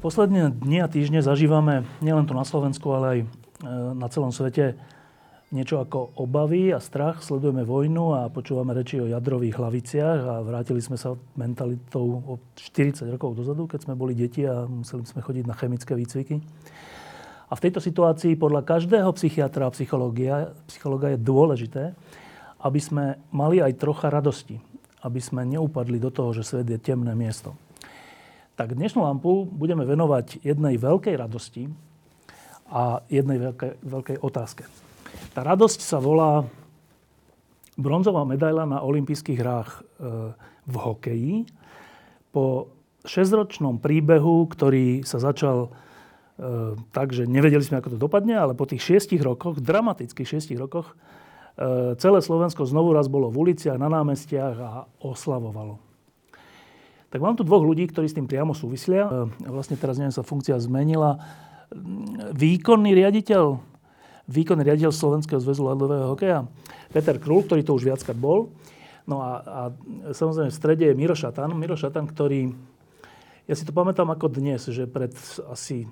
Posledné dni a týždne zažívame nielen tu na Slovensku, ale aj e, na celom svete niečo ako obavy a strach. Sledujeme vojnu a počúvame reči o jadrových hlaviciach a vrátili sme sa mentalitou o 40 rokov dozadu, keď sme boli deti a museli sme chodiť na chemické výcviky. A v tejto situácii podľa každého psychiatra a psychológa je dôležité, aby sme mali aj trocha radosti. Aby sme neupadli do toho, že svet je temné miesto tak dnešnú lampu budeme venovať jednej veľkej radosti a jednej veľkej, veľkej otázke. Tá radosť sa volá bronzová medaila na olympijských hrách e, v hokeji. Po šesťročnom príbehu, ktorý sa začal e, tak, že nevedeli sme, ako to dopadne, ale po tých šiestich rokoch, dramatických šiestich rokoch, e, celé Slovensko znovu raz bolo v uliciach, na námestiach a oslavovalo. Tak mám tu dvoch ľudí, ktorí s tým priamo súvislia. E, vlastne teraz, neviem, sa funkcia zmenila. Výkonný riaditeľ, výkonný riaditeľ Slovenského zväzu ľadového hokeja, Peter Krul, ktorý to už viackrát bol. No a, a samozrejme v strede je Miro Šatan. Miro Šatan, ktorý, ja si to pamätám ako dnes, že pred asi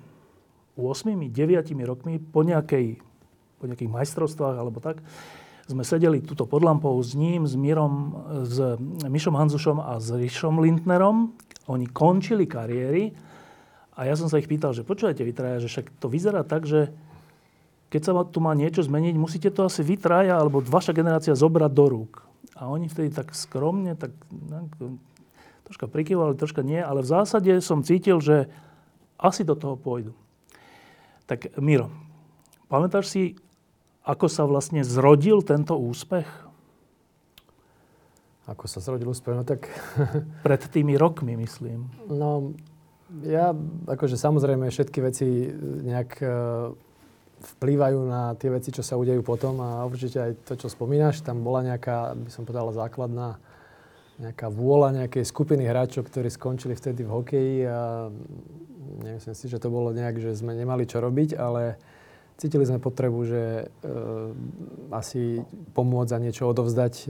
8-9 rokmi po, nejakej, po nejakých majstrovstvách alebo tak, sme sedeli tuto pod lampou s ním, s Mírom, s Mišom Hanzušom a s Rišom Lindnerom. Oni končili kariéry a ja som sa ich pýtal, že počujete vy traja, že však to vyzerá tak, že keď sa tu má niečo zmeniť, musíte to asi vy traja, alebo vaša generácia zobrať do rúk. A oni vtedy tak skromne, tak troška prikyvali, troška nie, ale v zásade som cítil, že asi do toho pôjdu. Tak Miro, pamätáš si, ako sa vlastne zrodil tento úspech? Ako sa zrodil úspech? No tak... Pred tými rokmi, myslím. No, ja, akože samozrejme všetky veci nejak e, vplývajú na tie veci, čo sa udejú potom a určite aj to, čo spomínaš, tam bola nejaká, by som povedal, základná nejaká vôľa nejakej skupiny hráčov, ktorí skončili vtedy v hokeji a nemyslím si, že to bolo nejak, že sme nemali čo robiť, ale Cítili sme potrebu, že e, asi pomôcť a niečo odovzdať e,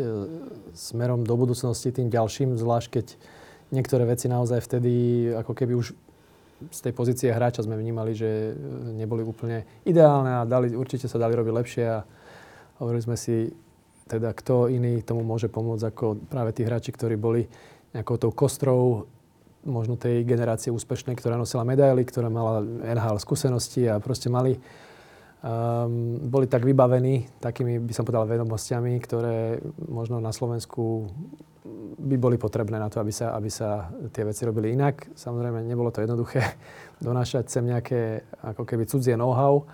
smerom do budúcnosti tým ďalším, zvlášť keď niektoré veci naozaj vtedy, ako keby už z tej pozície hráča sme vnímali, že e, neboli úplne ideálne a dali, určite sa dali robiť lepšie a hovorili sme si, teda kto iný tomu môže pomôcť ako práve tí hráči, ktorí boli nejakou tou kostrou možno tej generácie úspešnej, ktorá nosila medaily, ktorá mala NHL skúsenosti a proste mali um, boli tak vybavení takými, by som povedal, vedomostiami, ktoré možno na Slovensku by boli potrebné na to, aby sa, aby sa tie veci robili inak. Samozrejme, nebolo to jednoduché donášať sem nejaké ako keby cudzie know-how.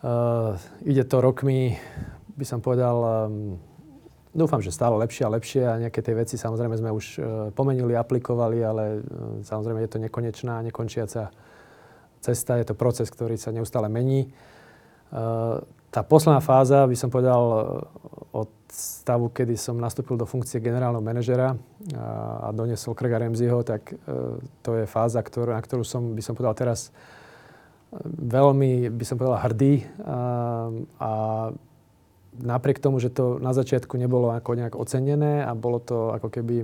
Uh, ide to rokmi, by som povedal, um, dúfam, že stále lepšie a lepšie a nejaké tie veci samozrejme sme už uh, pomenili, aplikovali, ale uh, samozrejme je to nekonečná, nekončiaca cesta, je to proces, ktorý sa neustále mení. Tá posledná fáza, by som povedal, od stavu, kedy som nastúpil do funkcie generálneho manažera a, a doniesol Krega Remziho, tak e, to je fáza, ktorú, na ktorú som, by som povedal teraz, veľmi, by som povedal, hrdý. A, a napriek tomu, že to na začiatku nebolo ako nejak ocenené a bolo to ako keby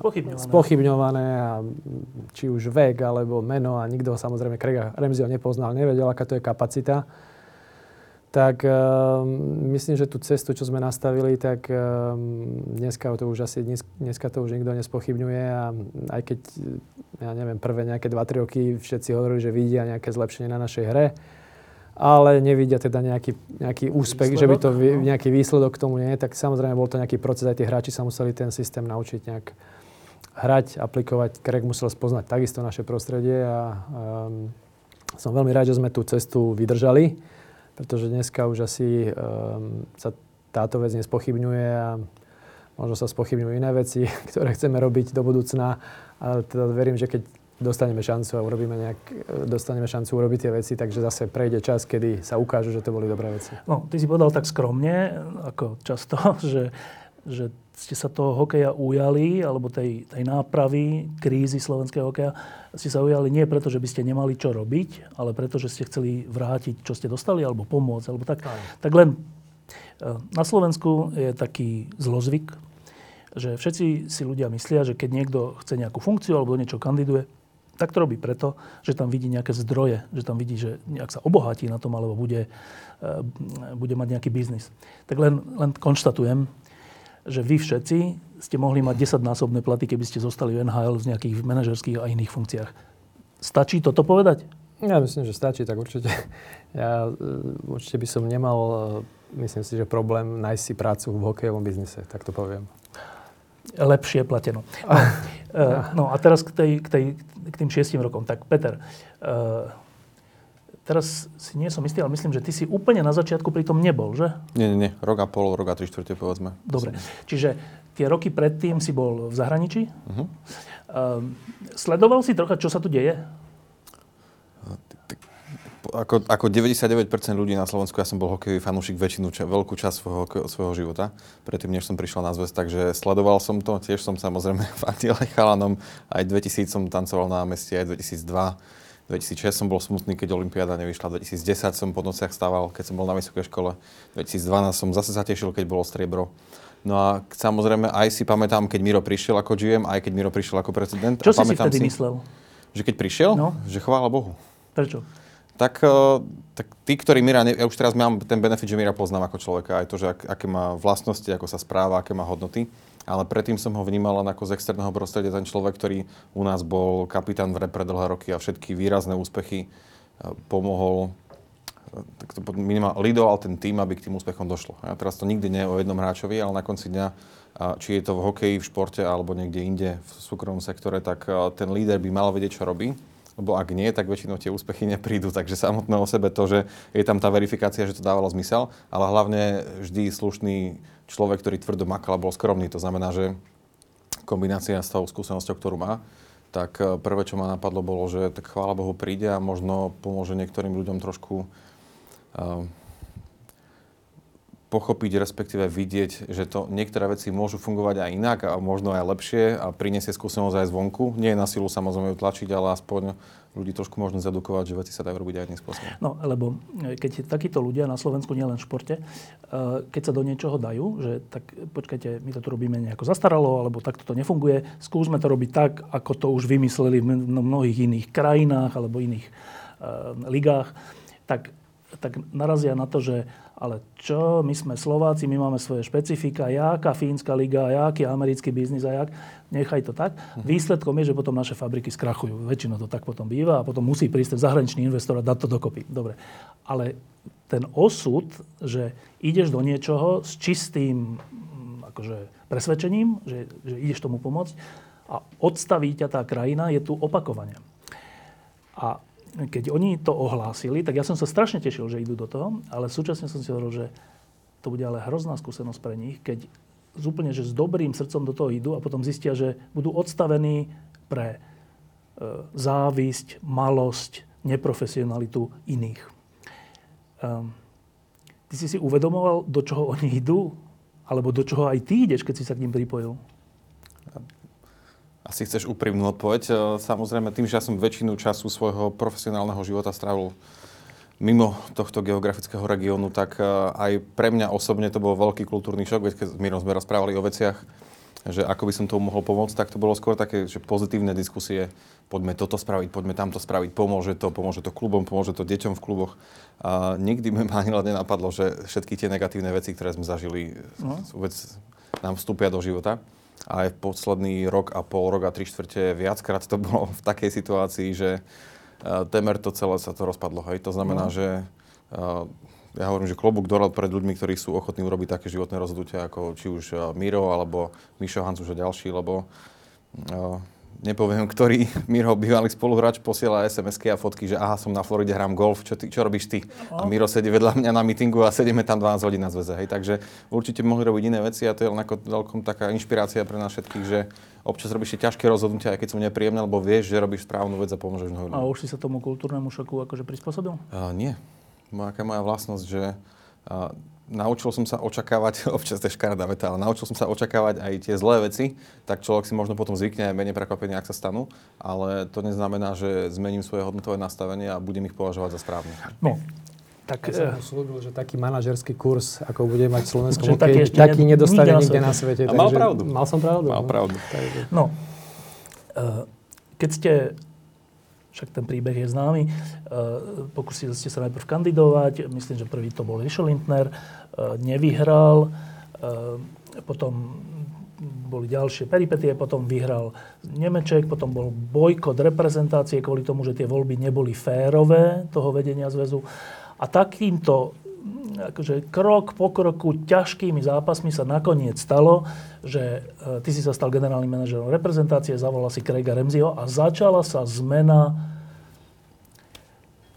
spochybňované. spochybňované a či už vek alebo meno a nikto samozrejme Krega Remziho nepoznal, nevedel, aká to je kapacita tak uh, myslím, že tú cestu, čo sme nastavili, tak uh, dneska to už asi dnes, dneska to už nikto nespochybňuje a aj keď, ja neviem, prvé nejaké 2-3 roky všetci hovorili, že vidia nejaké zlepšenie na našej hre, ale nevidia teda nejaký, nejaký úspech, výsledok, že by to no. nejaký výsledok k tomu nie, tak samozrejme bol to nejaký proces, aj tí hráči sa museli ten systém naučiť nejak hrať, aplikovať. Krek musel spoznať takisto naše prostredie a um, som veľmi rád, že sme tú cestu vydržali pretože dneska už asi um, sa táto vec nespochybňuje a možno sa spochybňujú iné veci, ktoré chceme robiť do budúcna. Ale teda verím, že keď dostaneme šancu a urobíme nejak, dostaneme šancu urobiť tie veci, takže zase prejde čas, kedy sa ukážu, že to boli dobré veci. No, ty si povedal tak skromne, ako často, že, že ste sa toho hokeja ujali, alebo tej, tej nápravy, krízy slovenského hokeja, ste sa ujali nie preto, že by ste nemali čo robiť, ale preto, že ste chceli vrátiť, čo ste dostali, alebo pomôcť, alebo tak. Aj. Tak len e, na Slovensku je taký zlozvyk, že všetci si ľudia myslia, že keď niekto chce nejakú funkciu alebo niečo kandiduje, tak to robí preto, že tam vidí nejaké zdroje, že tam vidí, že nejak sa obohatí na tom, alebo bude, e, bude mať nejaký biznis. Tak len, len konštatujem, že vy všetci ste mohli mať 10-násobné platy, keby ste zostali v NHL z nejakých manažerských a iných funkciách. Stačí toto povedať? Ja myslím, že stačí, tak určite. Ja e, určite by som nemal, e, myslím si, že problém nájsť si prácu v hokejovom biznise, tak to poviem lepšie plateno. No, no a teraz k, tej, k, tej, k tým šiestim rokom. Tak Peter, uh, teraz si nie som istý, ale myslím, že ty si úplne na začiatku pri tom nebol, že? Nie, nie, nie. Rok a pol, rok a tri štvrte, povedzme. Dobre. Čiže tie roky predtým si bol v zahraničí. Uh-huh. Uh, sledoval si trocha, čo sa tu deje? ako, ako 99% ľudí na Slovensku, ja som bol hokejový fanúšik väčšinu, ča, veľkú časť svojho, svojho života, predtým, než som prišiel na zväz, takže sledoval som to, tiež som samozrejme fandil aj chalanom, aj 2000 som tancoval na meste, aj 2002. 2006 som bol smutný, keď Olympiáda nevyšla. 2010 som po nociach stával, keď som bol na vysokej škole. 2012 som zase zatešil, keď bolo striebro. No a samozrejme aj si pamätám, keď Miro prišiel ako GM, aj keď Miro prišiel ako prezident. Čo a si si vtedy si, myslel? Že keď prišiel? No. Že chvála Bohu. Prečo? tak, eh, tak tí, ktorí Mira, ja už teraz mám ten benefit, že Mira poznám ako človeka, aj to, že ak, aké má vlastnosti, ako sa správa, aké má hodnoty. Ale predtým som ho vnímal len ako z externého prostredia ten človek, ktorý u nás bol kapitán v repre dlhé roky a všetky výrazné úspechy eh, pomohol eh, tak to minimálne lidoval ten tým, aby k tým úspechom došlo. A teraz to nikdy nie je o jednom hráčovi, ale na konci dňa, či je to v hokeji, v športe alebo niekde inde v súkromnom sektore, tak ten líder by mal vedieť, čo robí lebo ak nie, tak väčšinou tie úspechy neprídu. Takže samotné o sebe to, že je tam tá verifikácia, že to dávalo zmysel, ale hlavne vždy slušný človek, ktorý tvrdo makal a bol skromný. To znamená, že kombinácia s tou skúsenosťou, ktorú má, tak eh, prvé, čo ma napadlo, bolo, že tak chvála Bohu príde a možno pomôže niektorým ľuďom trošku uh, pochopiť, respektíve vidieť, že to niektoré veci môžu fungovať aj inak a možno aj lepšie a priniesie skúsenosť aj zvonku. Nie je na silu samozrejme tlačiť, ale aspoň ľudí trošku možno zadukovať, že veci sa dajú robiť aj iným spôsobom. No, lebo e, keď takíto ľudia na Slovensku, nielen v športe, e, keď sa do niečoho dajú, že tak počkajte, my to tu robíme nejako zastaralo, alebo takto to nefunguje, skúsme to robiť tak, ako to už vymysleli v mnohých iných krajinách alebo iných uh, ligách, tak, tak narazia na to, že ale čo, my sme Slováci, my máme svoje špecifika, jaká fínska liga, jaký americký biznis a jak, nechaj to tak. Mhm. Výsledkom je, že potom naše fabriky skrachujú. Väčšinou to tak potom býva a potom musí prísť ten zahraničný investor a dať to dokopy. Dobre. Ale ten osud, že ideš do niečoho s čistým mm, akože, presvedčením, že, že ideš tomu pomôcť a odstaví ťa tá krajina, je tu opakovanie. A keď oni to ohlásili, tak ja som sa strašne tešil, že idú do toho, ale súčasne som si hovoril, že to bude ale hrozná skúsenosť pre nich, keď z úplne, že s dobrým srdcom do toho idú a potom zistia, že budú odstavení pre e, závisť, malosť, neprofesionalitu iných. E, ty si si uvedomoval, do čoho oni idú? Alebo do čoho aj ty ideš, keď si sa k ním pripojil? Asi chceš úprimnú odpoveď. E, samozrejme, tým, že ja som väčšinu času svojho profesionálneho života strávil mimo tohto geografického regiónu, tak e, aj pre mňa osobne to bol veľký kultúrny šok, veď keď s Mírom sme rozprávali o veciach, že ako by som tomu mohol pomôcť, tak to bolo skôr také, že pozitívne diskusie. Poďme toto spraviť, poďme tamto spraviť, pomôže to, pomôže to klubom, pomôže to deťom v kluboch. A nikdy mi ani len nenapadlo, že všetky tie negatívne veci, ktoré sme zažili, no. vôbec nám vstúpia do života aj v posledný rok a pol, rok a tri štvrte viackrát to bolo v takej situácii, že uh, temer to celé sa to rozpadlo. Hej. To znamená, no. že uh, ja hovorím, že klobúk dole pred ľuďmi, ktorí sú ochotní urobiť také životné rozhodnutia, ako či už uh, Miro alebo Mišo Hancuš a ďalší, lebo uh, nepoviem, ktorý Miro, bývalý spoluhráč, posiela SMS-ky a fotky, že aha, som na Floride, hrám golf, čo, ty, čo robíš ty? A Miro sedí vedľa mňa na mítingu a sedíme tam 12 hodín na zväze. Hej. Takže určite mohli robiť iné veci a to je len ako veľkom taká inšpirácia pre nás všetkých, že občas robíš ťažké rozhodnutia, aj keď sú nepríjemné, lebo vieš, že robíš správnu vec a pomôžeš mnohým. A už si sa tomu kultúrnemu šoku akože prispôsobil? Uh, nie. Aká moja vlastnosť, že uh, naučil som sa očakávať, občas to je škaredá veta, ale naučil som sa očakávať aj tie zlé veci, tak človek si možno potom zvykne aj menej prekvapenie, ak sa stanú, ale to neznamená, že zmením svoje hodnotové nastavenie a budem ich považovať za správne. No, tak, ja som eh, slúbil, že taký manažerský kurz, ako bude mať Slovensko, taký, taký, taký nedostane nikde na svete. A mal pravdu. Mal som pravdu. Mal no. pravdu. No, uh, keď ste však ten príbeh je známy. E, pokúsili ste sa najprv kandidovať, myslím, že prvý to bol Rišo Lindner, e, nevyhral, e, potom boli ďalšie peripetie, potom vyhral Nemeček, potom bol bojkot reprezentácie kvôli tomu, že tie voľby neboli férové toho vedenia zväzu. A takýmto akože krok po kroku ťažkými zápasmi sa nakoniec stalo, že e, ty si sa stal generálnym manažerom reprezentácie, zavolal si Craiga Remziho a začala sa zmena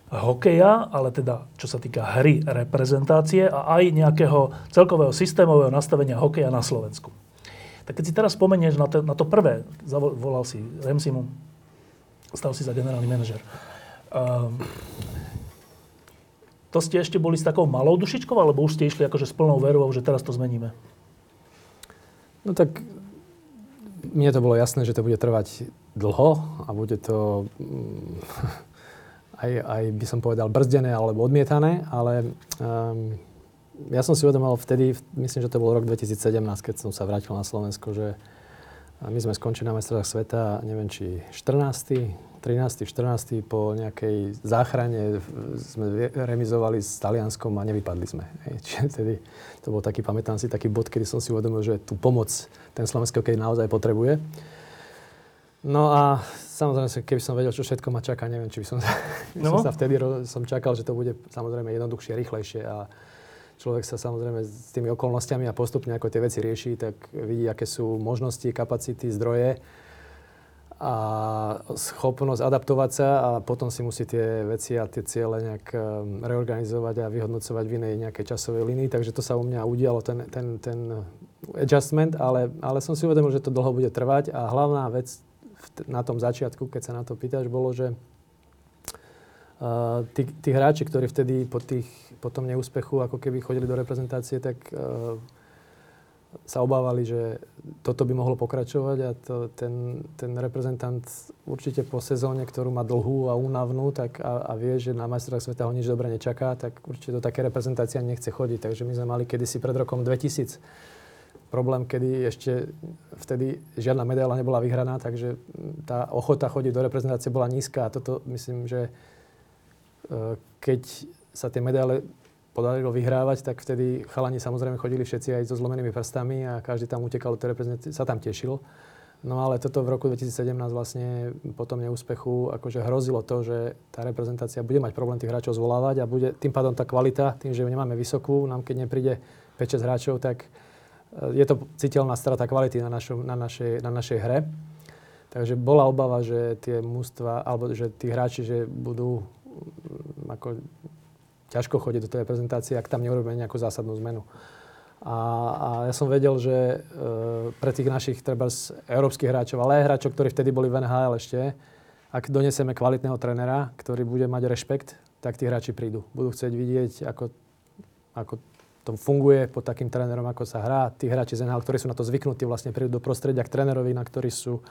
hokeja, ale teda čo sa týka hry reprezentácie a aj nejakého celkového systémového nastavenia hokeja na Slovensku. Tak keď si teraz spomenieš na to, na to prvé, zavolal si Remsimu, stal si za generálny manažer. Um, to ste ešte boli s takou malou dušičkou, alebo už ste išli akože s plnou verou, že teraz to zmeníme? No tak mne to bolo jasné, že to bude trvať dlho a bude to mm, aj, aj by som povedal brzdené alebo odmietané, ale um, ja som si uvedomal vtedy, myslím, že to bol rok 2017, keď som sa vrátil na Slovensko, že my sme skončili na mestrovách sveta, neviem, či 14., 13., 14. po nejakej záchrane sme remizovali s Talianskom a nevypadli sme. Čiže vtedy to bol taký, pamätám si, taký bod, kedy som si uvedomil, že tú pomoc ten slovenský hokej naozaj potrebuje. No a samozrejme, keby som vedel, čo všetko ma čaká, neviem, či by som, no. som sa vtedy som čakal, že to bude samozrejme jednoduchšie, rýchlejšie a človek sa samozrejme s tými okolnostiami a postupne ako tie veci rieši, tak vidí, aké sú možnosti, kapacity, zdroje a schopnosť adaptovať sa a potom si musí tie veci a tie ciele nejak ehm, reorganizovať a vyhodnocovať v inej nejakej časovej linii. Takže to sa u mňa udialo, ten, ten, ten adjustment, ale, ale som si uvedomil, že to dlho bude trvať a hlavná vec na tom začiatku, keď sa na to pýtaš, bolo, že Uh, tí, tí hráči, ktorí vtedy po, tých, po tom neúspechu ako keby chodili do reprezentácie, tak uh, sa obávali, že toto by mohlo pokračovať a to, ten, ten reprezentant určite po sezóne, ktorú má dlhú a únavnú tak a, a vie, že na majstrovstvách sveta ho nič dobre nečaká, tak určite do také reprezentácia nechce chodiť. Takže my sme mali kedysi pred rokom 2000 problém, kedy ešte vtedy žiadna medaila nebola vyhraná, takže tá ochota chodiť do reprezentácie bola nízka a toto myslím, že E, keď sa tie medaile podarilo vyhrávať, tak vtedy chalani samozrejme chodili všetci aj so zlomenými prstami a každý tam utekal do reprezentácie, sa tam tešil. No ale toto v roku 2017 vlastne po tom neúspechu akože hrozilo to, že tá reprezentácia bude mať problém tých hráčov zvolávať a bude tým pádom tá kvalita, tým, že nemáme vysokú, nám keď nepríde 5-6 hráčov, tak e, je to citeľná strata kvality na, našom, na, našej, na našej hre. Takže bola obava, že tie mústva, alebo že tí hráči, že budú ako ťažko chodiť do tej reprezentácie, ak tam neurobíme nejakú zásadnú zmenu. A, a ja som vedel, že e, pre tých našich treba európskych hráčov, ale aj hráčov, ktorí vtedy boli v NHL ešte, ak donesieme kvalitného trénera, ktorý bude mať rešpekt, tak tí hráči prídu. Budú chcieť vidieť, ako, ako to funguje pod takým trénerom, ako sa hrá. Tí hráči z NHL, ktorí sú na to zvyknutí, vlastne prídu do prostredia k trénerovi, na ktorí sú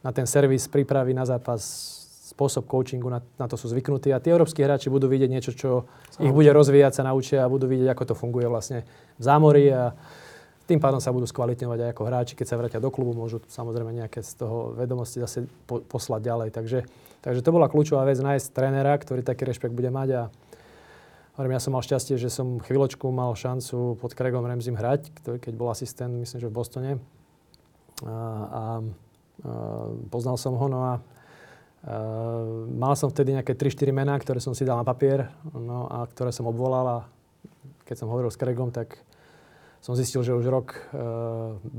na ten servis, prípravy na zápas spôsob coachingu, na, na to sú zvyknutí a tí európsky hráči budú vidieť niečo, čo sa ich bude rozvíjať, sa naučia a budú vidieť, ako to funguje vlastne v zámori a tým pádom sa budú skvalitňovať aj ako hráči. Keď sa vrátia do klubu, môžu samozrejme nejaké z toho vedomosti zase po, poslať ďalej. Takže, takže to bola kľúčová vec nájsť trénera, ktorý taký rešpekt bude mať a Hovorím, ja som mal šťastie, že som chvíľočku mal šancu pod Craigom Ramsey hrať, ktorý, keď bol asistent, myslím, že v Bostone. A, a, a poznal som ho, no a Uh, mal som vtedy nejaké 3-4 mená, ktoré som si dal na papier no, a ktoré som obvolal a keď som hovoril s Craigom, tak som zistil, že už rok e,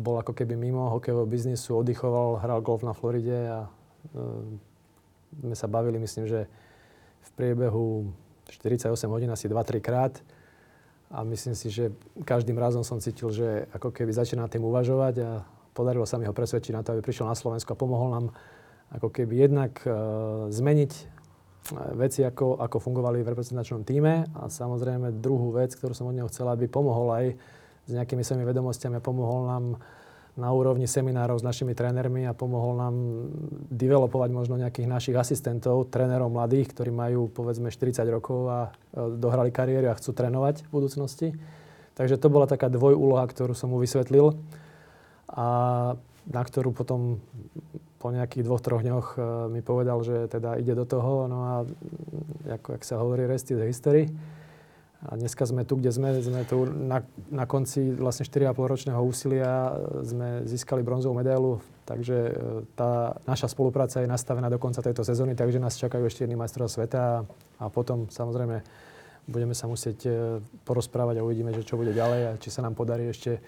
bol ako keby mimo hokejového biznisu, oddychoval, hral golf na Floride a e, sme sa bavili, myslím, že v priebehu 48 hodín asi 2-3 krát. A myslím si, že každým razom som cítil, že ako keby začína tým uvažovať a podarilo sa mi ho presvedčiť na to, aby prišiel na Slovensko a pomohol nám ako keby jednak e, zmeniť e, veci, ako, ako fungovali v reprezentačnom týme a samozrejme druhú vec, ktorú som od neho chcel, aby pomohol aj s nejakými svojimi vedomostiami a pomohol nám na úrovni seminárov s našimi trénermi a pomohol nám developovať možno nejakých našich asistentov, trénerov mladých, ktorí majú povedzme 40 rokov a e, dohrali kariéru a chcú trénovať v budúcnosti. Takže to bola taká dvojúloha, ktorú som mu vysvetlil a na ktorú potom po nejakých dvoch, troch dňoch e, mi povedal, že teda ide do toho. No a ako, jak sa hovorí, rest is history. A dneska sme tu, kde sme. Sme tu na, na konci vlastne 4,5 ročného úsilia sme získali bronzovú medailu, takže e, tá naša spolupráca je nastavená do konca tejto sezóny, takže nás čakajú ešte jedný majstrov sveta a potom samozrejme budeme sa musieť e, porozprávať a uvidíme, že čo bude ďalej a či sa nám podarí ešte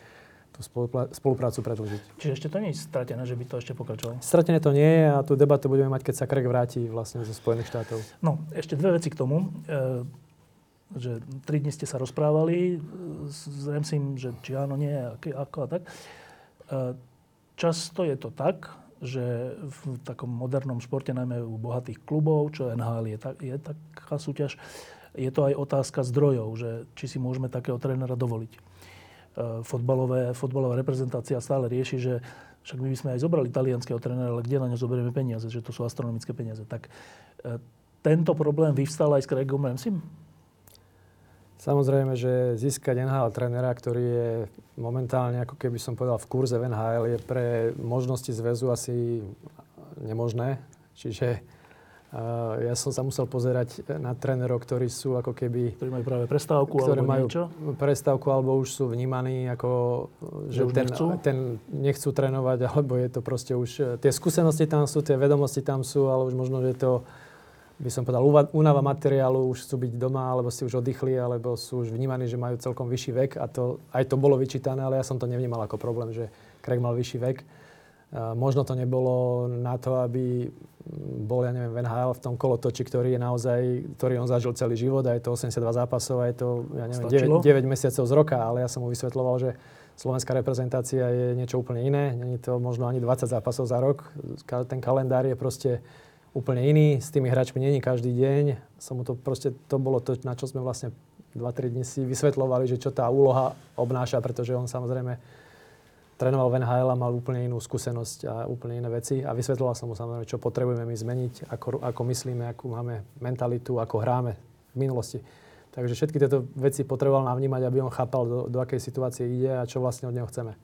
tú spoluprácu predlžiť. Čiže ešte to nie je stratené, že by to ešte pokračovalo? Stratené to nie je a tú debatu budeme mať, keď sa Craig vráti vlastne zo Spojených štátov. No, ešte dve veci k tomu. E, že tri dni ste sa rozprávali s Remsim, že či áno, nie, ako a tak. E, často je to tak, že v takom modernom športe, najmä u bohatých klubov, čo NHL je, tak, je taká súťaž, je to aj otázka zdrojov, že či si môžeme takého trénera dovoliť. E, fotbalové, fotbalová reprezentácia stále rieši, že však my by sme aj zobrali talianského trénera, ale kde na ňo zoberieme peniaze, že to sú astronomické peniaze. Tak e, tento problém vyvstal aj s Craigom Ramsim? Samozrejme, že získať NHL trénera, ktorý je momentálne, ako keby som povedal, v kurze v NHL, je pre možnosti zväzu asi nemožné. Čiže ja som sa musel pozerať na trénerov, ktorí sú ako keby... Ktorí majú práve prestávku alebo majú niečo? prestávku alebo už sú vnímaní ako... Že, že ten, nechcú? ten nechcú trénovať, alebo je to proste už... Tie skúsenosti tam sú, tie vedomosti tam sú, ale už možno, že to by som povedal, únava materiálu, už chcú byť doma, alebo si už oddychli, alebo sú už vnímaní, že majú celkom vyšší vek. A to, aj to bolo vyčítané, ale ja som to nevnímal ako problém, že Craig mal vyšší vek. Možno to nebolo na to, aby bol, ja neviem, v NHL v tom kolotoči, ktorý je naozaj, ktorý on zažil celý život a je to 82 zápasov a je to, ja neviem, 9, 9 mesiacov z roka, ale ja som mu vysvetloval, že slovenská reprezentácia je niečo úplne iné. Není to možno ani 20 zápasov za rok. Ten kalendár je proste úplne iný. S tými hráčmi není každý deň. Som mu to proste, to bolo to, na čo sme vlastne 2-3 dní si vysvetľovali, že čo tá úloha obnáša, pretože on samozrejme trénoval v NHL a mal úplne inú skúsenosť a úplne iné veci. A vysvetloval som mu samozrejme, čo potrebujeme my zmeniť, ako, ako myslíme, akú máme mentalitu, ako hráme v minulosti. Takže všetky tieto veci potreboval nám vnímať, aby on chápal, do, do akej situácie ide a čo vlastne od neho chceme.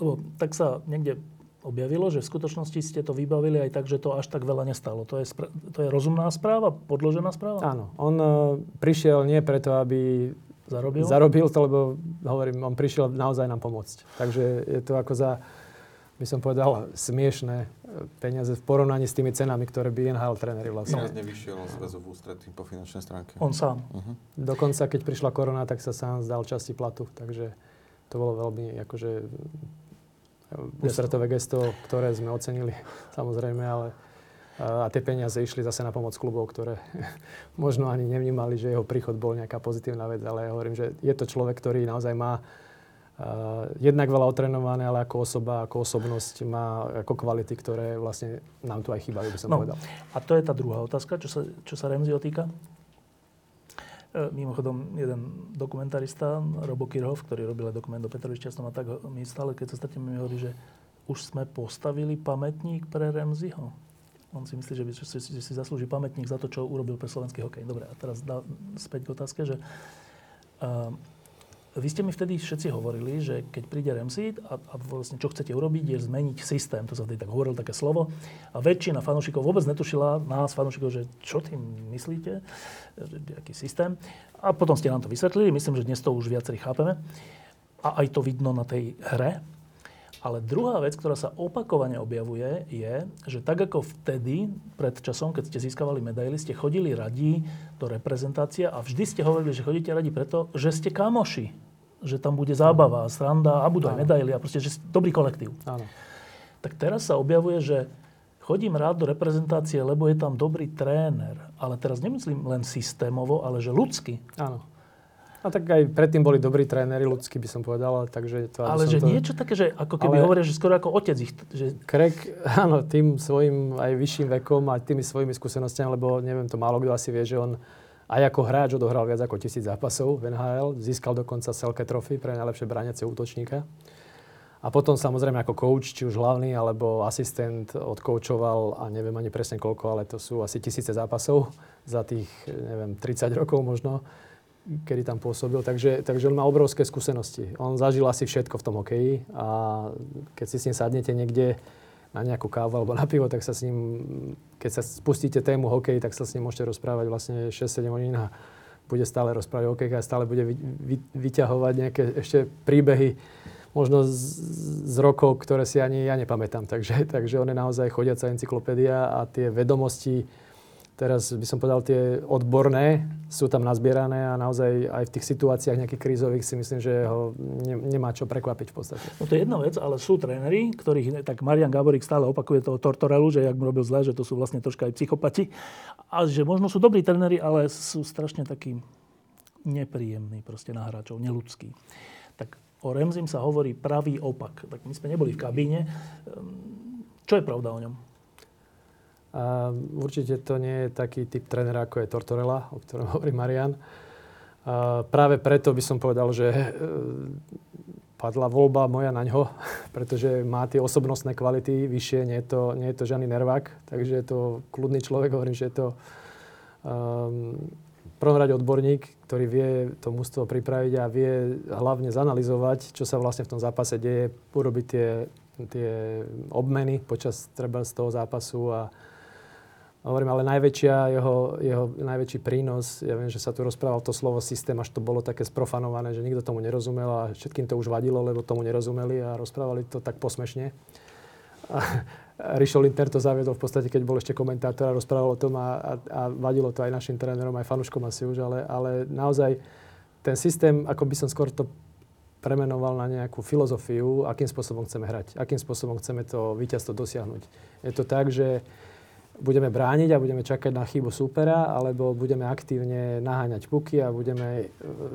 Lebo tak sa niekde objavilo, že v skutočnosti ste to vybavili aj tak, že to až tak veľa nestalo. To je, spra- to je rozumná správa, podložená správa? Áno. On uh, prišiel nie preto, aby zarobil? zarobil to, lebo hovorím, on prišiel naozaj nám pomôcť. Takže je to ako za, by som povedal, smiešné peniaze v porovnaní s tými cenami, ktoré by NHL tréneri vlastne. Výrazne vyšiel z väzu v ústretí po finančnej stránke. On sám. Uh-huh. Dokonca, keď prišla korona, tak sa sám zdal časti platu. Takže to bolo veľmi akože ústretové gesto, ktoré sme ocenili samozrejme, ale a tie peniaze išli zase na pomoc klubov, ktoré možno ani nevnímali, že jeho príchod bol nejaká pozitívna vec, ale ja hovorím, že je to človek, ktorý naozaj má Uh, jednak veľa otrenované, ale ako osoba, ako osobnosť má ako kvality, ktoré vlastne nám tu aj chýbajú, by som no, povedal. A to je tá druhá otázka, čo sa, čo sa Remzi otýka? E, mimochodom, jeden dokumentarista, Robo Kirchhoff, ktorý robil aj dokument o Petrovi Šťastnom a tak mi stále, keď sa stretneme, mi hovorí, že už sme postavili pamätník pre Remziho. On si myslí, že, by, že, si, si zaslúži pamätník za to, čo urobil pre slovenský hokej. Dobre, a teraz dá, späť k otázke, že uh, vy ste mi vtedy všetci hovorili, že keď príde Remseed a, a vlastne čo chcete urobiť, je zmeniť systém. To sa vtedy tak hovoril také slovo. A väčšina fanúšikov vôbec netušila, nás fanúšikov, že čo tým myslíte, aký systém. A potom ste nám to vysvetlili. Myslím, že dnes to už viacerí chápeme. A aj to vidno na tej hre. Ale druhá vec, ktorá sa opakovane objavuje, je, že tak ako vtedy, pred časom, keď ste získavali medaily, ste chodili radi do reprezentácie a vždy ste hovorili, že chodíte radi preto, že ste kamoši. že tam bude zábava, sranda a budú aj medaily a proste, že dobrý kolektív. Áno. Tak teraz sa objavuje, že chodím rád do reprezentácie, lebo je tam dobrý tréner. Ale teraz nemyslím len systémovo, ale že ľudsky. Áno. A tak aj predtým boli dobrí tréneri, ľudskí by som povedal, takže to... Ale že to... niečo také, že ako keby ale... hovoria, že skoro ako otec ich... Že... Krek, áno, tým svojim aj vyšším vekom a tými svojimi skúsenostiami, lebo neviem, to málo kto asi vie, že on aj ako hráč odohral viac ako tisíc zápasov v NHL, získal dokonca Selke trofy pre najlepšie brániace útočníka. A potom samozrejme ako coach, či už hlavný alebo asistent odkoučoval a neviem ani presne koľko, ale to sú asi tisíce zápasov za tých, neviem, 30 rokov možno kedy tam pôsobil. Takže, takže on má obrovské skúsenosti. On zažil asi všetko v tom hokeji a keď si s ním sadnete niekde na nejakú kávu alebo na pivo, tak sa s ním, keď sa spustíte tému hokej, tak sa s ním môžete rozprávať vlastne 6-7 hodín a bude stále rozprávať o hokeji a stále bude vy, vy, vyťahovať nejaké ešte príbehy možno z, z rokov, ktoré si ani ja nepamätám. Takže, takže on je naozaj chodiaca encyklopédia a tie vedomosti, teraz by som povedal, tie odborné sú tam nazbierané a naozaj aj v tých situáciách nejakých krízových si myslím, že ho ne, nemá čo prekvapiť v podstate. No to je jedna vec, ale sú tréneri, ktorých, tak Marian Gaborik stále opakuje toho Tortorelu, že jak mu robil zle, že to sú vlastne troška aj psychopati. A že možno sú dobrí tréneri, ale sú strašne takí nepríjemní proste na hráčov, neludskí. Tak o Remzim sa hovorí pravý opak. Tak my sme neboli v kabíne. Ehm, čo je pravda o ňom? A určite to nie je taký typ trénera, ako je Tortorella, o ktorom hovorí Marian. A práve preto by som povedal, že e, padla voľba moja na ňo, pretože má tie osobnostné kvality vyššie, nie je to, nie je to žiadny nervák, takže je to kľudný človek, hovorím, že je to um, prvom rade odborník, ktorý vie to mústvo pripraviť a vie hlavne zanalizovať, čo sa vlastne v tom zápase deje, urobiť tie, tie obmeny počas treba z toho zápasu a, Hovorím, ale najväčšia jeho, jeho najväčší prínos, ja viem, že sa tu rozprával to slovo systém, až to bolo také sprofanované, že nikto tomu nerozumel a všetkým to už vadilo, lebo tomu nerozumeli a rozprávali to tak posmešne. A Rišo Linter to zaviedol v podstate, keď bol ešte komentátor a rozprával o tom a, a, a vadilo to aj našim trénerom, aj fanúškom asi už, ale, ale naozaj ten systém, ako by som skôr to premenoval na nejakú filozofiu, akým spôsobom chceme hrať, akým spôsobom chceme to víťazstvo dosiahnuť. Je to tak, že budeme brániť a budeme čakať na chybu supera, alebo budeme aktívne naháňať puky a budeme e,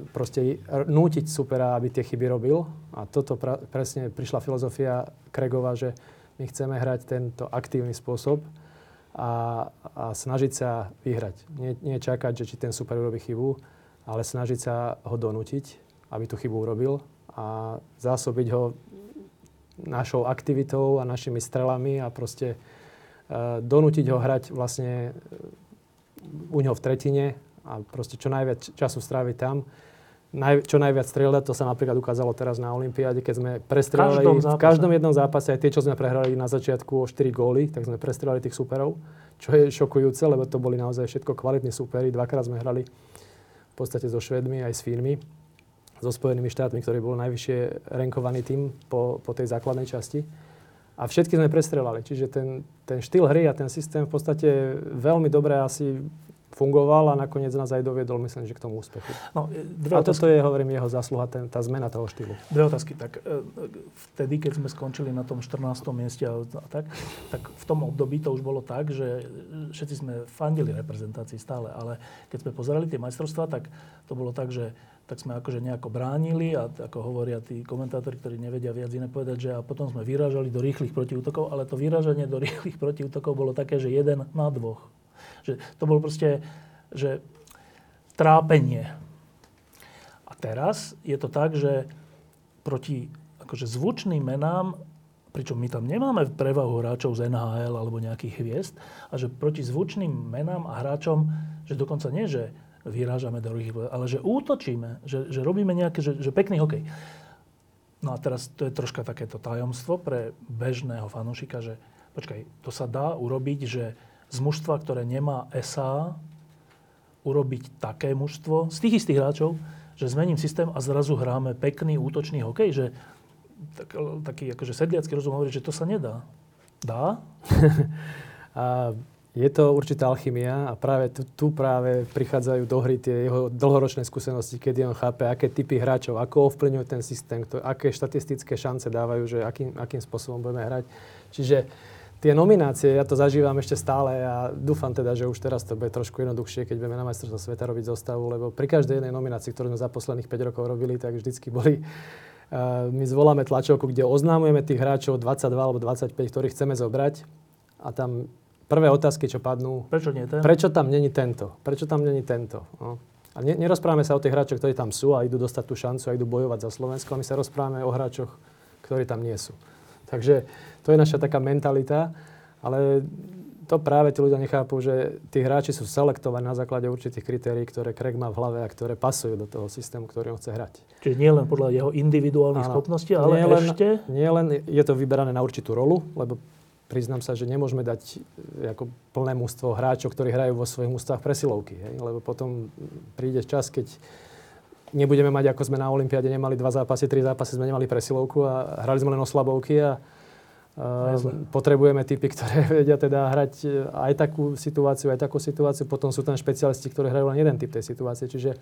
proste nútiť supera, aby tie chyby robil. A toto pra- presne prišla filozofia Kregova, že my chceme hrať tento aktívny spôsob a, a snažiť sa vyhrať. Nie, nie čakať, že či ten super urobí chybu, ale snažiť sa ho donútiť, aby tú chybu urobil a zásobiť ho našou aktivitou a našimi strelami a proste donútiť ho hrať vlastne eh, u ňoho v tretine a proste čo najviac času stráviť tam. Naj, čo najviac strieľať, to sa napríklad ukázalo teraz na Olympiáde, keď sme prestrelali v každom jednom zápase, aj tie, čo sme prehrali na začiatku o 4 góly, tak sme prestrelali tých superov, čo je šokujúce, lebo to boli naozaj všetko kvalitní superi. Dvakrát sme hrali v podstate so Švedmi aj s Fínmi, so Spojenými štátmi, ktorý bol najvyššie renkovaný tým po, po tej základnej časti a všetky sme prestrelali. Čiže ten, ten štýl hry a ten systém v podstate veľmi dobre asi fungoval a nakoniec nás aj doviedol, myslím, že k tomu úspechu. No, dve a otázky. toto je, hovorím, jeho zásluha, ten, tá zmena toho štýlu. Dve otázky. Tak e, vtedy, keď sme skončili na tom 14. mieste a tak, tak v tom období to už bolo tak, že všetci sme fandili reprezentácii stále, ale keď sme pozerali tie majstrovstvá, tak to bolo tak, že tak sme akože nejako bránili a ako hovoria tí komentátori, ktorí nevedia viac iné povedať, že a potom sme vyrážali do rýchlych protiútokov, ale to vyrážanie do rýchlych protiútokov bolo také, že jeden na dvoch. Že to bolo proste, že trápenie. A teraz je to tak, že proti akože zvučným menám, pričom my tam nemáme prevahu hráčov z NHL alebo nejakých hviezd, a že proti zvučným menám a hráčom, že dokonca nie, že vyrážame do rýchlych, ale že útočíme, že, že robíme nejaké, že, že pekný hokej. No a teraz to je troška takéto tajomstvo pre bežného fanúšika, že počkaj, to sa dá urobiť, že z mužstva, ktoré nemá SA, urobiť také mužstvo z tých istých hráčov, že zmením systém a zrazu hráme pekný útočný hokej, že tak, taký akože sedliacký rozum hovorí, že to sa nedá. Dá? a je to určitá alchymia a práve tu, tu práve prichádzajú do hry tie jeho dlhoročné skúsenosti, kedy on chápe, aké typy hráčov, ako ovplyvňuje ten systém, to, aké štatistické šance dávajú, že akým, akým spôsobom budeme hrať. Čiže tie nominácie, ja to zažívam ešte stále a dúfam teda, že už teraz to bude trošku jednoduchšie, keď budeme na majstrovstvo sveta robiť zostavu, lebo pri každej jednej nominácii, ktorú sme za posledných 5 rokov robili, tak vždycky boli uh, my zvoláme tlačovku, kde oznámujeme tých hráčov 22 alebo 25, ktorých chceme zobrať a tam prvé otázky, čo padnú. Prečo nie ten? Prečo tam není tento? Prečo tam není tento? No. A ne, nerozprávame sa o tých hráčoch, ktorí tam sú a idú dostať tú šancu a idú bojovať za Slovensko, ale my sa rozprávame o hráčoch, ktorí tam nie sú. Takže to je naša taká mentalita, ale to práve tí ľudia nechápu, že tí hráči sú selektovaní na základe určitých kritérií, ktoré Craig má v hlave a ktoré pasujú do toho systému, ktorý on chce hrať. Čiže nie len podľa jeho individuálnych schopností, ale nie len, ešte... Nie len je to vyberané na určitú rolu, lebo priznám sa, že nemôžeme dať e, ako plné mústvo hráčov, ktorí hrajú vo svojich mústvách presilovky. Hej? Lebo potom príde čas, keď nebudeme mať, ako sme na Olympiade nemali dva zápasy, tri zápasy, sme nemali presilovku a hrali sme len oslabovky a Uh, potrebujeme typy, ktoré vedia teda hrať e, aj takú situáciu, aj takú situáciu. Potom sú tam špecialisti, ktorí hrajú len jeden typ tej situácie. Čiže,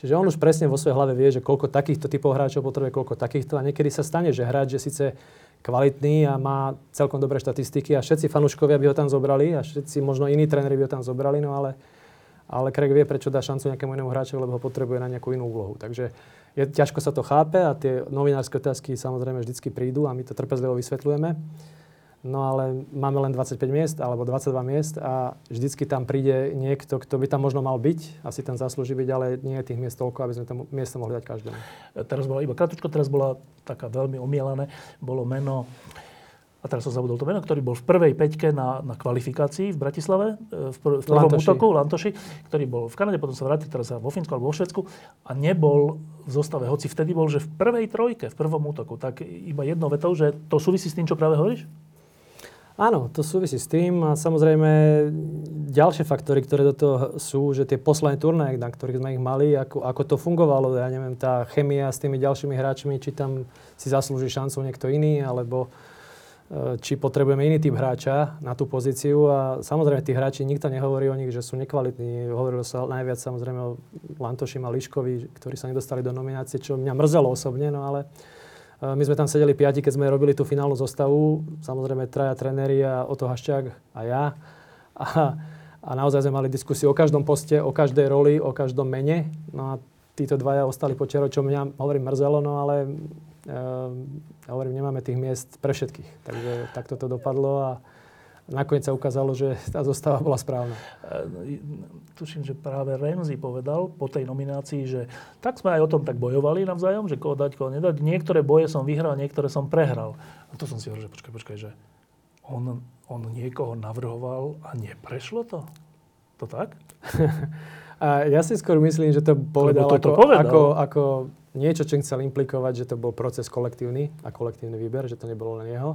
čiže on už presne vo svojej hlave vie, že koľko takýchto typov hráčov potrebuje, koľko takýchto. A niekedy sa stane, že hráč, že síce kvalitný a má celkom dobré štatistiky a všetci fanúškovia by ho tam zobrali a všetci možno iní tréneri by ho tam zobrali, no ale, ale Craig vie, prečo dá šancu nejakému inému hráčovi, lebo ho potrebuje na nejakú inú úlohu. Takže je, ťažko sa to chápe a tie novinárske otázky samozrejme vždycky prídu a my to trpezlivo vysvetľujeme. No ale máme len 25 miest alebo 22 miest a vždycky tam príde niekto, kto by tam možno mal byť, asi tam zaslúži byť, ale nie je tých miest toľko, aby sme tam miesto mohli dať každému. Teraz bola iba krátko, teraz bola taká veľmi omielané, bolo meno a teraz som zabudol to meno, ktorý bol v prvej peťke na, na kvalifikácii v Bratislave, e, v, pr- v prvom Lantoši. útoku, Lantoši, ktorý bol v Kanade, potom sa vrátil teraz vo Fínsku alebo vo Švedsku a nebol v zostave, hoci vtedy bol, že v prvej trojke, v prvom útoku. Tak iba jednou vetou, že to súvisí s tým, čo práve hovoríš? Áno, to súvisí s tým a samozrejme ďalšie faktory, ktoré do toho sú, že tie posledné turnaje, na ktorých sme ich mali, ako, ako to fungovalo, ja neviem, tá chemia s tými ďalšími hráčmi, či tam si zaslúži šancu niekto iný, alebo e, či potrebujeme iný typ hráča na tú pozíciu a samozrejme tí hráči, nikto nehovorí o nich, že sú nekvalitní. Hovorilo sa najviac samozrejme o Lantošim a Liškovi, ktorí sa nedostali do nominácie, čo mňa mrzelo osobne, no ale my sme tam sedeli piati, keď sme robili tú finálnu zostavu. Samozrejme traja trenéri a Oto Haščák a ja. A, a naozaj sme mali diskusiu o každom poste, o každej roli, o každom mene. No a títo dvaja ostali počiarov, čo mňa, hovorím, mrzelo, no ale e, hovorím, nemáme tých miest pre všetkých. Takže takto to dopadlo a nakoniec sa ukázalo, že tá zostava bola správna. E, tuším, že práve Renzi povedal po tej nominácii, že tak sme aj o tom tak bojovali navzájom, že koho dať, koho nedať. Niektoré boje som vyhral, niektoré som prehral. A to som si hovoril, že počkaj, počkaj, že on, on niekoho navrhoval a neprešlo to? To tak? a ja si skôr myslím, že to povedal, to, to ako, povedal. Ako, ako niečo, čo chcel implikovať, že to bol proces kolektívny a kolektívny výber, že to nebolo len jeho.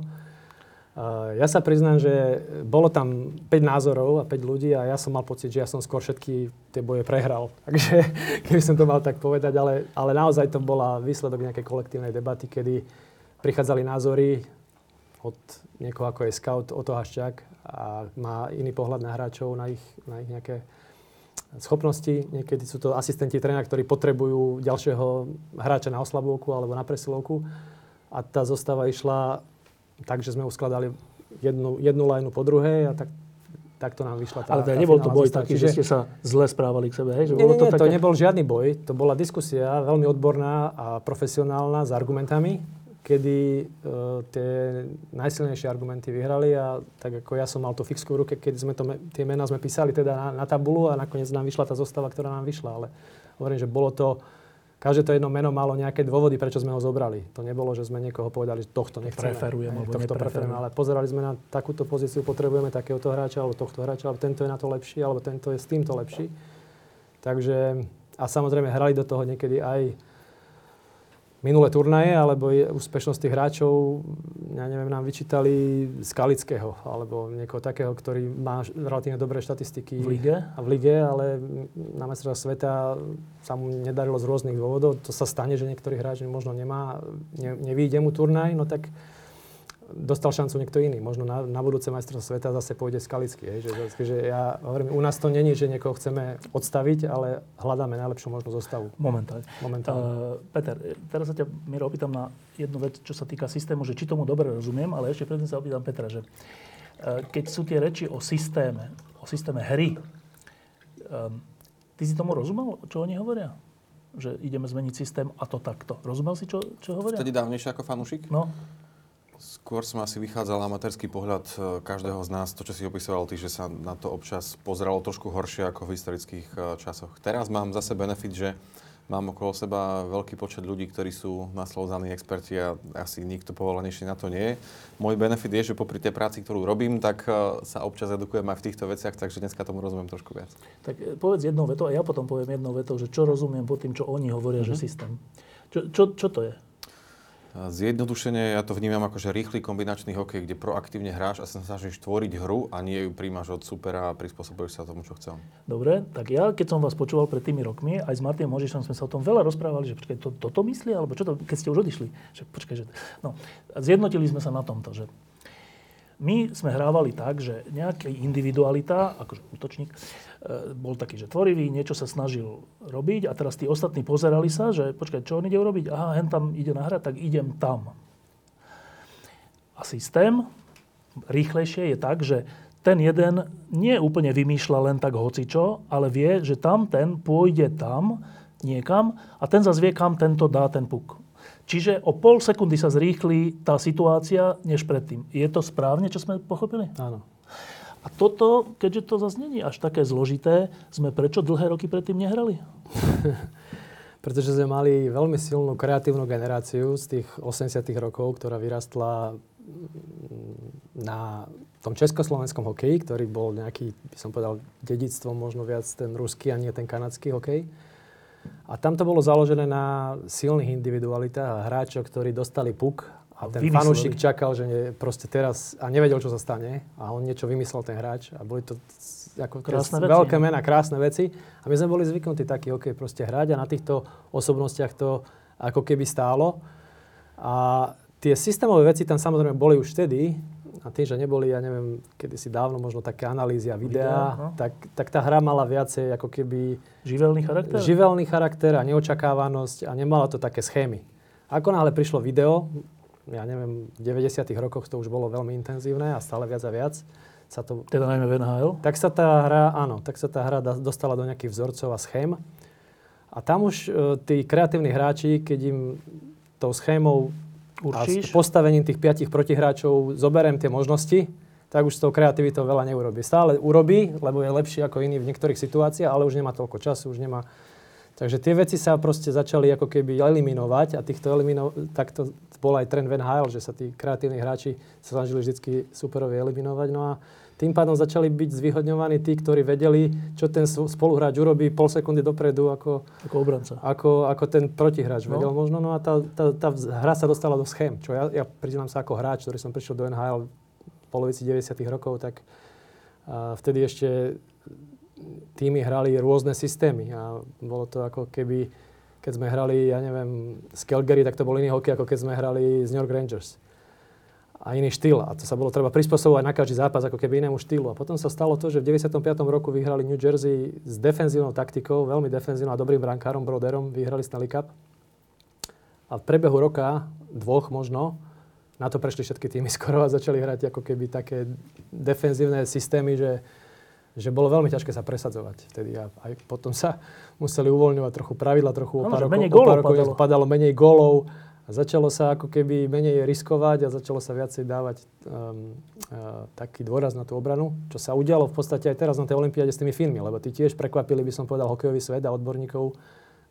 Ja sa priznám, že bolo tam 5 názorov a 5 ľudí a ja som mal pocit, že ja som skôr všetky tie boje prehral. Takže keby som to mal tak povedať, ale, ale naozaj to bola výsledok nejakej kolektívnej debaty, kedy prichádzali názory od niekoho ako je scout Oto Haščák a má iný pohľad na hráčov, na ich, na ich nejaké schopnosti. Niekedy sú to asistenti trénera, ktorí potrebujú ďalšieho hráča na oslabovku alebo na presilovku. A tá zostava išla takže sme uskladali jednu, jednu lajnu po druhej a tak, tak to nám vyšla tá Ale teda nebol to boj taký, že ste sa zle správali k sebe, hej? Že nie, bolo to, nie, také... to nebol žiadny boj, to bola diskusia veľmi odborná a profesionálna s argumentami, kedy uh, tie najsilnejšie argumenty vyhrali a tak ako ja som mal tú fixku v ruke, keď sme to, tie mená sme písali teda na, na tabulu a nakoniec nám vyšla tá zostava, ktorá nám vyšla, ale hovorím, že bolo to každé to jedno meno malo nejaké dôvody, prečo sme ho zobrali. To nebolo, že sme niekoho povedali, že tohto nechceme. Preferujeme, alebo tohto preferujeme, ale pozerali sme na takúto pozíciu, potrebujeme takéhoto hráča, alebo tohto hráča, alebo tento je na to lepší, alebo tento je s týmto lepší. Takže, a samozrejme hrali do toho niekedy aj minulé turnaje, alebo je úspešnosť tých hráčov, ja neviem, nám vyčítali Skalického, alebo niekoho takého, ktorý má relatívne dobré štatistiky. V lige? A v lige, ale na mestra sveta sa mu nedarilo z rôznych dôvodov. To sa stane, že niektorý hráč možno nemá, ne, nevíde mu turnaj, no tak dostal šancu niekto iný. Možno na, na budúce majstrovstvo sveta zase pôjde Skalický. Hej, že, že ja hovorím, u nás to není, že niekoho chceme odstaviť, ale hľadáme najlepšiu možnú zostavu. Momentálne. Momentálne. Uh, Peter, teraz sa ťa, Miro, opýtam na jednu vec, čo sa týka systému, že či tomu dobre rozumiem, ale ešte predtým sa opýtam Petra, že uh, keď sú tie reči o systéme, o systéme hry, um, ty si tomu rozumel, čo oni hovoria? Že ideme zmeniť systém a to takto. Rozumel si, čo, čo hovoria? Vtedy dávnejšie ako fanúšik? No, Skôr som asi vychádzal amatérsky pohľad e, každého z nás, to, čo si opisoval ty, že sa na to občas pozeralo trošku horšie ako v historických e, časoch. Teraz mám zase benefit, že mám okolo seba veľký počet ľudí, ktorí sú naslovzaní experti a asi nikto povolenejší na to nie je. Môj benefit je, že popri tej práci, ktorú robím, tak e, sa občas edukujem aj v týchto veciach, takže dneska tomu rozumiem trošku viac. tak povedz jednou vetou a ja potom poviem jednou vetou, že čo rozumiem pod tým, čo oni hovoria, Mhm. že systém. Čo, čo, čo to je? Zjednodušene ja to vnímam ako že rýchly kombinačný hokej, kde proaktívne hráš a sa snažíš tvoriť hru a nie ju príjmaš od supera a prispôsobuješ sa tomu, čo chcem. Dobre, tak ja, keď som vás počúval pred tými rokmi, aj s Martinom Možišom sme sa o tom veľa rozprávali, že počkaj, to, toto myslí, alebo čo to, keď ste už odišli? Že, počkaj, že, no, zjednotili sme sa na tomto, že my sme hrávali tak, že nejaký individualita, akože útočník, bol taký, že tvorivý, niečo sa snažil robiť a teraz tí ostatní pozerali sa, že počkaj, čo on ide urobiť? Aha, hen tam ide nahrať, tak idem tam. A systém rýchlejšie je tak, že ten jeden nie úplne vymýšľa len tak hocičo, ale vie, že tam ten pôjde tam niekam a ten zase vie, kam tento dá ten puk. Čiže o pol sekundy sa zrýchli tá situácia, než predtým. Je to správne, čo sme pochopili? Áno. A toto, keďže to zase není až také zložité, sme prečo dlhé roky predtým nehrali? Pretože sme mali veľmi silnú kreatívnu generáciu z tých 80 rokov, ktorá vyrastla mm, na tom československom hokeji, ktorý bol nejaký, by som povedal, dedictvom možno viac ten ruský a nie ten kanadský hokej. A tam to bolo založené na silných individualitách a hráčoch, ktorí dostali puk a ten Vymysleli. fanúšik čakal, že ne, proste teraz a nevedel, čo sa stane a on niečo vymyslel ten hráč a boli to ako Krásne veci. veľké mená, krásne veci a my sme boli zvyknutí taký hokej proste hrať a na týchto osobnostiach to ako keby stálo. A tie systémové veci tam samozrejme boli už vtedy, a tým, že neboli, ja neviem, kedysi dávno možno také analýzy a Videá, no. tak, tak tá hra mala viacej ako keby Živelný charakter? živelný charakter a neočakávanosť a nemala to také schémy. Ako náhle prišlo video, ja neviem, v 90 rokoch to už bolo veľmi intenzívne a stále viac a viac, sa to, Teda najmä v NHL? tak sa tá hra, áno, tak sa tá hra dostala do nejakých vzorcov a schém. A tam už e, tí kreatívni hráči, keď im tou schémou a s Určíš? postavením tých piatich protihráčov zoberiem tie možnosti, tak už s tou kreativitou veľa neurobí. Stále urobí, lebo je lepší ako iný v niektorých situáciách, ale už nemá toľko času, už nemá... Takže tie veci sa proste začali ako keby eliminovať a týchto elimino... tak to bol aj trend Van Hale, že sa tí kreatívni hráči sa snažili vždy superovi eliminovať. No a tým pádom začali byť zvýhodňovaní tí, ktorí vedeli, čo ten spoluhráč urobí pol sekundy dopredu, ako, Ako obranca. ako, ako ten protihráč No. vedel možno. No a tá, tá, tá hra sa dostala do schém. Čo ja, ja priznám sa ako hráč, ktorý som prišiel do NHL v polovici 90 rokov, tak a vtedy ešte týmy hrali rôzne systémy a bolo to ako keby, keď sme hrali, ja neviem, z Calgary, tak to bol iný hokej, ako keď sme hrali z New York Rangers. A iný štýl. A to sa bolo treba prispôsobovať na každý zápas ako keby inému štýlu. A potom sa stalo to, že v 95. roku vyhrali New Jersey s defenzívnou taktikou, veľmi defenzívnou a dobrým brankárom, Broderom, vyhrali Stanley Cup. A v prebehu roka, dvoch možno, na to prešli všetky týmy skoro a začali hrať ako keby také defenzívne systémy, že, že bolo veľmi ťažké sa presadzovať vtedy. A aj potom sa museli uvoľňovať trochu pravidla, trochu o Áno, pár že rokov, menej o pár rokov padalo. padalo menej gólov a začalo sa ako keby menej riskovať a začalo sa viacej dávať um, uh, taký dôraz na tú obranu, čo sa udialo v podstate aj teraz na tej Olympiáde s tými Fínmi, lebo tí tiež prekvapili, by som povedal, hokejový svet a odborníkov,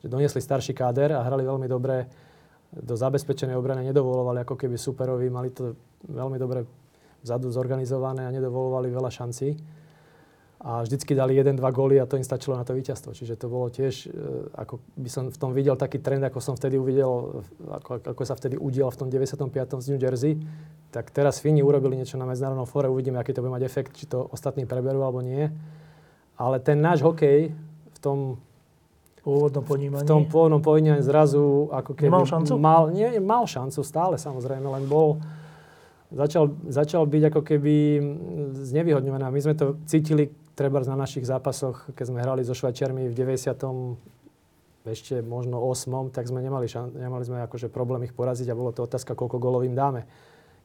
že doniesli starší káder a hrali veľmi dobre do zabezpečenej obrany, nedovolovali ako keby superovi, mali to veľmi dobre vzadu zorganizované a nedovolovali veľa šancí. A vždycky dali 1-2 góly a to im stačilo na to víťazstvo. Čiže to bolo tiež, e, ako by som v tom videl taký trend, ako som vtedy uvidel, ako, ako sa vtedy udial v tom 95. z New Jersey. Tak teraz Fíni urobili niečo na medzinárodnom fóre, uvidíme, aký to bude mať efekt, či to ostatní preberú alebo nie. Ale ten náš hokej v tom Pôvodnom v ponímaní. tom pôvodnom pojednaní zrazu ako keby... Nemal šancu? Mal, nie, mal šancu stále samozrejme, len bol začal, začal byť ako keby znevýhodňovaný. My sme to cítili treba na našich zápasoch, keď sme hrali so Švajčiarmi v 90 ešte možno 8, tak sme nemali, šan- nemali sme akože problém ich poraziť a bolo to otázka, koľko golov im dáme.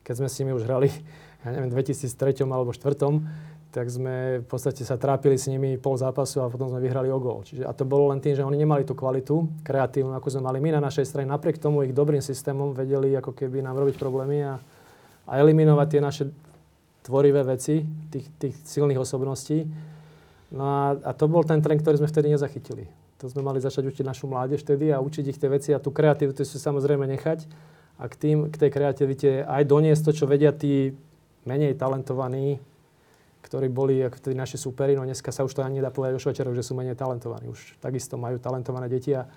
Keď sme s nimi už hrali, ja neviem, 2003 alebo 2004, tak sme v podstate sa trápili s nimi pol zápasu a potom sme vyhrali o gol. Čiže, a to bolo len tým, že oni nemali tú kvalitu kreatívnu, ako sme mali my na našej strane. Napriek tomu ich dobrým systémom vedeli ako keby nám robiť problémy a, a eliminovať tie naše tvorivé veci, tých, tých silných osobností. No a, a to bol ten trend, ktorý sme vtedy nezachytili. To sme mali začať učiť našu mládež vtedy a učiť ich tie veci a tú kreativitu si samozrejme nechať a k, tým, k tej kreativite aj doniesť to, čo vedia tí menej talentovaní, ktorí boli ako vtedy naši superi, no dneska sa už to ani nedá povedať o Švečerov, že sú menej talentovaní. Už takisto majú talentované deti a,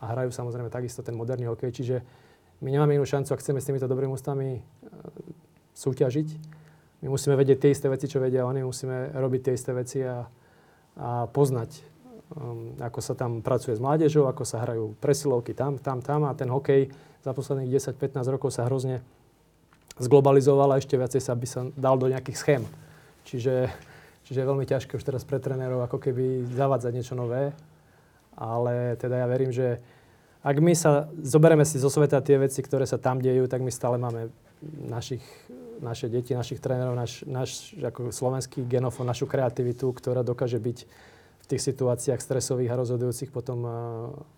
a hrajú samozrejme takisto ten moderný hokej. Čiže my nemáme inú šancu, ak chceme s týmito dobrými ústami e, súťažiť. My musíme vedieť tie isté veci, čo vedia oni, musíme robiť tie isté veci a, a poznať um, ako sa tam pracuje s mládežou, ako sa hrajú presilovky tam, tam, tam a ten hokej za posledných 10-15 rokov sa hrozne zglobalizoval a ešte viacej sa by sa dal do nejakých schém. Čiže, čiže je veľmi ťažké už teraz pre trénerov ako keby zavádzať niečo nové. Ale teda ja verím, že ak my sa zoberieme si zo sveta tie veci, ktoré sa tam dejú, tak my stále máme našich, naše deti, našich trénerov, náš, náš slovenský genofón, našu kreativitu, ktorá dokáže byť v tých situáciách stresových a rozhodujúcich potom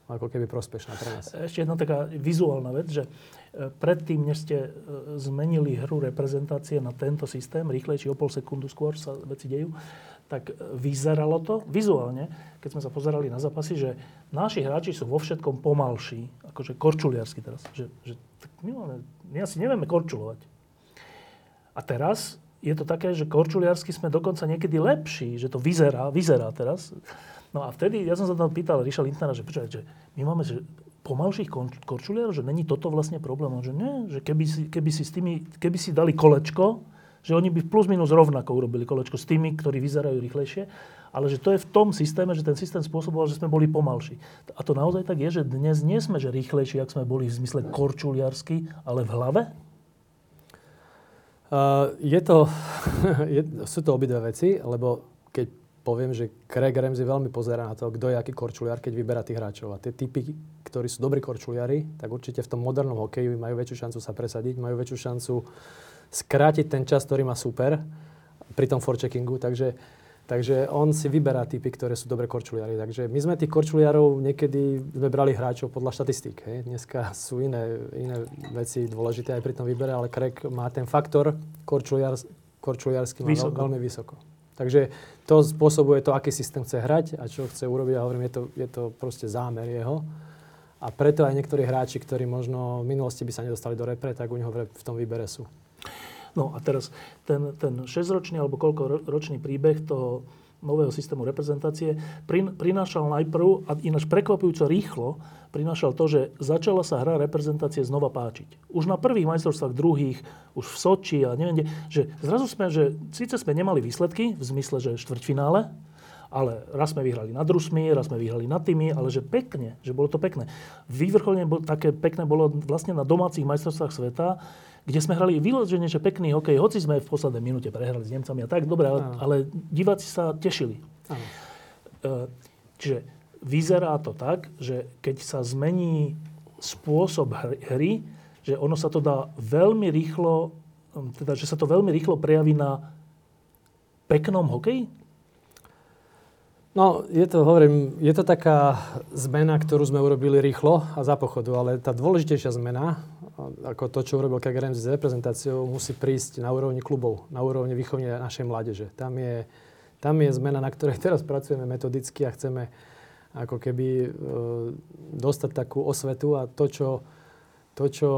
ako keby prospešná pre nás. Ešte jedna taká vizuálna vec, že e, predtým, než ste e, zmenili hru reprezentácie na tento systém, rýchlejší o pol sekundu skôr sa veci dejú, tak e, vyzeralo to vizuálne, keď sme sa pozerali na zápasy, že naši hráči sú vo všetkom pomalší, akože korčuliarsky teraz. Že, že my, máme, my asi nevieme korčulovať. A teraz je to také, že korčuliarsky sme dokonca niekedy lepší, že to vyzerá, vyzerá teraz. No a vtedy, ja som sa tam pýtal Ríša Lintnera, že počkaj, že my máme že pomalších korčuliarov, že není toto vlastne problém. že nie, že keby si, keby si, s tými, keby si dali kolečko, že oni by plus minus rovnako urobili kolečko s tými, ktorí vyzerajú rýchlejšie, ale že to je v tom systéme, že ten systém spôsoboval, že sme boli pomalší. A to naozaj tak je, že dnes nie sme že rýchlejší, ak sme boli v zmysle korčuliarsky, ale v hlave? Uh, je to, je, sú to obidve veci, lebo keď poviem, že Craig Ramsey veľmi pozera na to, kto je aký korčuliar, keď vyberá tých hráčov. A tie typy, ktorí sú dobrí korčuliari, tak určite v tom modernom hokeji majú väčšiu šancu sa presadiť, majú väčšiu šancu skrátiť ten čas, ktorý má super pri tom forecheckingu. Takže Takže on si vyberá typy, ktoré sú dobre korčuliari. Takže my sme tých korčuliarov niekedy sme brali hráčov podľa štatistík. Hej. Dneska sú iné, iné veci dôležité aj pri tom výbere, ale Craig má ten faktor korčuliar, korčuliarsky má vysoko. veľmi vysoko. Takže to spôsobuje to, aký systém chce hrať a čo chce urobiť. A hovorím, je to, je to proste zámer jeho. A preto aj niektorí hráči, ktorí možno v minulosti by sa nedostali do repre, tak u neho v tom výbere sú. No a teraz ten, ten 6-ročný alebo koľko ročný príbeh toho nového systému reprezentácie prinášal najprv, a ináč prekvapujúco rýchlo, prinášal to, že začala sa hra reprezentácie znova páčiť. Už na prvých majstrovstvách druhých, už v Soči a neviem kde, že zrazu sme, že síce sme nemali výsledky, v zmysle, že štvrťfinále, ale raz sme vyhrali nad Rusmi, raz sme vyhrali nad tými, ale že pekne, že bolo to pekné. Vývrcholne bol, také pekné bolo vlastne na domácich majstrovstvách sveta, kde sme hrali vyloženie, že pekný hokej, hoci sme v poslednej minúte prehrali s Nemcami a tak, dobre, ale, ale diváci sa tešili. Áno. E, čiže vyzerá to tak, že keď sa zmení spôsob hry, že ono sa to dá veľmi rýchlo, teda, že sa to veľmi rýchlo prejaví na peknom hokeji? No, je to, hovorím, je to taká zmena, ktorú sme urobili rýchlo a za pochodu, ale tá dôležitejšia zmena, ako to, čo urobil KGRM s reprezentáciou, musí prísť na úrovni klubov, na úrovni výchovne našej mládeže. Tam je, tam je zmena, na ktorej teraz pracujeme metodicky a chceme ako keby e, dostať takú osvetu a to, čo, to, čo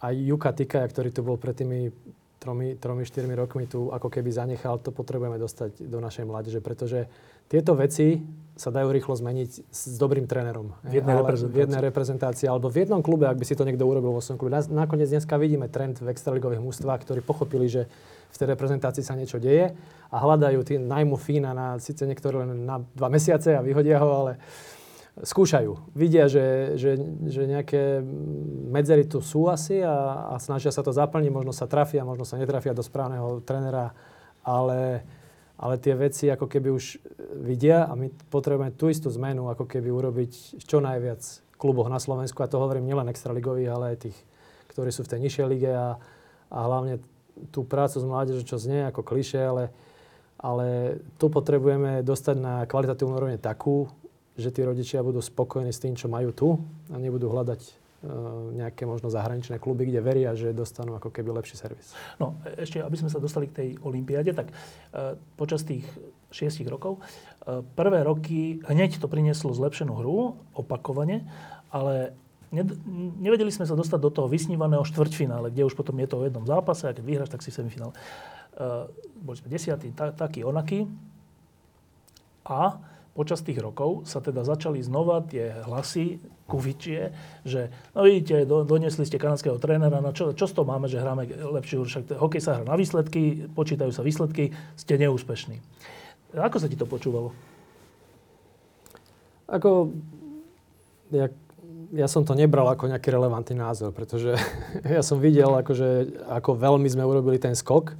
aj Juka Tikaja, ktorý tu bol pred tými tromi, tromi, štyrmi rokmi tu ako keby zanechal, to potrebujeme dostať do našej mládeže, pretože tieto veci sa dajú rýchlo zmeniť s dobrým trénerom. V jednej, reprezentácii. v jednej reprezentácii. Alebo v jednom klube, ak by si to niekto urobil vo svojom klube. Nakoniec dneska vidíme trend v extraligových mústvách, ktorí pochopili, že v tej reprezentácii sa niečo deje a hľadajú tým najmu Fína na síce niektoré len na dva mesiace a vyhodia ho, ale skúšajú. Vidia, že, že, že nejaké medzery tu sú asi a, a snažia sa to zaplniť. Možno sa trafia, možno sa netrafia do správneho trenera, ale, ale tie veci ako keby už vidia a my potrebujeme tú istú zmenu ako keby urobiť čo najviac kluboch na Slovensku. A to hovorím nielen extraligových, ale aj tých, ktorí sú v tej nižšej lige a, a hlavne tú prácu s mládežou, čo znie ako kliše, ale, ale tu potrebujeme dostať na kvalitatívnu úroveň takú, že tí rodičia budú spokojní s tým, čo majú tu a nebudú hľadať e, nejaké možno zahraničné kluby, kde veria, že dostanú ako keby lepší servis. No, ešte, aby sme sa dostali k tej olympiáde, tak e, počas tých šiestich rokov, e, prvé roky hneď to prinieslo zlepšenú hru, opakovane, ale nevedeli sme sa dostať do toho vysnívaného štvrťfinále, kde už potom je to o jednom zápase a keď vyhráš, tak si semifinále. Uh, boli sme desiatí, ta, taký, onaký. A počas tých rokov sa teda začali znova tie hlasy kuvičie, že no vidíte, do, doniesli ste kanadského trénera, no čo, čo z toho máme, že hráme lepšie, však hokej sa hrá na výsledky, počítajú sa výsledky, ste neúspešní. Ako sa ti to počúvalo? Ako, ja, ja som to nebral ako nejaký relevantný názor, pretože ja som videl, akože, ako veľmi sme urobili ten skok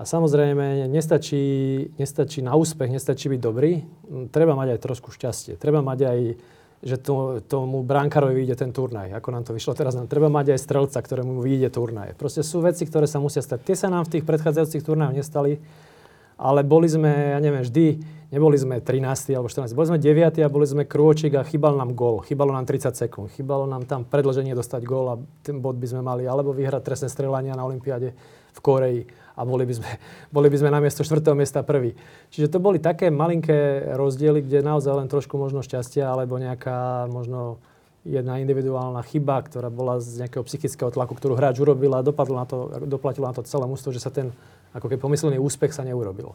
a samozrejme, nestačí, nestačí na úspech, nestačí byť dobrý, treba mať aj trošku šťastie. Treba mať aj, že to, tomu bránkarovi vyjde ten turnaj, ako nám to vyšlo teraz. Treba mať aj strelca, ktorému vyjde turnaj. Proste sú veci, ktoré sa musia stať. Tie sa nám v tých predchádzajúcich turnajoch nestali, ale boli sme, ja neviem, vždy, neboli sme 13. alebo 14. Boli sme 9. a boli sme krôčik a chýbal nám gól. Chýbalo nám 30 sekúnd. Chýbalo nám tam predlženie dostať gól a ten bod by sme mali. Alebo vyhrať trestné strelania na Olympiáde v Koreji a boli by sme, boli by sme na miesto 4. miesta prvý. Čiže to boli také malinké rozdiely, kde naozaj len trošku možno šťastia alebo nejaká možno jedna individuálna chyba, ktorá bola z nejakého psychického tlaku, ktorú hráč urobil a dopadlo na to, doplatilo na to celé mústvo, že sa ten ako keby pomyslený úspech sa neurobil.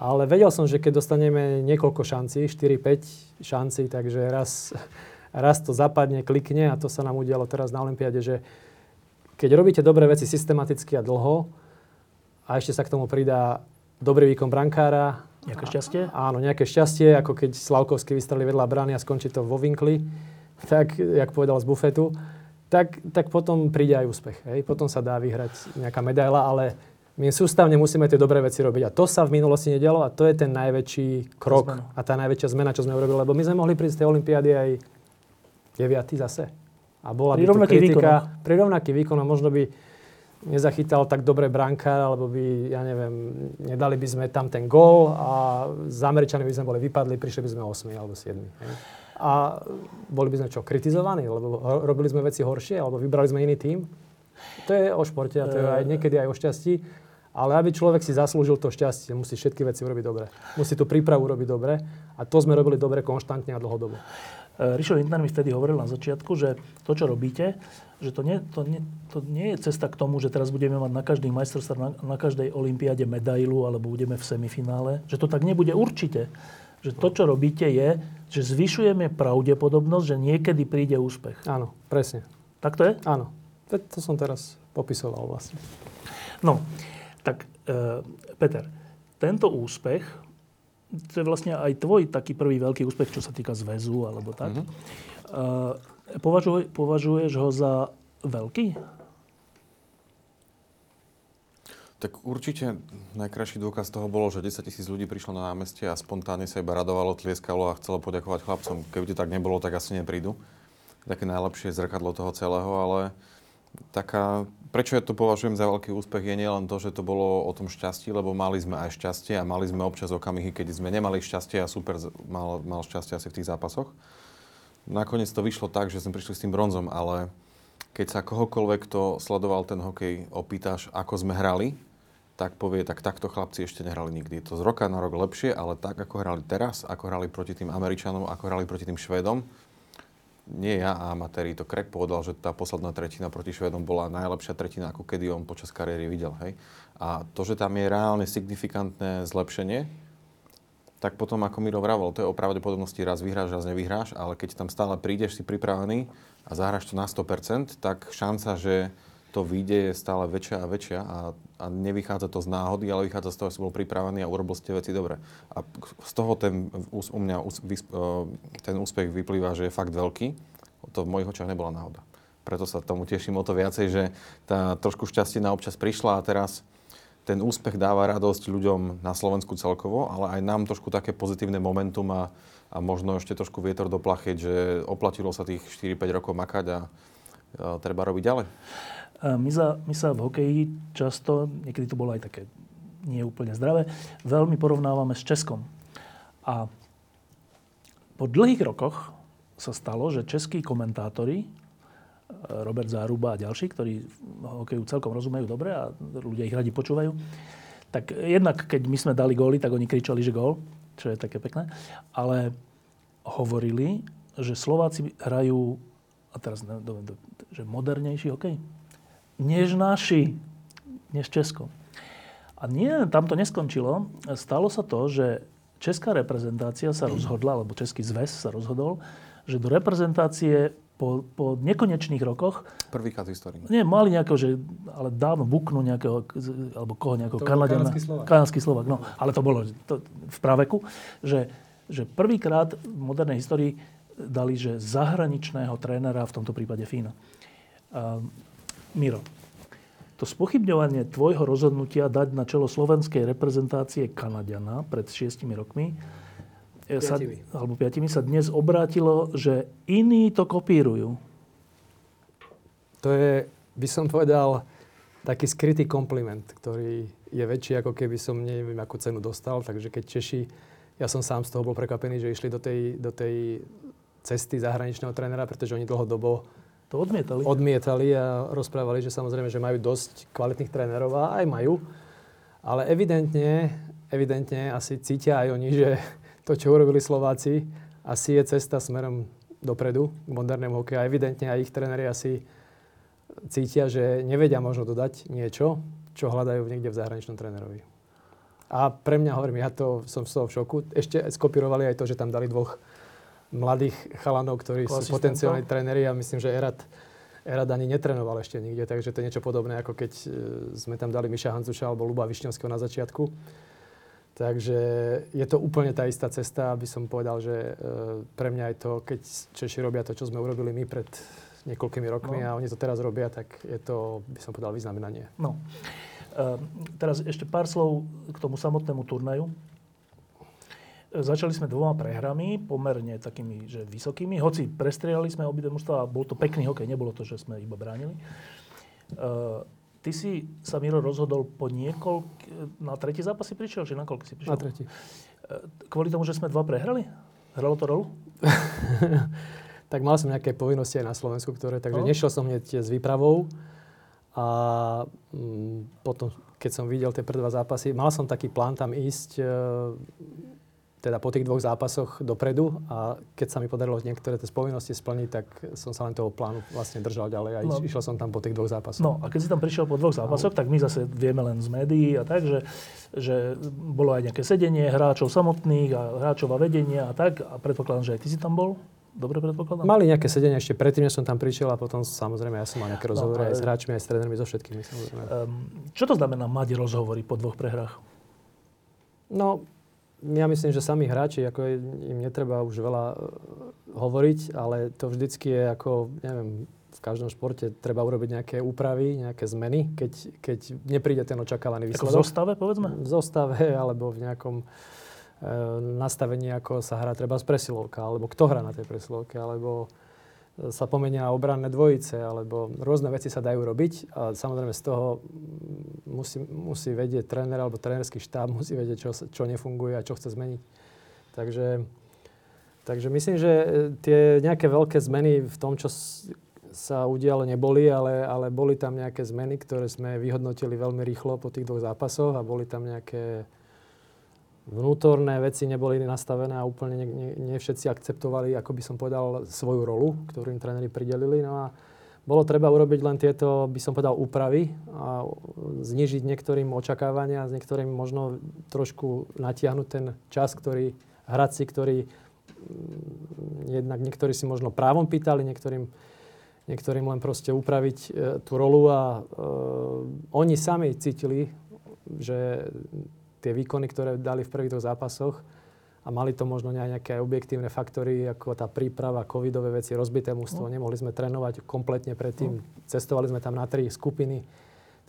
Ale vedel som, že keď dostaneme niekoľko šancí, 4-5 šancí, takže raz, raz to zapadne, klikne a to sa nám udialo teraz na Olympiade, že keď robíte dobré veci systematicky a dlho, a ešte sa k tomu pridá dobrý výkon brankára. Nejaké šťastie? A, áno, nejaké šťastie, ako keď Slavkovský vystrelí vedľa brány a skončí to vo vinkli, tak, jak povedal z bufetu, tak, tak potom príde aj úspech. Hej? Potom sa dá vyhrať nejaká medaila, ale my sústavne musíme tie dobré veci robiť. A to sa v minulosti nedialo a to je ten najväčší krok a tá najväčšia zmena, čo sme urobili. Lebo my sme mohli prísť z tej Olympiády aj 9. zase. A bola pri by kritika. Výkon. Pri rovnaký výkon a možno by nezachytal tak dobre brankár, alebo by, ja neviem, nedali by sme tam ten gól a z Američanmi by sme boli vypadli, prišli by sme 8 alebo 7. Hej. A boli by sme čo, kritizovaní, lebo robili sme veci horšie, alebo vybrali sme iný tým. To je o športe a to je aj niekedy aj o šťastí. Ale aby človek si zaslúžil to šťastie, musí všetky veci urobiť dobre. Musí tú prípravu robiť dobre. A to sme robili dobre konštantne a dlhodobo. E, Rišo Lindner mi vtedy hovoril na začiatku, že to, čo robíte, že to nie, to, nie, to nie je cesta k tomu, že teraz budeme mať na každých majstrovstvách, na, na každej olympiáde medailu alebo budeme v semifinále. Že to tak nebude určite. Že to, čo robíte, je, že zvyšujeme pravdepodobnosť, že niekedy príde úspech. Áno, presne. Tak to je? Áno. To, to som teraz popisoval vlastne. No, tak e, Peter, tento úspech, to je vlastne aj tvoj taký prvý veľký úspech, čo sa týka zväzu alebo tak. Mm-hmm. E, Považuj, považuješ ho za veľký? Tak určite najkrajší dôkaz toho bolo, že 10 tisíc ľudí prišlo na námestie a spontánne sa iba radovalo, tlieskalo a chcelo poďakovať chlapcom. Keby to tak nebolo, tak asi neprídu. Také najlepšie zrkadlo toho celého, ale taká, prečo ja to považujem za veľký úspech, je nielen to, že to bolo o tom šťastí, lebo mali sme aj šťastie a mali sme občas okamihy, keď sme nemali šťastie a super mal, mal šťastie asi v tých zápasoch nakoniec to vyšlo tak, že sme prišli s tým bronzom, ale keď sa kohokoľvek, kto sledoval ten hokej, opýtaš, ako sme hrali, tak povie, tak takto chlapci ešte nehrali nikdy. Je to z roka na rok lepšie, ale tak, ako hrali teraz, ako hrali proti tým Američanom, ako hrali proti tým Švédom, nie ja a amatéri, to Craig povedal, že tá posledná tretina proti Švédom bola najlepšia tretina, ako kedy on počas kariéry videl. Hej? A to, že tam je reálne signifikantné zlepšenie, tak potom, ako Miro vravel, to je o pravdepodobnosti raz vyhráš, raz nevyhráš, ale keď tam stále prídeš, si pripravený a zahráš to na 100%, tak šanca, že to vyjde je stále väčšia a väčšia a, a nevychádza to z náhody, ale vychádza z toho, že si bol pripravený a urobil ste veci dobre. A z toho ten, u mňa ten úspech vyplýva, že je fakt veľký. To v mojich očiach nebola náhoda. Preto sa tomu teším o to viacej, že tá trošku šťastie na občas prišla a teraz ten úspech dáva radosť ľuďom na Slovensku celkovo, ale aj nám trošku také pozitívne momentum a, a možno ešte trošku vietor do plachet, že oplatilo sa tých 4-5 rokov makať a, a treba robiť ďalej. My sa, my sa v hokeji často, niekedy to bolo aj také nie zdravé, veľmi porovnávame s Českom. A po dlhých rokoch sa stalo, že českí komentátori, Robert Záruba a ďalší, ktorí hokeju celkom rozumejú dobre a ľudia ich radi počúvajú, tak jednak, keď my sme dali góly, tak oni kričali, že gól, čo je také pekné, ale hovorili, že Slováci hrajú, a teraz že modernejší hokej než naši, než Česko. A nie, tam to neskončilo. Stalo sa to, že česká reprezentácia sa rozhodla, alebo Český zväz sa rozhodol, že do reprezentácie po, po nekonečných rokoch... Prvýkrát v histórii. Nie, mali nejakého, že, ale dávno buknú nejakého, alebo koho nejakého Kanadiana. Kanadský Slovak. Kanadský Slovak, no. Ale to bolo to, v praveku, že, že prvýkrát v modernej histórii dali, že zahraničného trénera, v tomto prípade Fína. Uh, Miro, to spochybňovanie tvojho rozhodnutia dať na čelo slovenskej reprezentácie Kanadiana pred šiestimi rokmi sa, alebo piatimi sa dnes obrátilo, že iní to kopírujú. To je, by som povedal, taký skrytý kompliment, ktorý je väčší, ako keby som neviem, akú cenu dostal. Takže keď Češi, ja som sám z toho bol prekvapený, že išli do tej, do tej cesty zahraničného trénera, pretože oni dlhodobo to odmietali. Odmietali a rozprávali, že samozrejme, že majú dosť kvalitných trénerov a aj majú. Ale evidentne, evidentne asi cítia aj oni, že to, čo urobili Slováci, asi je cesta smerom dopredu k modernému hokeju. A evidentne aj ich tréneri asi cítia, že nevedia možno dodať niečo, čo hľadajú niekde v zahraničnom trénerovi. A pre mňa, hovorím, ja to som z toho v šoku. Ešte skopírovali aj to, že tam dali dvoch mladých chalanov, ktorí sú potenciálni tréneri a myslím, že Erad, Erad ani netrenoval ešte nikde, takže to je niečo podobné, ako keď e, sme tam dali Miša Hancuša alebo Luba Višňovského na začiatku. Takže je to úplne tá istá cesta, aby som povedal, že e, pre mňa je to, keď Češi robia to, čo sme urobili my pred niekoľkými rokmi no. a oni to teraz robia, tak je to, by som povedal, vyznamenanie. No. E, teraz ešte pár slov k tomu samotnému turnaju. Začali sme dvoma prehrami, pomerne takými, že vysokými. Hoci prestrielali sme obidve mužstva a bol to pekný hokej, nebolo to, že sme iba bránili. Uh, ty si sa, Miro, rozhodol po niekoľk... Na tretí zápas si prišiel, či na koľko si prišiel? Na tretí. Uh, kvôli tomu, že sme dva prehrali? Hralo to rolu? tak mal som nejaké povinnosti aj na Slovensku, ktoré, takže no. nešiel som hneď s výpravou. A mm, potom, keď som videl tie prvé dva zápasy, mal som taký plán tam ísť e, teda po tých dvoch zápasoch dopredu a keď sa mi podarilo niektoré tie povinnosti splniť, tak som sa len toho plánu vlastne držal ďalej a no. išiel som tam po tých dvoch zápasoch. No a keď si tam prišiel po dvoch zápasoch, no. tak my zase vieme len z médií a tak, že, že bolo aj nejaké sedenie hráčov samotných a hráčov a vedenia a tak a predpokladám, že aj ty si tam bol. Dobre predpokladám? Mali nejaké sedenie ešte predtým, než som tam prišiel a potom samozrejme ja som mal nejaké no, rozhovory no, aj s hráčmi, aj s trénermi, so všetkými. Samozrejme. Um, čo to znamená mať rozhovory po dvoch prehrách? No, ja myslím, že sami hráči, ako im netreba už veľa uh, hovoriť, ale to vždycky je ako, neviem, v každom športe treba urobiť nejaké úpravy, nejaké zmeny, keď, keď nepríde ten očakávaný výsledok. Ako v zostave, povedzme? V zostave, alebo v nejakom uh, nastavení, ako sa hrá treba z presilovka, alebo kto hrá na tej presilovke, alebo sa pomenia obranné dvojice, alebo rôzne veci sa dajú robiť a samozrejme z toho musí, musí vedieť tréner alebo trénerský štáb musí vedieť, čo, čo nefunguje a čo chce zmeniť. Takže, takže myslím, že tie nejaké veľké zmeny v tom, čo sa udialo, neboli, ale, ale boli tam nejaké zmeny, ktoré sme vyhodnotili veľmi rýchlo po tých dvoch zápasoch a boli tam nejaké vnútorné veci neboli nastavené a úplne nie, nie, nie všetci akceptovali, ako by som povedal, svoju rolu, ktorú im tréneri pridelili. No a bolo treba urobiť len tieto, by som povedal, úpravy a znižiť niektorým očakávania, s niektorým možno trošku natiahnuť ten čas, ktorý hradci, ktorí mm, jednak niektorí si možno právom pýtali, niektorým, niektorým len proste upraviť e, tú rolu a e, oni sami cítili, že tie výkony, ktoré dali v prvých dvoch zápasoch a mali to možno nejaké objektívne faktory, ako tá príprava, covidové veci, rozbité mústvo. No. Nemohli sme trénovať kompletne predtým. No. Cestovali sme tam na tri skupiny.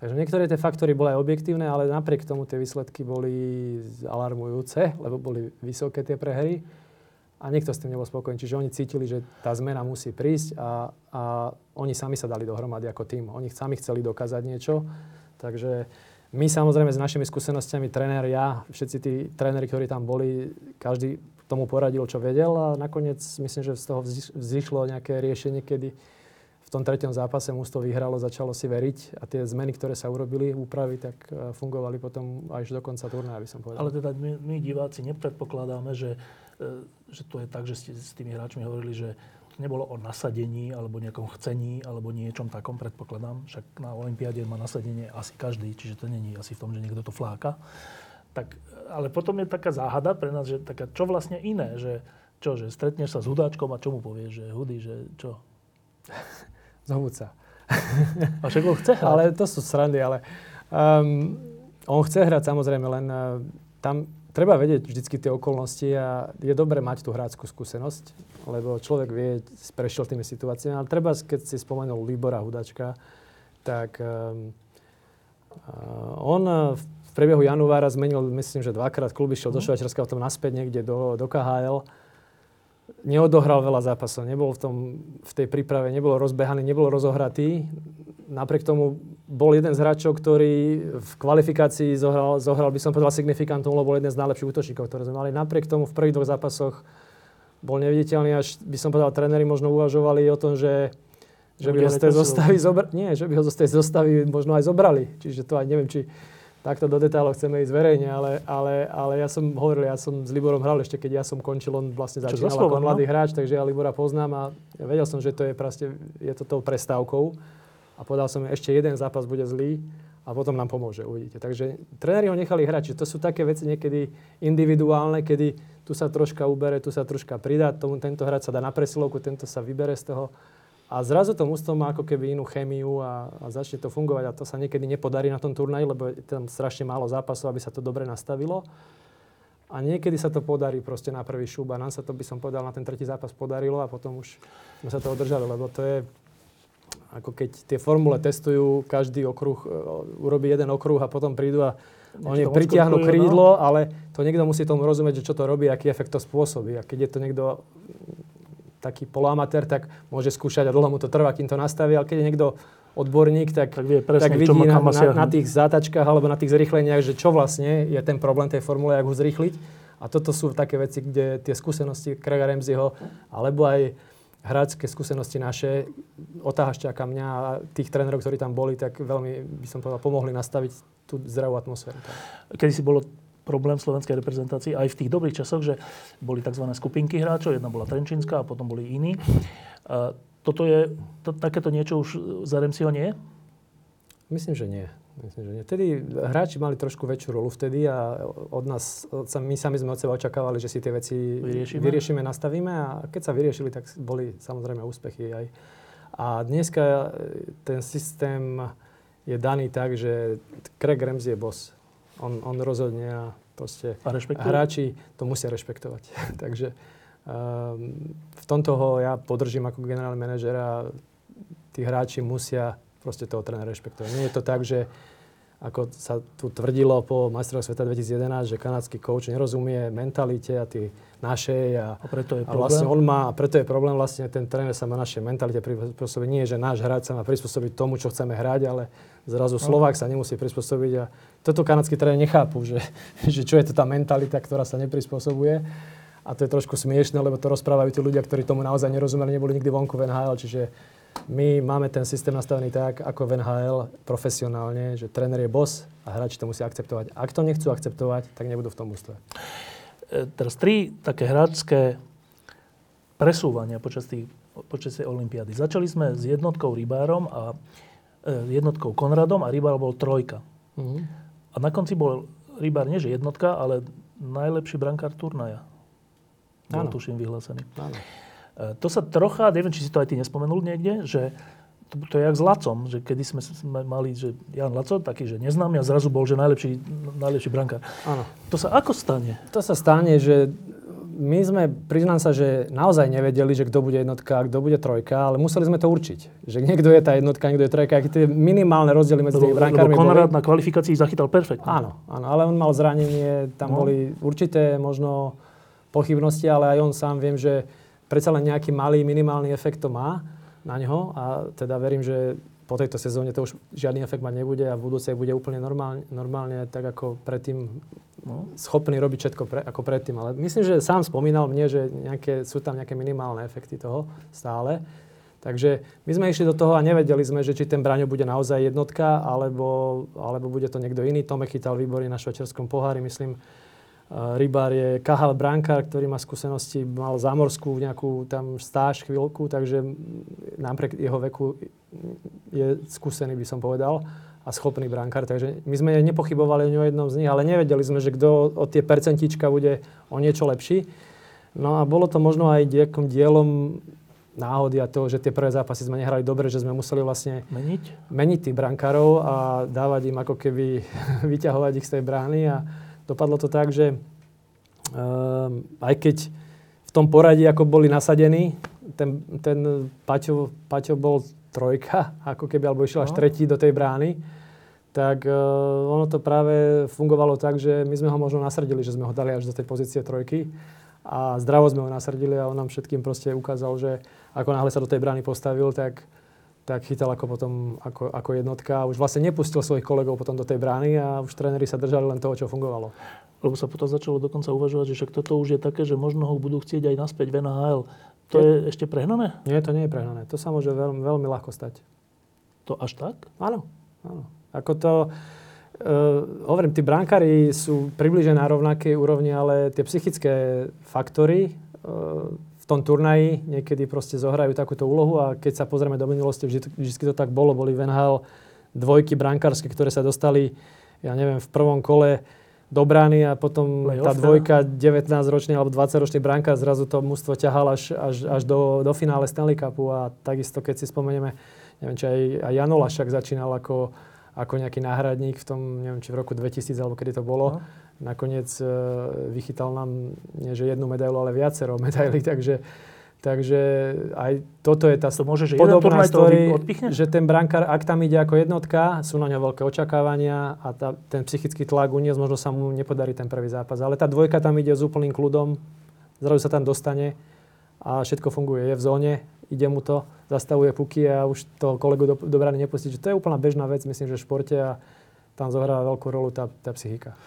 Takže niektoré tie faktory boli aj objektívne, ale napriek tomu tie výsledky boli alarmujúce, lebo boli vysoké tie prehry a niekto s tým nebol spokojný. Čiže oni cítili, že tá zmena musí prísť a, a oni sami sa dali dohromady ako tým. Oni sami chceli dokázať niečo. Takže my samozrejme s našimi skúsenostiami, tréner, ja, všetci tí tréneri, ktorí tam boli, každý tomu poradil, čo vedel a nakoniec myslím, že z toho vzýšlo nejaké riešenie, kedy v tom treťom zápase to vyhralo, začalo si veriť a tie zmeny, ktoré sa urobili, úpravy, tak e, fungovali potom až do konca turnaja, by som povedal. Ale teda my, my diváci nepredpokladáme, že, e, že to je tak, že ste s tými hráčmi hovorili, že nebolo o nasadení alebo nejakom chcení alebo niečom takom, predpokladám. Však na Olympiáde má nasadenie asi každý, čiže to není asi v tom, že niekto to fláka. Tak, ale potom je taká záhada pre nás, že taká, čo vlastne iné, že čo, že stretneš sa s hudáčkom a čo mu povieš, že hudy, že čo? Zhovúca. A však on chce hrať. Ale to sú srandy, ale um, on chce hrať samozrejme, len uh, tam treba vedieť vždycky tie okolnosti a je dobré mať tú hráckú skúsenosť, lebo človek vie, prešiel tými situáciami, ale treba, keď si spomenul Libora Hudačka, tak um, on v priebehu januára zmenil, myslím, že dvakrát kluby, šiel mm. do mhm. Švajčiarska, potom naspäť niekde do, do KHL neodohral veľa zápasov, nebol v, tom, v tej príprave, nebol rozbehaný, nebol rozohratý. Napriek tomu bol jeden z hráčov, ktorý v kvalifikácii zohral, zohral by som povedal, signifikantnú, lebo bol jeden z najlepších útočníkov, ktoré sme mali. Napriek tomu v prvých dvoch zápasoch bol neviditeľný, až by som povedal, tréneri možno uvažovali o tom, že, že by ho z tej zostavy zobrali. Nie, že by ho z tej zostavy možno aj zobrali. Čiže to aj neviem, či takto do detailov chceme ísť verejne, ale, ale, ale ja som hovoril, ja som s Liborom hral ešte, keď ja som končil, on vlastne začínal ako mladý no? hráč, takže ja Libora poznám a ja vedel som, že to je proste, je to tou prestávkou a povedal som, ešte jeden zápas bude zlý a potom nám pomôže, uvidíte. Takže tréneri ho nechali hrať, čiže to sú také veci niekedy individuálne, kedy tu sa troška ubere, tu sa troška pridá, tomu tento hráč sa dá na presilovku, tento sa vybere z toho a zrazu to mústvo má ako keby inú chémiu a, a začne to fungovať a to sa niekedy nepodarí na tom turnaji, lebo je tam strašne málo zápasov, aby sa to dobre nastavilo. A niekedy sa to podarí proste na prvý šúb a nám sa to, by som povedal, na ten tretí zápas podarilo a potom už sme sa to držali, lebo to je ako keď tie formule testujú, každý okruh, e, urobí jeden okruh a potom prídu a oni pritiahnu krídlo, no? ale to niekto musí tomu rozumieť, že čo to robí, aký efekt to spôsobí. A keď je to niekto taký poloamatér, tak môže skúšať a dlho mu to trvá, kým to nastaví, ale keď je niekto odborník, tak, tak, vie presne, tak vidí na, na, na tých zátačkách alebo na tých zrýchleniach, že čo vlastne je ten problém tej formule, ako ho zrýchliť. A toto sú také veci, kde tie skúsenosti Craiga Ramseyho, alebo aj hráčské skúsenosti naše, otáhašťáka mňa a tých trénerov, ktorí tam boli, tak veľmi, by som povedal, pomohli nastaviť tú zdravú atmosféru. Kedy si bolo problém slovenskej reprezentácii aj v tých dobrých časoch, že boli tzv. skupinky hráčov, jedna bola Trenčínska a potom boli iní. Toto je, to, takéto niečo už za Remsiho nie? Myslím, že nie. Myslím, že nie. Vtedy hráči mali trošku väčšiu rolu vtedy a od nás, my sami sme od seba očakávali, že si tie veci vyriešime, vyriešime nastavíme a keď sa vyriešili, tak boli samozrejme úspechy aj. A dneska ten systém je daný tak, že Craig Ramsey je boss on, on rozhodne a proste a hráči to musia rešpektovať. Takže um, v tomto ho ja podržím ako generálny manažer a tí hráči musia proste toho trénera rešpektovať. Nie je to tak, že ako sa tu tvrdilo po majstroch sveta 2011, že kanadský coach nerozumie mentalite a tí našej a, a preto je a vlastne on má, a preto je problém vlastne ten tréner sa má našej mentalite prispôsobiť. Nie, že náš hráč sa má prispôsobiť tomu, čo chceme hrať, ale zrazu no. Slovák sa nemusí prispôsobiť a toto kanadskí tréner nechápu, že, že čo je to tá mentalita, ktorá sa neprispôsobuje. A to je trošku smiešne, lebo to rozprávajú tí ľudia, ktorí tomu naozaj nerozumeli, neboli nikdy vonku v NHL, čiže my máme ten systém nastavený tak, ako v NHL, profesionálne, že tréner je boss a hráči to musia akceptovať. Ak to nechcú akceptovať, tak nebudú v tom ústve. E, teraz tri také hráčské presúvania počas, tých, počas tej olympiády. Začali sme s jednotkou Rybárom a e, jednotkou Konradom a Rybár bol trojka. Mm-hmm. A na konci bol Rybár nie že jednotka, ale najlepší brankár turnaja. Bol tuším vyhlásený. Áno. To sa trocha, neviem, či si to aj ty nespomenul niekde, že to, to je jak s Lacom, že kedy sme, sme mali, že Jan Laco, taký, že neznámy a zrazu bol, že najlepší, najlepší brankár. Áno. To sa ako stane? To sa stane, že my sme, priznám sa, že naozaj nevedeli, že kto bude jednotka kto bude trojka, ale museli sme to určiť. Že niekto je tá jednotka, niekto je trojka, aké tie minimálne rozdiely medzi tými brankármi Konrad na kvalifikácii zachytal perfektne. Áno, áno, ale on mal zranenie, tam no. boli určité možno pochybnosti, ale aj on sám viem, že predsa len nejaký malý minimálny efekt to má na ňo a teda verím, že po tejto sezóne to už žiadny efekt mať nebude a v budúcej bude úplne normálne, normálne tak ako predtým no, schopný robiť všetko pre, ako predtým. Ale myslím, že sám spomínal mne, že nejaké, sú tam nejaké minimálne efekty toho stále. Takže my sme išli do toho a nevedeli sme, že či ten Braňo bude naozaj jednotka, alebo, alebo bude to niekto iný. Tome chytal výborne na švečerskom pohári, myslím. Rybár je Kahal Brankár, ktorý má skúsenosti, mal zámorskú nejakú tam stáž chvíľku, takže napriek jeho veku je skúsený, by som povedal, a schopný brankár. Takže my sme nepochybovali o jednom z nich, ale nevedeli sme, že kto od tie percentička bude o niečo lepší. No a bolo to možno aj nejakým dielom náhody a toho, že tie prvé zápasy sme nehrali dobre, že sme museli vlastne meniť, meniť tých brankárov a dávať im ako keby vyťahovať ich z tej brány a dopadlo to tak, že um, aj keď v tom poradí, ako boli nasadení, ten, ten Paťo, Paťo bol trojka, ako keby, alebo išiel až no. tretí do tej brány, tak uh, ono to práve fungovalo tak, že my sme ho možno nasrdili, že sme ho dali až do tej pozície trojky a zdravo sme ho nasrdili a on nám všetkým proste ukázal, že ako náhle sa do tej brány postavil, tak tak chytal ako potom ako, ako jednotka a už vlastne nepustil svojich kolegov potom do tej brány a už tréneri sa držali len toho, čo fungovalo. Lebo sa potom začalo dokonca uvažovať, že však toto už je také, že možno ho budú chcieť aj naspäť v NHL. To je, je ešte prehnané? Nie, to nie je prehnané. To sa môže veľmi, veľmi ľahko stať. To až tak? Áno. áno. Ako to... Uh, hovorím, tí brankári sú približne na rovnakej úrovni, ale tie psychické faktory uh, tom turnaji niekedy proste zohrajú takúto úlohu a keď sa pozrieme do minulosti, vždy, vždy to tak bolo. Boli v NHL dvojky brankárske, ktoré sa dostali, ja neviem, v prvom kole do brány a potom Playoff, tá dvojka, 19-ročný alebo 20-ročný brankár zrazu to mužstvo ťahal až, až, až do, do finále Stanley Cupu a takisto, keď si spomenieme, neviem, či aj, aj Jan Olašak začínal ako, ako nejaký náhradník v tom, neviem, či v roku 2000 alebo kedy to bolo. No nakoniec e, vychytal nám nie že jednu medailu, ale viacero medailí, takže, takže aj toto je tá to môže, že podobná story, že ten brankár, ak tam ide ako jednotka, sú na ňo veľké očakávania a tá, ten psychický tlak uniesť, možno sa mu nepodarí ten prvý zápas. Ale tá dvojka tam ide s úplným kľudom, zrazu sa tam dostane a všetko funguje. Je v zóne, ide mu to, zastavuje puky a už to kolegu do, do brány nepustí. to je úplná bežná vec, myslím, že v športe a tam zohráva veľkú rolu tá, tá psychika.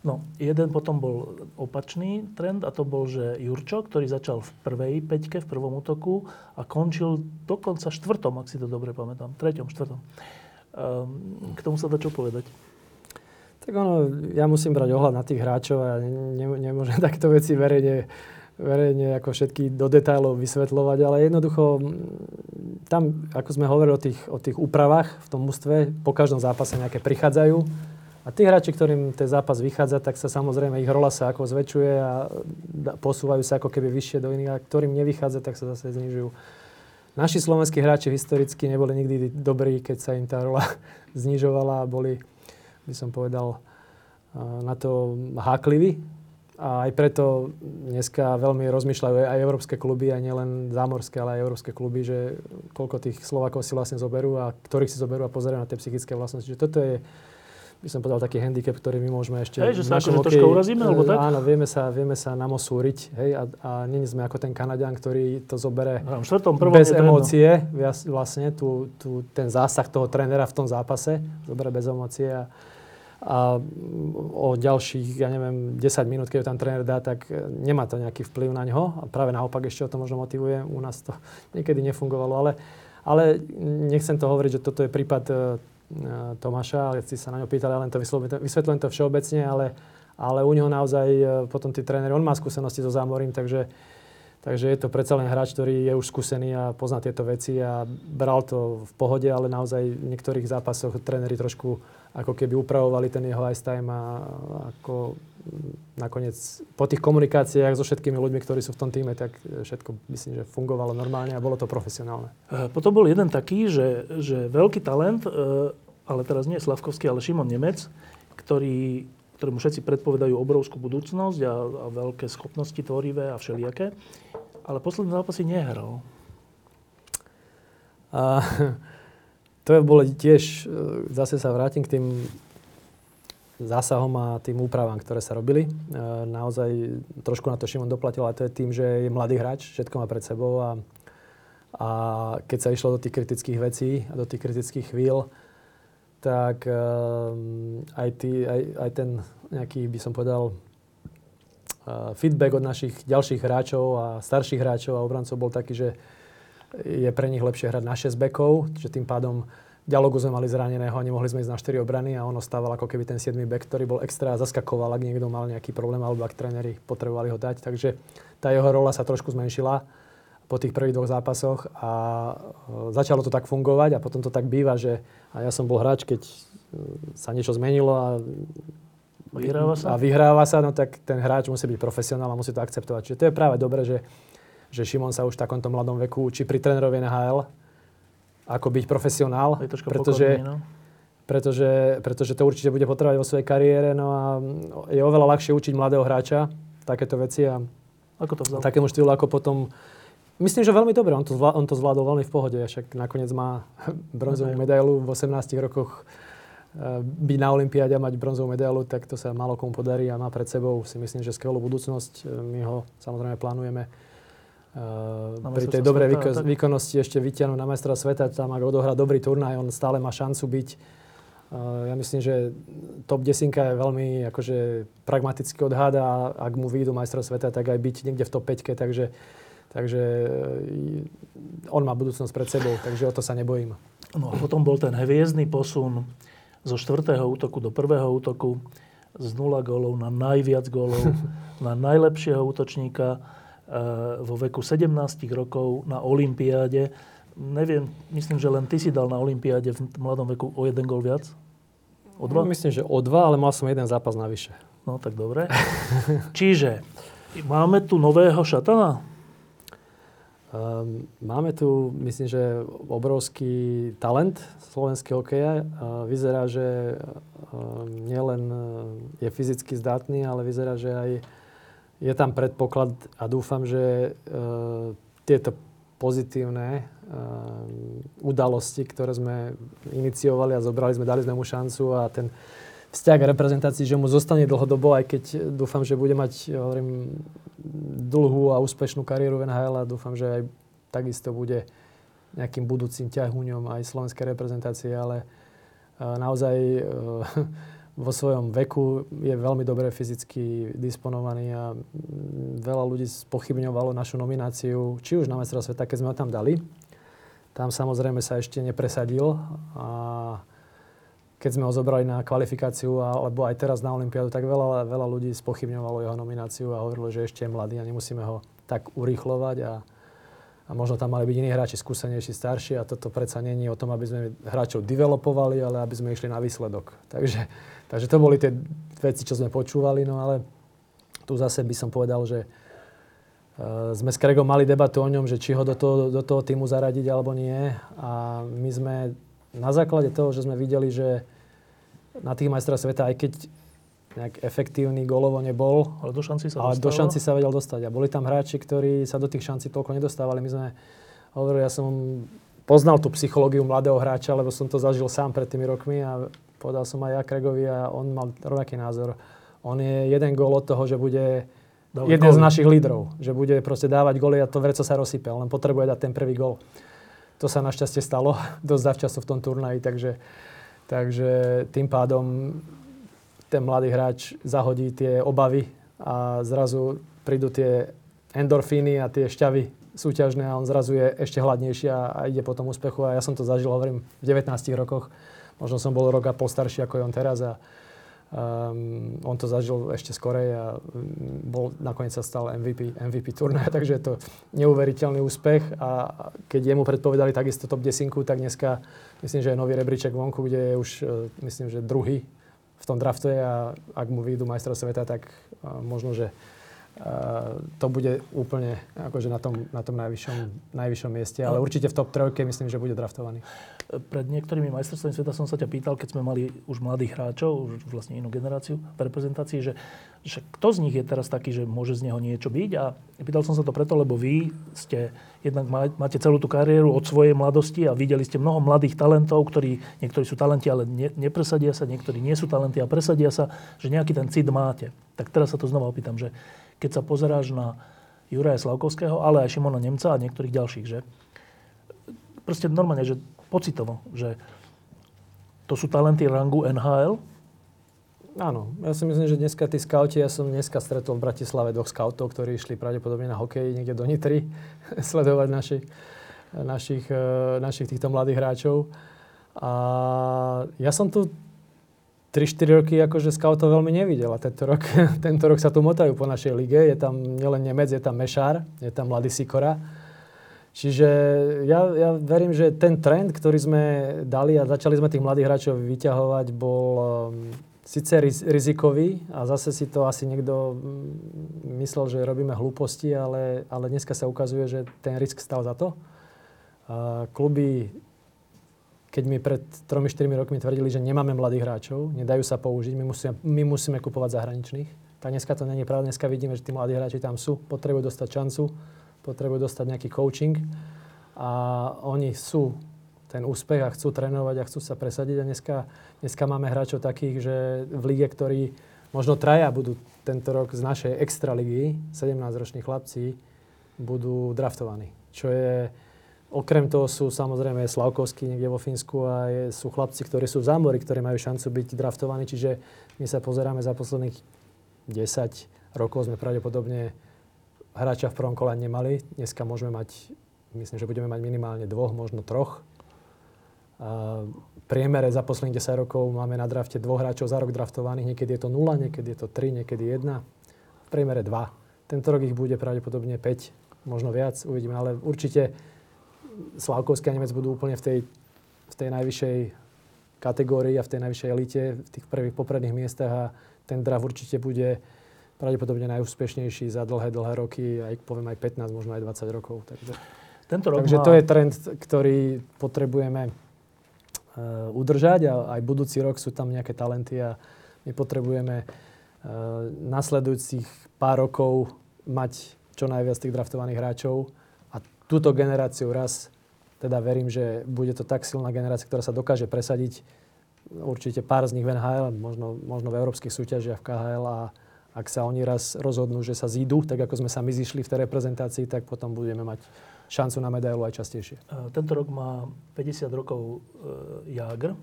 No, jeden potom bol opačný trend a to bol, že Jurčo, ktorý začal v prvej peťke, v prvom útoku a končil dokonca štvrtom, ak si to dobre pamätám. Treťom, štvrtom. Um, k tomu sa dá čo povedať? Tak ono, ja musím brať ohľad na tých hráčov a ne, nemôžem takto veci verejne, verejne ako všetky do detailov vysvetľovať, ale jednoducho tam, ako sme hovorili o tých, o tých úpravách v tom mústve, po každom zápase nejaké prichádzajú a tí hráči, ktorým ten zápas vychádza, tak sa samozrejme ich rola sa ako zväčšuje a posúvajú sa ako keby vyššie do iných. A ktorým nevychádza, tak sa zase znižujú. Naši slovenskí hráči historicky neboli nikdy dobrí, keď sa im tá rola znižovala a boli, by som povedal, na to hákliví. A aj preto dneska veľmi rozmýšľajú aj európske kluby, aj nielen zámorské, ale aj európske kluby, že koľko tých Slovakov si vlastne zoberú a ktorých si zoberú a pozerajú na tie psychické vlastnosti. Že toto je by som povedal, taký handicap, ktorý my môžeme ešte... Hej, že sa akože troška urazíme, alebo tak? Áno, vieme sa, vieme sa namosúriť, hej, a, a nie sme ako ten Kanadian, ktorý to zobere no, štvrtom, prvom bez emócie, vlastne, tú, tú, ten zásah toho trénera v tom zápase, zobere bez emócie a, a o ďalších, ja neviem, 10 minút, keď ho tam tréner dá, tak nemá to nejaký vplyv na ňo a práve naopak ešte o to možno motivuje. U nás to niekedy nefungovalo, ale, ale nechcem to hovoriť, že toto je prípad E, Tomáša, ale si sa na ňo pýtali, len to vysvetľujem to všeobecne, ale, ale u neho naozaj e, potom tí tréneri, on má skúsenosti so zámorím, takže, Takže je to predsa len hráč, ktorý je už skúsený a pozná tieto veci a bral to v pohode, ale naozaj v niektorých zápasoch tréneri trošku ako keby upravovali ten jeho ice time a ako nakoniec po tých komunikáciách so všetkými ľuďmi, ktorí sú v tom týme, tak všetko myslím, že fungovalo normálne a bolo to profesionálne. E, potom bol jeden taký, že, že veľký talent, ale teraz nie Slavkovský, ale Šimon Nemec, ktorý, ktorému všetci predpovedajú obrovskú budúcnosť a, a veľké schopnosti tvorivé a všelijaké ale posledné zápasy nehral. A, to je bolo tiež, e, zase sa vrátim k tým zásahom a tým úpravám, ktoré sa robili. E, naozaj trošku na to Šimon doplatil, ale to je tým, že je mladý hráč, všetko má pred sebou a, a keď sa išlo do tých kritických vecí a do tých kritických chvíľ, tak um, aj, tý, aj, aj ten nejaký, by som povedal, feedback od našich ďalších hráčov a starších hráčov a obrancov bol taký, že je pre nich lepšie hrať na 6 bekov, že tým pádom Dialogu sme mali zraneného a nemohli sme ísť na 4 obrany a on ostával ako keby ten 7 back, ktorý bol extra zaskakoval, ak niekto mal nejaký problém alebo ak tréneri potrebovali ho dať. Takže tá jeho rola sa trošku zmenšila po tých prvých dvoch zápasoch a e, začalo to tak fungovať a potom to tak býva, že a ja som bol hráč, keď e, sa niečo zmenilo a Vyhráva sa? A vyhráva sa, no tak ten hráč musí byť profesionál a musí to akceptovať. Čiže to je práve dobré, že, že Šimon sa už v takomto mladom veku učí pri trénerovi NHL, ako byť profesionál. Je pretože, pokorný, no? pretože, pretože to určite bude potrebovať vo svojej kariére. No a je oveľa ľahšie učiť mladého hráča takéto veci. A ako to vzal? Takému štýlu, ako potom... Myslím, že veľmi dobre. On to, zvládol, on to zvládol veľmi v pohode. Však nakoniec má bronzovú medailu v 18 rokoch Eh, byť na Olympiáde a mať bronzovú medailu, tak to sa malo komu podarí a má pred sebou si myslím, že skvelú budúcnosť. Eh, my ho samozrejme plánujeme uh, pri tej dobrej výko- výkonnosti ešte vyťahnuť na majstra sveta, tam ak odohrá dobrý turnaj, on stále má šancu byť. Ja myslím, že top 10 je veľmi akože, pragmatický odhad a ak mu vyjdu majstra sveta, tak aj byť niekde v top 5, takže, takže on má budúcnosť pred sebou, takže o to sa nebojím. No a potom bol ten hviezdny posun zo štvrtého útoku do prvého útoku z 0 gólov na najviac gólov, na najlepšieho útočníka e, vo veku 17 rokov na Olympiáde. Neviem, myslím, že len ty si dal na Olympiáde v mladom veku o jeden gól viac? O dva? Myslím, že o dva, ale mal som jeden zápas navyše. No tak dobre. Čiže máme tu nového šatana? Um, máme tu, myslím, že obrovský talent slovenského hokeja. Uh, vyzerá, že uh, nielen je fyzicky zdatný, ale vyzerá, že aj je tam predpoklad a dúfam, že uh, tieto pozitívne udalosti, ktoré sme iniciovali a zobrali sme, dali sme mu šancu a ten vzťah k že mu zostane dlhodobo, aj keď dúfam, že bude mať, hovorím, dlhú a úspešnú kariéru v NHL a dúfam, že aj takisto bude nejakým budúcim ťahuňom aj slovenskej reprezentácie, ale naozaj e, vo svojom veku je veľmi dobre fyzicky disponovaný a veľa ľudí spochybňovalo našu nomináciu, či už na majstra sveta, keď sme ho tam dali. Tam samozrejme sa ešte nepresadil a keď sme ho zobrali na kvalifikáciu alebo aj teraz na Olympiádu, tak veľa, veľa ľudí spochybňovalo jeho nomináciu a hovorilo, že ešte je mladý a nemusíme ho tak urýchlovať a, a možno tam mali byť iní hráči skúsenejší, starší a toto predsa není o tom, aby sme hráčov developovali, ale aby sme išli na výsledok. Takže, takže to boli tie veci, čo sme počúvali, no ale tu zase by som povedal, že uh, sme s Kregom mali debatu o ňom, že či ho do toho, do toho týmu zaradiť alebo nie a my sme na základe toho, že sme videli, že na tých majstra sveta, aj keď nejak efektívny golovo nebol, ale do šanci sa ale do šanci sa vedel dostať. A boli tam hráči, ktorí sa do tých šancí toľko nedostávali. My sme hovorili, ja som poznal tú psychológiu mladého hráča, lebo som to zažil sám pred tými rokmi a povedal som aj ja Kregovi a on mal rovnaký názor. On je jeden gól od toho, že bude Dávať jeden góly. z našich lídrov. Že bude proste dávať góly a to vreco sa rozsype. Len potrebuje dať ten prvý gól. To sa našťastie stalo dosť zavčasu v tom turnaji, takže, takže tým pádom ten mladý hráč zahodí tie obavy a zrazu prídu tie endorfíny a tie šťavy súťažné a on zrazu je ešte hladnejší a, a ide po tom úspechu. A ja som to zažil, hovorím, v 19 rokoch. Možno som bol rok a pol starší ako je on teraz a, Um, on to zažil ešte skorej a bol, nakoniec sa stal MVP, MVP turnaja, takže je to neuveriteľný úspech a keď jemu predpovedali takisto top 10, tak dneska myslím, že je nový rebríček vonku, kde je už e, myslím, že druhý v tom drafte a ak mu vyjdú majstrov sveta, tak uh, možno, že to bude úplne akože na tom, na tom najvyššom, najvyššom mieste. Ale určite v top trojke myslím, že bude draftovaný. Pred niektorými majstrovstvami sveta som sa ťa pýtal, keď sme mali už mladých hráčov, už vlastne inú generáciu v reprezentácii, že, že kto z nich je teraz taký, že môže z neho niečo byť. A pýtal som sa to preto, lebo vy ste, jednak máte celú tú kariéru od svojej mladosti a videli ste mnoho mladých talentov, ktorí, niektorí sú talenti, ale ne, nepresadia sa, niektorí nie sú talenty a presadia sa, že nejaký ten cit máte. Tak teraz sa to znova opýtam, že keď sa pozeráš na Juraja Slavkovského, ale aj Šimona Nemca a niektorých ďalších, že proste normálne, že pocitovo, že to sú talenty rangu NHL? Áno, ja si myslím, že dneska tí skauti, ja som dneska stretol v Bratislave dvoch skautov, ktorí išli pravdepodobne na hokej niekde do Nitry sledovať našich, našich, eh, našich týchto mladých hráčov. A ja som tu 3-4 roky akože scoutov veľmi nevidel a tento rok, tento rok sa tu motajú po našej lige. Je tam nielen Nemec, je tam Mešár, je tam mladý Sikora. Čiže ja, ja verím, že ten trend, ktorý sme dali a začali sme tých mladých hráčov vyťahovať, bol um, síce riz, rizikový a zase si to asi niekto mm, myslel, že robíme hlúposti, ale, ale dneska sa ukazuje, že ten risk stal za to. A kluby keď mi pred 3-4 rokmi tvrdili, že nemáme mladých hráčov, nedajú sa použiť, my musíme, my musíme kupovať zahraničných. Tak dneska to není pravda, dneska vidíme, že tí mladí hráči tam sú, potrebujú dostať šancu, potrebujú dostať nejaký coaching a oni sú ten úspech a chcú trénovať a chcú sa presadiť. A dneska, dneska máme hráčov takých, že v lige, ktorí možno traja budú tento rok z našej extra ligy, 17-roční chlapci, budú draftovaní. Čo je, Okrem toho sú samozrejme Slavkovskí niekde vo Fínsku a je, sú chlapci, ktorí sú v zámori, ktorí majú šancu byť draftovaní. Čiže my sa pozeráme za posledných 10 rokov sme pravdepodobne hráča v prvom kole nemali. Dneska môžeme mať, myslím, že budeme mať minimálne dvoch, možno troch. V priemere za posledných 10 rokov máme na drafte dvoch hráčov za rok draftovaných. Niekedy je to 0, niekedy je to 3, niekedy 1. V priemere 2. Tento rok ich bude pravdepodobne 5, možno viac, uvidíme. Ale určite Slavkovský a Nemec budú úplne v tej, v tej najvyššej kategórii a v tej najvyššej elite, v tých prvých popredných miestach a ten draft určite bude pravdepodobne najúspešnejší za dlhé, dlhé roky, aj poviem aj 15, možno aj 20 rokov. Takže, Tento rok takže má... to je trend, ktorý potrebujeme uh, udržať a aj budúci rok sú tam nejaké talenty a my potrebujeme uh, nasledujúcich pár rokov mať čo najviac tých draftovaných hráčov túto generáciu raz, teda verím, že bude to tak silná generácia, ktorá sa dokáže presadiť určite pár z nich v NHL, možno, možno v európskych súťažiach v KHL a ak sa oni raz rozhodnú, že sa zídu, tak ako sme sa my zišli v tej reprezentácii, tak potom budeme mať šancu na medailu aj častejšie. E, tento rok má 50 rokov e, Jágr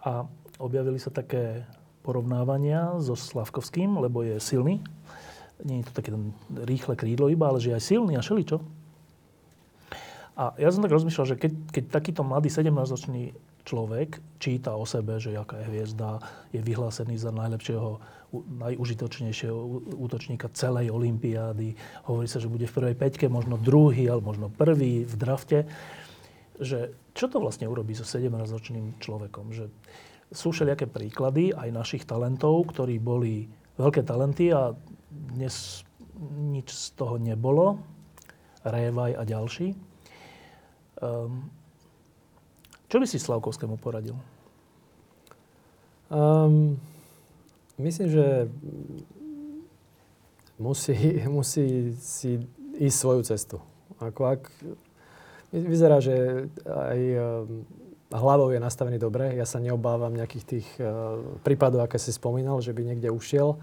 a objavili sa také porovnávania so Slavkovským, lebo je silný. Nie je to také rýchle krídlo iba, ale že je aj silný a šeličo. A ja som tak rozmýšľal, že keď, keď takýto mladý 17-ročný človek číta o sebe, že jaká je hviezda, je vyhlásený za najlepšieho, najužitočnejšieho útočníka celej olympiády, hovorí sa, že bude v prvej peťke, možno druhý, alebo možno prvý v drafte, že čo to vlastne urobí so 17-ročným človekom? Že sú všelijaké príklady aj našich talentov, ktorí boli veľké talenty a dnes nič z toho nebolo. Révaj a ďalší. Um, čo by si Slavkovskému poradil? Um, myslím, že musí, musí si ísť svoju cestu. Ako ak, vyzerá, že aj um, hlavou je nastavený dobre. Ja sa neobávam nejakých tých uh, prípadov, aké si spomínal, že by niekde ušiel.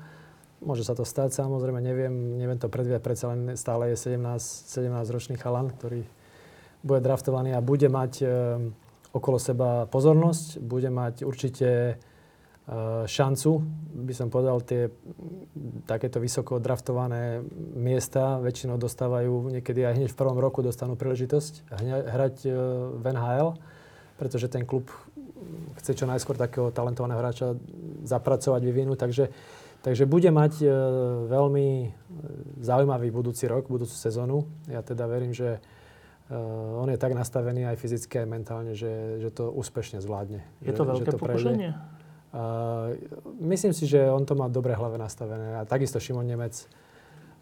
Môže sa to stať, samozrejme, neviem, neviem to predviať, predsa len stále je 17, 17 ročný chalan, ktorý bude draftovaný a bude mať okolo seba pozornosť, bude mať určite e, šancu, by som povedal, tie takéto vysoko draftované miesta väčšinou dostávajú, niekedy aj hneď v prvom roku dostanú príležitosť hrať e, v NHL, pretože ten klub chce čo najskôr takého talentovaného hráča zapracovať, vyvinúť. Takže, takže bude mať e, veľmi zaujímavý budúci rok, budúcu sezónu. Ja teda verím, že uh, on je tak nastavený aj fyzicky, aj mentálne, že, že to úspešne zvládne. Je to že, veľké že to pokušenie? Uh, myslím si, že on to má dobre hlave nastavené. A takisto Šimon Nemec.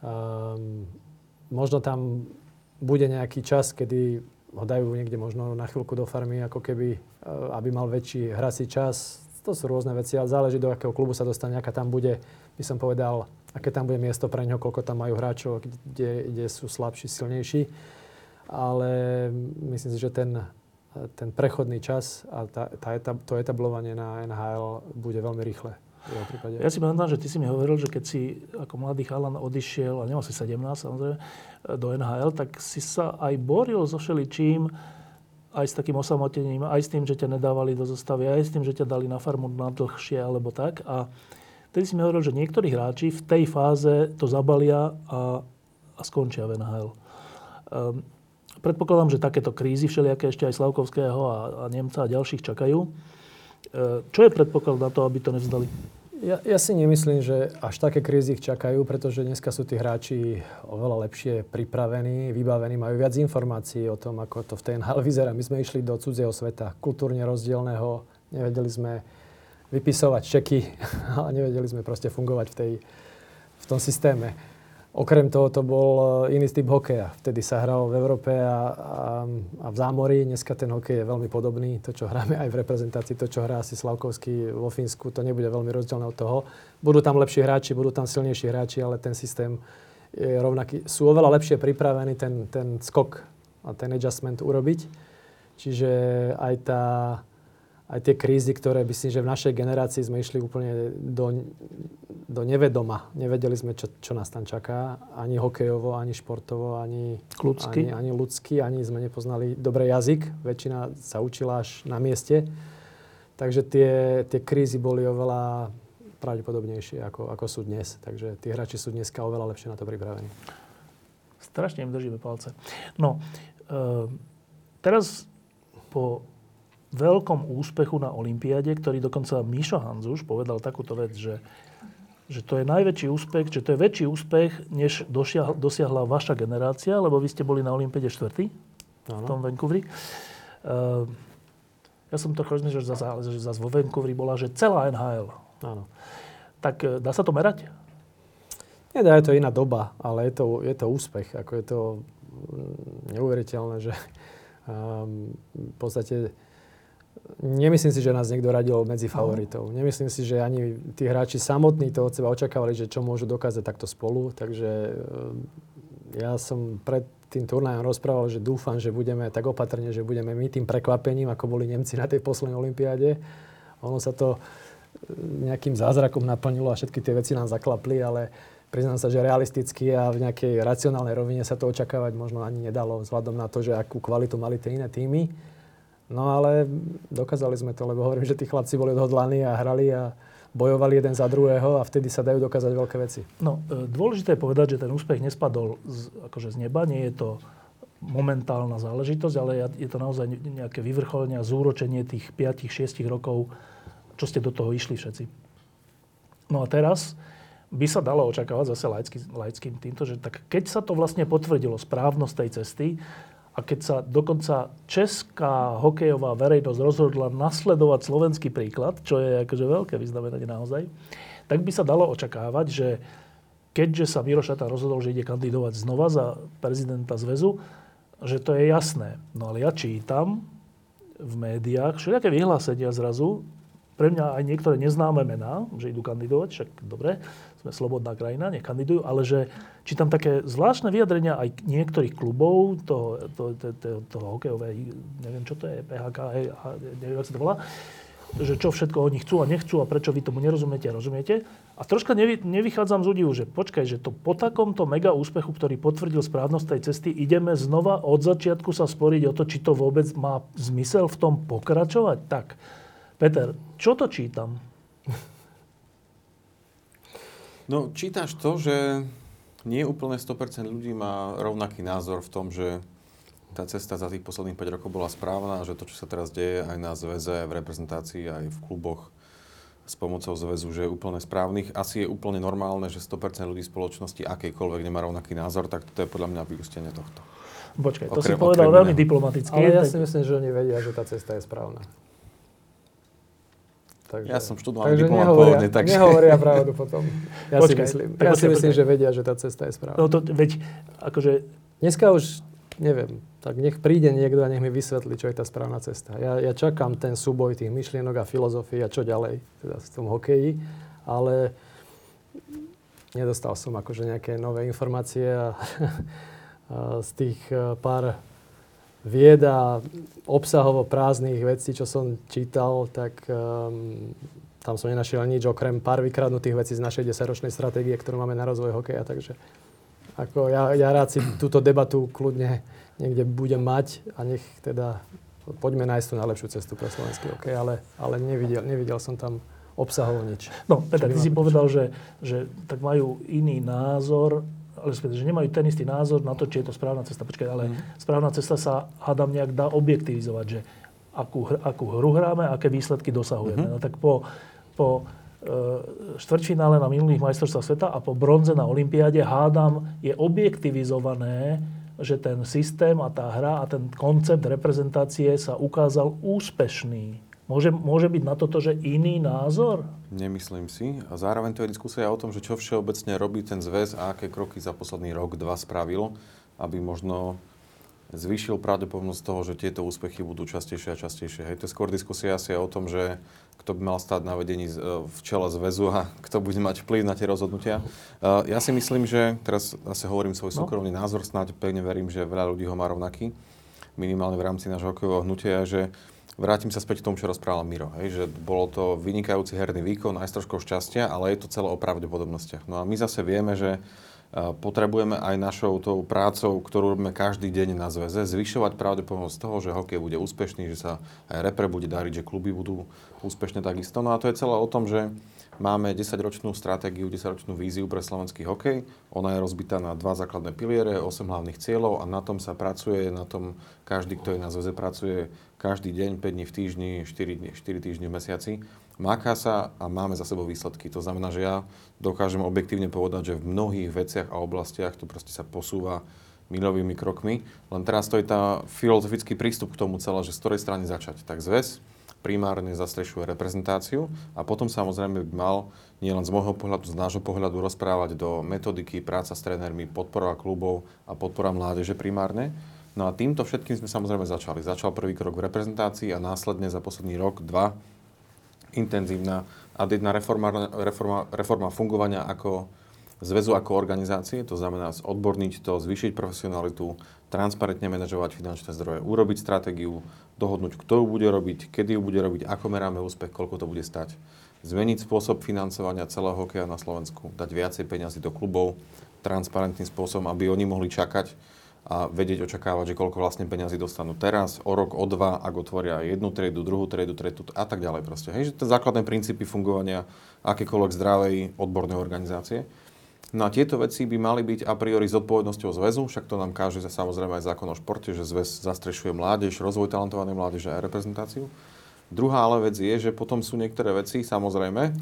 Um, možno tam bude nejaký čas, kedy ho dajú niekde možno na chvíľku do farmy, ako keby, uh, aby mal väčší hrací čas. To sú rôzne veci, ale záleží, do akého klubu sa dostane, aká tam bude, by som povedal, aké tam bude miesto pre ňo, koľko tam majú hráčov, kde, kde sú slabší, silnejší ale myslím si, že ten, ten prechodný čas a tá, tá etab, to etablovanie na NHL bude veľmi rýchle. Ja si pamätám, že ty si mi hovoril, že keď si ako mladý chalan odišiel, a nemal si 17 samozrejme, do NHL, tak si sa aj boril so všeličím, aj s takým osamotením, aj s tým, že ťa nedávali do zostavy, aj s tým, že ťa dali na farmu na dlhšie alebo tak. A vtedy si mi hovoril, že niektorí hráči v tej fáze to zabalia a, a skončia v NHL. Um, ehm, predpokladám, že takéto krízy všelijaké ešte aj Slavkovského a, a Nemca a ďalších čakajú. E, čo je predpoklad na to, aby to nevzdali? Ja, ja si nemyslím, že až také krízy ich čakajú, pretože dneska sú tí hráči oveľa lepšie pripravení, vybavení, majú viac informácií o tom, ako to v TNHL vyzerá. My sme išli do cudzieho sveta, kultúrne rozdielného, nevedeli sme vypisovať čeky a nevedeli sme proste fungovať v, tej, v tom systéme. Okrem toho to bol e, iný typ hokeja. Vtedy sa hral v Európe a, a, a v zámori. Dneska ten hokej je veľmi podobný. To, čo hráme aj v reprezentácii, to, čo hrá asi Slavkovský vo Fínsku, to nebude veľmi rozdielne od toho. Budú tam lepší hráči, budú tam silnejší hráči, ale ten systém je rovnaký. Sú oveľa lepšie pripravení ten, ten skok a ten adjustment urobiť. Čiže aj tá, aj tie krízy, ktoré myslím, že v našej generácii sme išli úplne do, do nevedoma. Nevedeli sme, čo, čo nás tam čaká. Ani hokejovo, ani športovo, ani ľudsky. Ani, ani ľudsky, ani sme nepoznali dobrý jazyk. Väčšina sa učila až na mieste. Takže tie, tie krízy boli oveľa pravdepodobnejšie, ako, ako sú dnes. Takže tí hráči sú dneska oveľa lepšie na to pripravení. Strašne im držíme palce. No, e, teraz po veľkom úspechu na Olympiáde, ktorý dokonca Mišo Hanzuš povedal takúto vec, že, že to je najväčší úspech, že to je väčší úspech, než dosiahla, dosiahla vaša generácia, lebo vy ste boli na Olympiade štvrtý v tom Vancouveri. Uh, ja som to rozmýšľal, že zase, že zase vo Vancouveri bola, že celá NHL. Áno. Tak uh, dá sa to merať? Nedá, je to iná doba, ale je to, je to úspech. Ako je to mm, neuveriteľné, že um, v podstate Nemyslím si, že nás niekto radil medzi favoritov. Nemyslím si, že ani tí hráči samotní to od seba očakávali, že čo môžu dokázať takto spolu. Takže eh, ja som pred tým turnajom rozprával, že dúfam, že budeme tak opatrne, že budeme my tým prekvapením, ako boli Nemci na tej poslednej olympiáde. Ono sa to eh, nejakým zázrakom naplnilo a všetky tie veci nám zaklapli, ale priznám sa, že realisticky a v nejakej racionálnej rovine sa to očakávať možno ani nedalo, vzhľadom na to, že akú kvalitu mali tie iné týmy. No ale dokázali sme to, lebo hovorím, že tí chlapci boli odhodlaní a hrali a bojovali jeden za druhého a vtedy sa dajú dokázať veľké veci. No, e, dôležité je povedať, že ten úspech nespadol z, akože z neba, nie je to momentálna záležitosť, ale je to naozaj nejaké vyvrcholenie a zúročenie tých 5-6 rokov, čo ste do toho išli všetci. No a teraz by sa dalo očakávať zase laický, laickým týmto, že tak keď sa to vlastne potvrdilo, správnosť tej cesty, a keď sa dokonca česká hokejová verejnosť rozhodla nasledovať slovenský príklad, čo je akože veľké vyznamenanie naozaj, tak by sa dalo očakávať, že keďže sa Miro Šatan rozhodol, že ide kandidovať znova za prezidenta zväzu, že to je jasné. No ale ja čítam v médiách všelijaké vyhlásenia zrazu, pre mňa aj niektoré neznáme mená, že idú kandidovať, však dobre, sme slobodná krajina, nech kandidujú, ale že či tam také zvláštne vyjadrenia aj niektorých klubov, toho, to, to, to, toho hokejové, neviem čo to je, PHK, neviem, ako sa to volá, že čo všetko oni chcú a nechcú a prečo vy tomu nerozumiete a rozumiete. A troška nevy, nevychádzam z údivu, že počkaj, že to po takomto mega úspechu, ktorý potvrdil správnosť tej cesty, ideme znova od začiatku sa sporiť o to, či to vôbec má zmysel v tom pokračovať. Tak, Peter, čo to čítam? No, čítaš to, že nie úplne 100% ľudí má rovnaký názor v tom, že tá cesta za tých posledných 5 rokov bola správna a že to, čo sa teraz deje aj na zväze, v reprezentácii, aj v kluboch, s pomocou zväzu, že je úplne správnych. Asi je úplne normálne, že 100% ľudí spoločnosti akejkoľvek nemá rovnaký názor, tak to je podľa mňa vyústenie tohto. Počkaj, to Okrem- si povedal okrem veľmi diplomaticky. Ale ja tak- si myslím, že oni vedia, že tá cesta je správna. Takže, Ja som študovaný takže diplomat nehovoria, pôvodne, takže- nehovoria pravdu potom. Ja si Počkaj, myslím, tak ja si počkaj, myslím počkaj. že vedia, že tá cesta je správna. No to, veď, akože, Dneska už neviem, tak nech príde niekto a nech mi vysvetlí, čo je tá správna cesta. Ja, ja čakám ten súboj tých myšlienok a filozofií a čo ďalej, teda v tom hokeji, ale nedostal som akože nejaké nové informácie a, a z tých e, pár vied a obsahovo prázdnych vecí, čo som čítal, tak um, tam som nenašiel nič okrem pár vykradnutých vecí z našej 10-ročnej stratégie, ktorú máme na rozvoj hokeja, takže ako ja, ja rád si túto debatu kľudne niekde budem mať a nech teda poďme nájsť tú najlepšiu cestu pre slovenský hokej, ale, ale nevidel, nevidel som tam obsahovo nič. no, Peter, ty si povedal, že, že tak majú iný názor, respektíve, že nemajú ten istý názor na to, či je to správna cesta. Počkaj, ale správna cesta sa, hádam, nejak dá objektivizovať, že akú, hr- akú hru hráme, aké výsledky dosahujeme. No tak po, po e, štvrťfinále na minulých majstrovstvách sveta a po bronze na Olympiáde hádam je objektivizované, že ten systém a tá hra a ten koncept reprezentácie sa ukázal úspešný. Môže, môže byť na toto, že iný názor? Nemyslím si. A zároveň to je diskusia o tom, že čo všeobecne robí ten zväz a aké kroky za posledný rok, dva spravil, aby možno zvýšil pravdepodobnosť toho, že tieto úspechy budú častejšie a častejšie. Hej, to je skôr diskusia asi o tom, že kto by mal stáť na vedení e, v čele zväzu a kto bude mať vplyv na tie rozhodnutia. E, Ja si myslím, že, teraz zase hovorím svoj No. súkromný názor, snáď pevne verím, že veľa ľudí ho má rovnaký, minimálne v rámci nášho hokejového hnutia, že Vrátim sa späť k tomu, čo rozprával Miro. Hej, že bolo to vynikajúci herný výkon, aj s troškou šťastia, ale je to celé o pravdepodobnostiach. No a my zase vieme, že a, potrebujeme aj našou tou prácou, ktorú robíme každý deň na zväze, zvyšovať pravdepodobnosť toho, že hokej bude úspešný, že sa aj repre bude dariť, že kluby budú úspešné takisto. No a to je celé o tom, že máme 10-ročnú stratégiu, 10-ročnú víziu pre slovenský hokej. Ona je rozbitá na dva základné piliere, 8 hlavných cieľov a na tom sa pracuje, na tom každý, kto je na zväze, pracuje každý deň, 5 dní v týždni, 4, dní, 4 týždne v mesiaci. Máka sa a máme za sebou výsledky. To znamená, že ja dokážem objektívne povedať, že v mnohých veciach a oblastiach to proste sa posúva milovými krokmi. Len teraz to je tá filozofický prístup k tomu celé, že z ktorej strany začať. Tak zväz primárne zastrešuje reprezentáciu a potom samozrejme by mal nielen z môjho pohľadu, z nášho pohľadu rozprávať do metodiky, práca s trénermi, podpora klubov a podpora mládeže primárne. No a týmto všetkým sme samozrejme začali. Začal prvý krok v reprezentácii a následne za posledný rok, dva, intenzívna a jedna reforma, reforma, reforma fungovania ako zväzu ako organizácie, to znamená odborniť to, zvýšiť profesionalitu, transparentne manažovať finančné zdroje, urobiť stratégiu, dohodnúť, kto ju bude robiť, kedy ju bude robiť, ako meráme úspech, koľko to bude stať. Zmeniť spôsob financovania celého hokeja na Slovensku, dať viacej peniazy do klubov, transparentným spôsobom, aby oni mohli čakať a vedieť očakávať, že koľko vlastne peniazy dostanú teraz, o rok, o dva, ak otvoria jednu triedu, druhú triedu, tretu a tak ďalej proste. Hej, že to základné princípy fungovania akékoľvek zdravej odbornej organizácie. No a tieto veci by mali byť a priori zodpovednosťou zväzu, však to nám káže samozrejme aj zákon o športe, že zväz zastrešuje mládež, rozvoj talentovanej mládeže a reprezentáciu. Druhá ale vec je, že potom sú niektoré veci, samozrejme,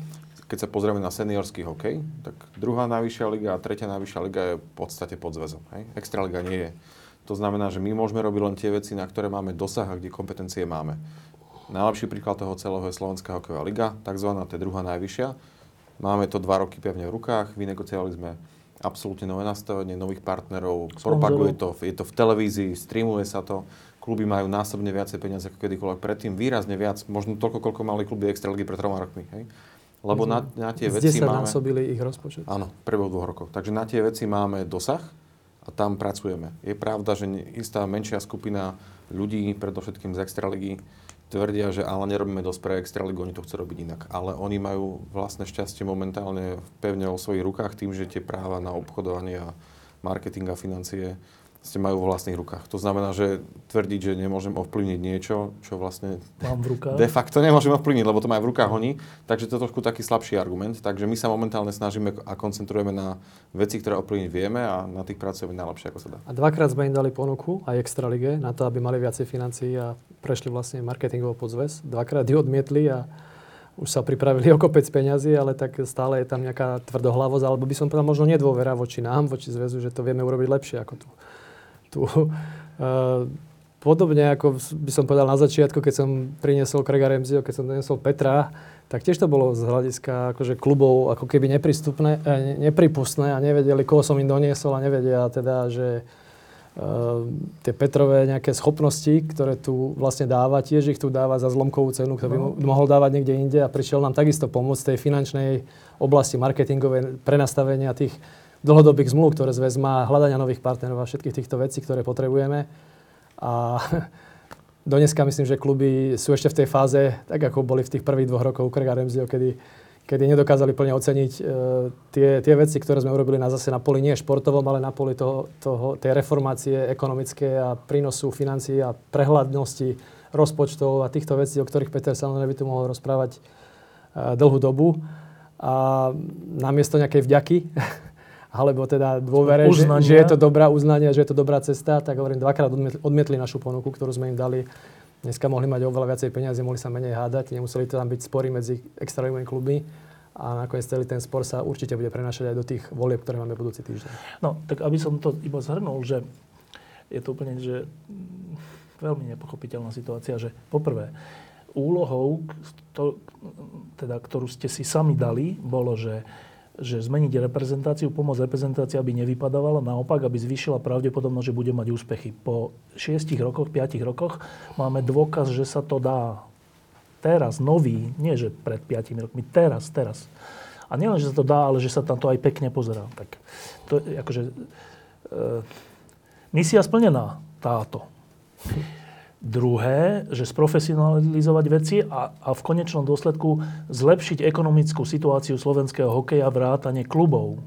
keď sa pozrieme na seniorský hokej, tak druhá najvyššia liga a tretia najvyššia liga je v podstate pod zväzom. Hej? Extraliga nie je. To znamená, že my môžeme robiť len tie veci, na ktoré máme dosah a kde kompetencie máme. Najlepší príklad toho celého je Slovenská hokejová liga, takzvaná, to je druhá najvyššia. Máme to dva roky pevne v rukách, vynegociovali sme absolútne nové nastavenie, nových partnerov, Sponzorov. propaguje to, je to v televízii, streamuje sa to, kluby majú násobne viacej peniaze ako kedykoľvek predtým, výrazne viac, možno toľko, koľko mali kluby Extraligy pred troma rokmi. Hej? Lebo na, na tie Z veci 10 máme... násobili ich rozpočet. Áno, v priebehu dvoch rokov. Takže na tie veci máme dosah a tam pracujeme. Je pravda, že istá menšia skupina ľudí, predovšetkým z Extraligy, tvrdia, že ale nerobíme dosť pre Extraligu, oni to chcú robiť inak. Ale oni majú vlastné šťastie momentálne pevne vo svojich rukách tým, že tie práva na obchodovanie a marketing a financie ste majú vo vlastných rukách. To znamená, že tvrdiť, že nemôžem ovplyvniť niečo, čo vlastne Mám v rukách. De facto nemôžeme ovplyvniť, lebo to majú v rukách oni, takže to je trošku taký slabší argument. Takže my sa momentálne snažíme a koncentrujeme na veci, ktoré ovplyvniť vieme a na tých pracujeme najlepšie, ako sa dá. A dvakrát sme im dali ponuku aj Extralige na to, aby mali viacej financií a prešli vlastne marketingovo pod zväz. Dvakrát ju odmietli a už sa pripravili o kopec peňazí, ale tak stále je tam nejaká tvrdohlavosť, alebo by som povedal možno nedôvera voči nám, voči zväzu, že to vieme urobiť lepšie ako tu. Tu uh, podobne ako by som povedal na začiatku, keď som priniesol Krega Remzio, keď som priniesol Petra, tak tiež to bolo z hľadiska akože klubov ako keby neprístupné, eh, nepripustné a nevedeli, koho som im doniesol a nevedia teda, že Ehm, tie Petrové nejaké schopnosti, ktoré tu vlastne dáva, tiež ich tu dáva za zlomkovú cenu, ktorú by no. mohol dávať niekde inde a prišiel nám takisto pomôcť tej finančnej oblasti marketingovej prenastavenia tých dlhodobých zmluv, ktoré zväz má, hľadania nových partnerov a všetkých týchto vecí, ktoré potrebujeme. A dneska myslím, že kluby sú ešte v tej fáze, tak ako boli v tých prvých dvoch rokoch Krega Remzio, kedy kedy nedokázali plne oceniť e, tie, tie veci, ktoré sme urobili na zase na poli nie športovom, ale na poli toho, toho, tej reformácie ekonomické a prínosu financií a prehľadnosti rozpočtov a týchto vecí, o ktorých Peter samozrejme by tu mohol rozprávať e, dlhú dobu. A namiesto nejakej vďaky, alebo teda dôvere, že, že je to dobrá uznanie, že je to dobrá cesta, tak hovorím, dvakrát odmietli, odmietli našu ponuku, ktorú sme im dali Dneska mohli mať oveľa viacej peniazy, mohli sa menej hádať, nemuseli to tam byť spory medzi extraligovými kluby a nakoniec celý ten spor sa určite bude prenašať aj do tých volieb, ktoré máme budúci týždeň. No, tak aby som to iba zhrnul, že je to úplne že veľmi nepochopiteľná situácia, že poprvé, úlohou, to, teda, ktorú ste si sami dali, bolo, že že zmeniť reprezentáciu, pomôcť reprezentácii, aby nevypadávala, naopak, aby zvýšila pravdepodobnosť, že bude mať úspechy. Po 6 rokoch, 5 rokoch máme dôkaz, že sa to dá. Teraz, nový, nie že pred 5 rokmi, teraz, teraz. A nielen, že sa to dá, ale že sa tam to aj pekne pozerá. Tak to je akože... E, misia splnená táto. Druhé, že sprofesionalizovať veci a, a v konečnom dôsledku zlepšiť ekonomickú situáciu slovenského hokeja vrátane klubov.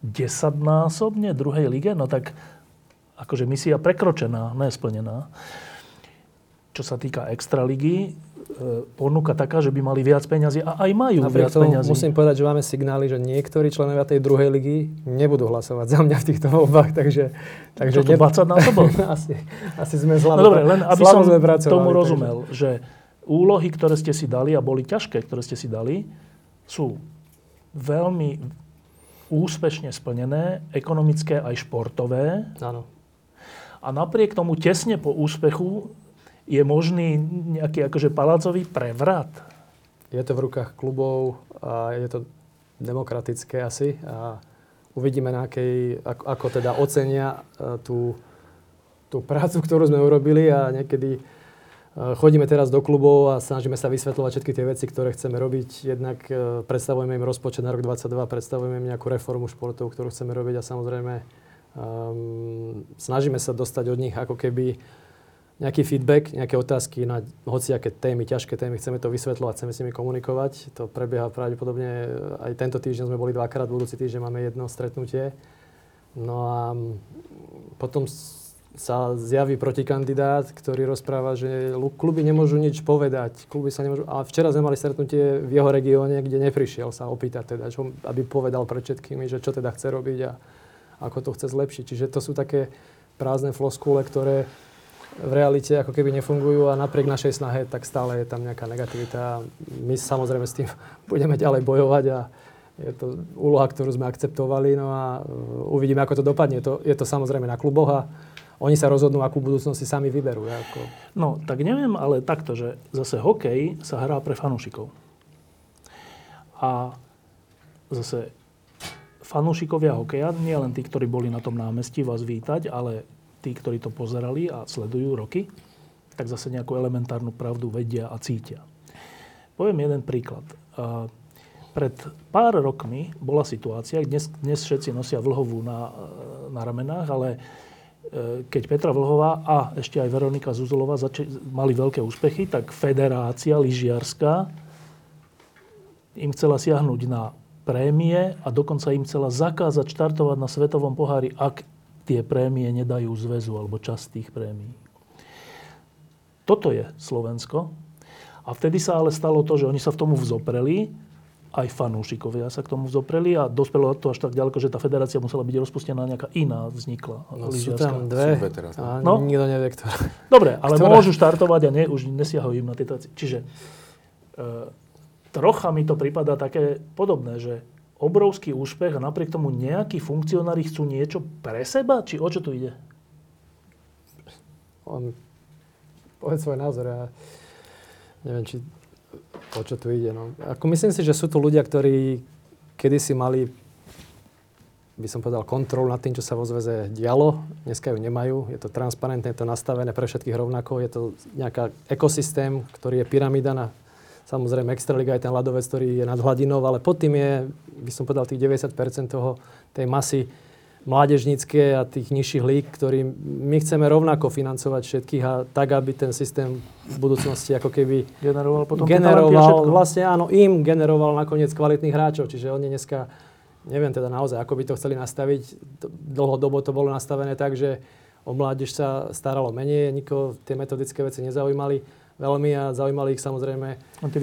Desaťnásobne druhej lige? No tak akože misia prekročená, nesplnená. Čo sa týka extraligy, ponuka taká, že by mali viac peňazí a aj majú Napriek viac peňazí. Musím povedať, že máme signály, že niektorí členovia tej druhej ligy nebudú hlasovať za mňa v týchto voľbách, takže... takže Čo to, 20 násobok? asi, asi sme zlavo, No dobre, len aby som tomu rozumel, takže... že úlohy, ktoré ste si dali a boli ťažké, ktoré ste si dali, sú veľmi úspešne splnené, ekonomické aj športové. Áno. A napriek tomu tesne po úspechu je možný nejaký akože palácový prevrat? Je to v rukách klubov a je to demokratické asi a uvidíme, na akej, ako, ako teda ocenia e, tú, tú prácu, ktorú sme urobili a niekedy e, chodíme teraz do klubov a snažíme sa vysvetľovať všetky tie veci, ktoré chceme robiť. Jednak e, predstavujeme im rozpočet na rok 2022, predstavujeme im nejakú reformu športov, ktorú chceme robiť a samozrejme um, snažíme sa dostať od nich ako keby nejaký feedback, nejaké otázky na hociaké témy, ťažké témy, chceme to vysvetľovať, chceme s nimi komunikovať. To prebieha pravdepodobne, eh, aj tento týždeň sme boli dvakrát, budúci týždeň máme jedno stretnutie. No a mm, potom sa zjaví protikandidát, ktorý rozpráva, že kluby nemôžu nič povedať. Kluby sa nemôžu... A včera sme mali stretnutie v jeho regióne, kde neprišiel sa opýtať, teda, čo, aby povedal pred všetkými, že čo teda chce robiť a ako to chce zlepšiť. Čiže to sú také prázdne floskule, ktoré v realite ako keby nefungujú a napriek našej snahe, tak stále je tam nejaká negativita. My samozrejme s tým budeme ďalej bojovať a je to úloha, ktorú sme akceptovali, no a uh, uvidíme, ako to dopadne. To, je to samozrejme na kluboch a oni sa rozhodnú, akú budúcnosť si sami vyberú. Ako... No, tak neviem, ale takto, že zase hokej sa hrá pre fanúšikov. A zase fanúšikovia hokeja, nie len tí, ktorí boli na tom námestí vás vítať, ale tí, ktorí to pozerali a sledujú roky, tak zase nejakú elementárnu pravdu vedia a cítia. Poviem jeden príklad. Pred pár rokmi bola situácia, dnes, dnes všetci nosia vlhovú na, na ramenách, ale e, keď Petra Vlhová a ešte aj Veronika Zuzolová zač- mali veľké úspechy, tak federácia lyžiarská im chcela siahnuť na prémie a dokonca im chcela zakázať štartovať na Svetovom pohári, ak tie prémie nedajú zväzu alebo časť tých prémií. Toto je Slovensko. A vtedy sa ale stalo to, že oni sa v tomu vzopreli, aj fanúšikovia sa k tomu vzopreli a dospelo to až tak ďaleko, že tá federácia musela byť rozpustená, nejaká iná vznikla. No, sú tam dve teraz, no. a no? nikto nevie, ktorá. Dobre, ale ktorá? môžu štartovať a ne, už nesiahajú im na tieto veci. Čiže trocha mi to prípada také podobné, že obrovský úspech a napriek tomu nejakí funkcionári chcú niečo pre seba? Či o čo tu ide? On povedz svoj názor. Ja neviem, či o čo tu ide. No. Ako myslím si, že sú tu ľudia, ktorí kedysi mali by som povedal, kontrolu nad tým, čo sa vo zväze dialo. Dneska ju nemajú. Je to transparentné, je to nastavené pre všetkých rovnako. Je to nejaká ekosystém, ktorý je pyramída na Samozrejme, Extraliga je ten ľadovec, ktorý je nad hladinou, ale pod tým je, by som povedal, tých 90% toho, tej masy mládežnícke a tých nižších lík, ktorým my chceme rovnako financovať všetkých a tak, aby ten systém v budúcnosti ako keby generoval potom generoval, vlastne áno, im generoval nakoniec kvalitných hráčov. Čiže oni dneska neviem teda naozaj, ako by to chceli nastaviť. Dlhodobo to bolo nastavené tak, že o mládež sa staralo menej, nikoho tie metodické veci nezaujímali veľmi a zaujímali ich samozrejme,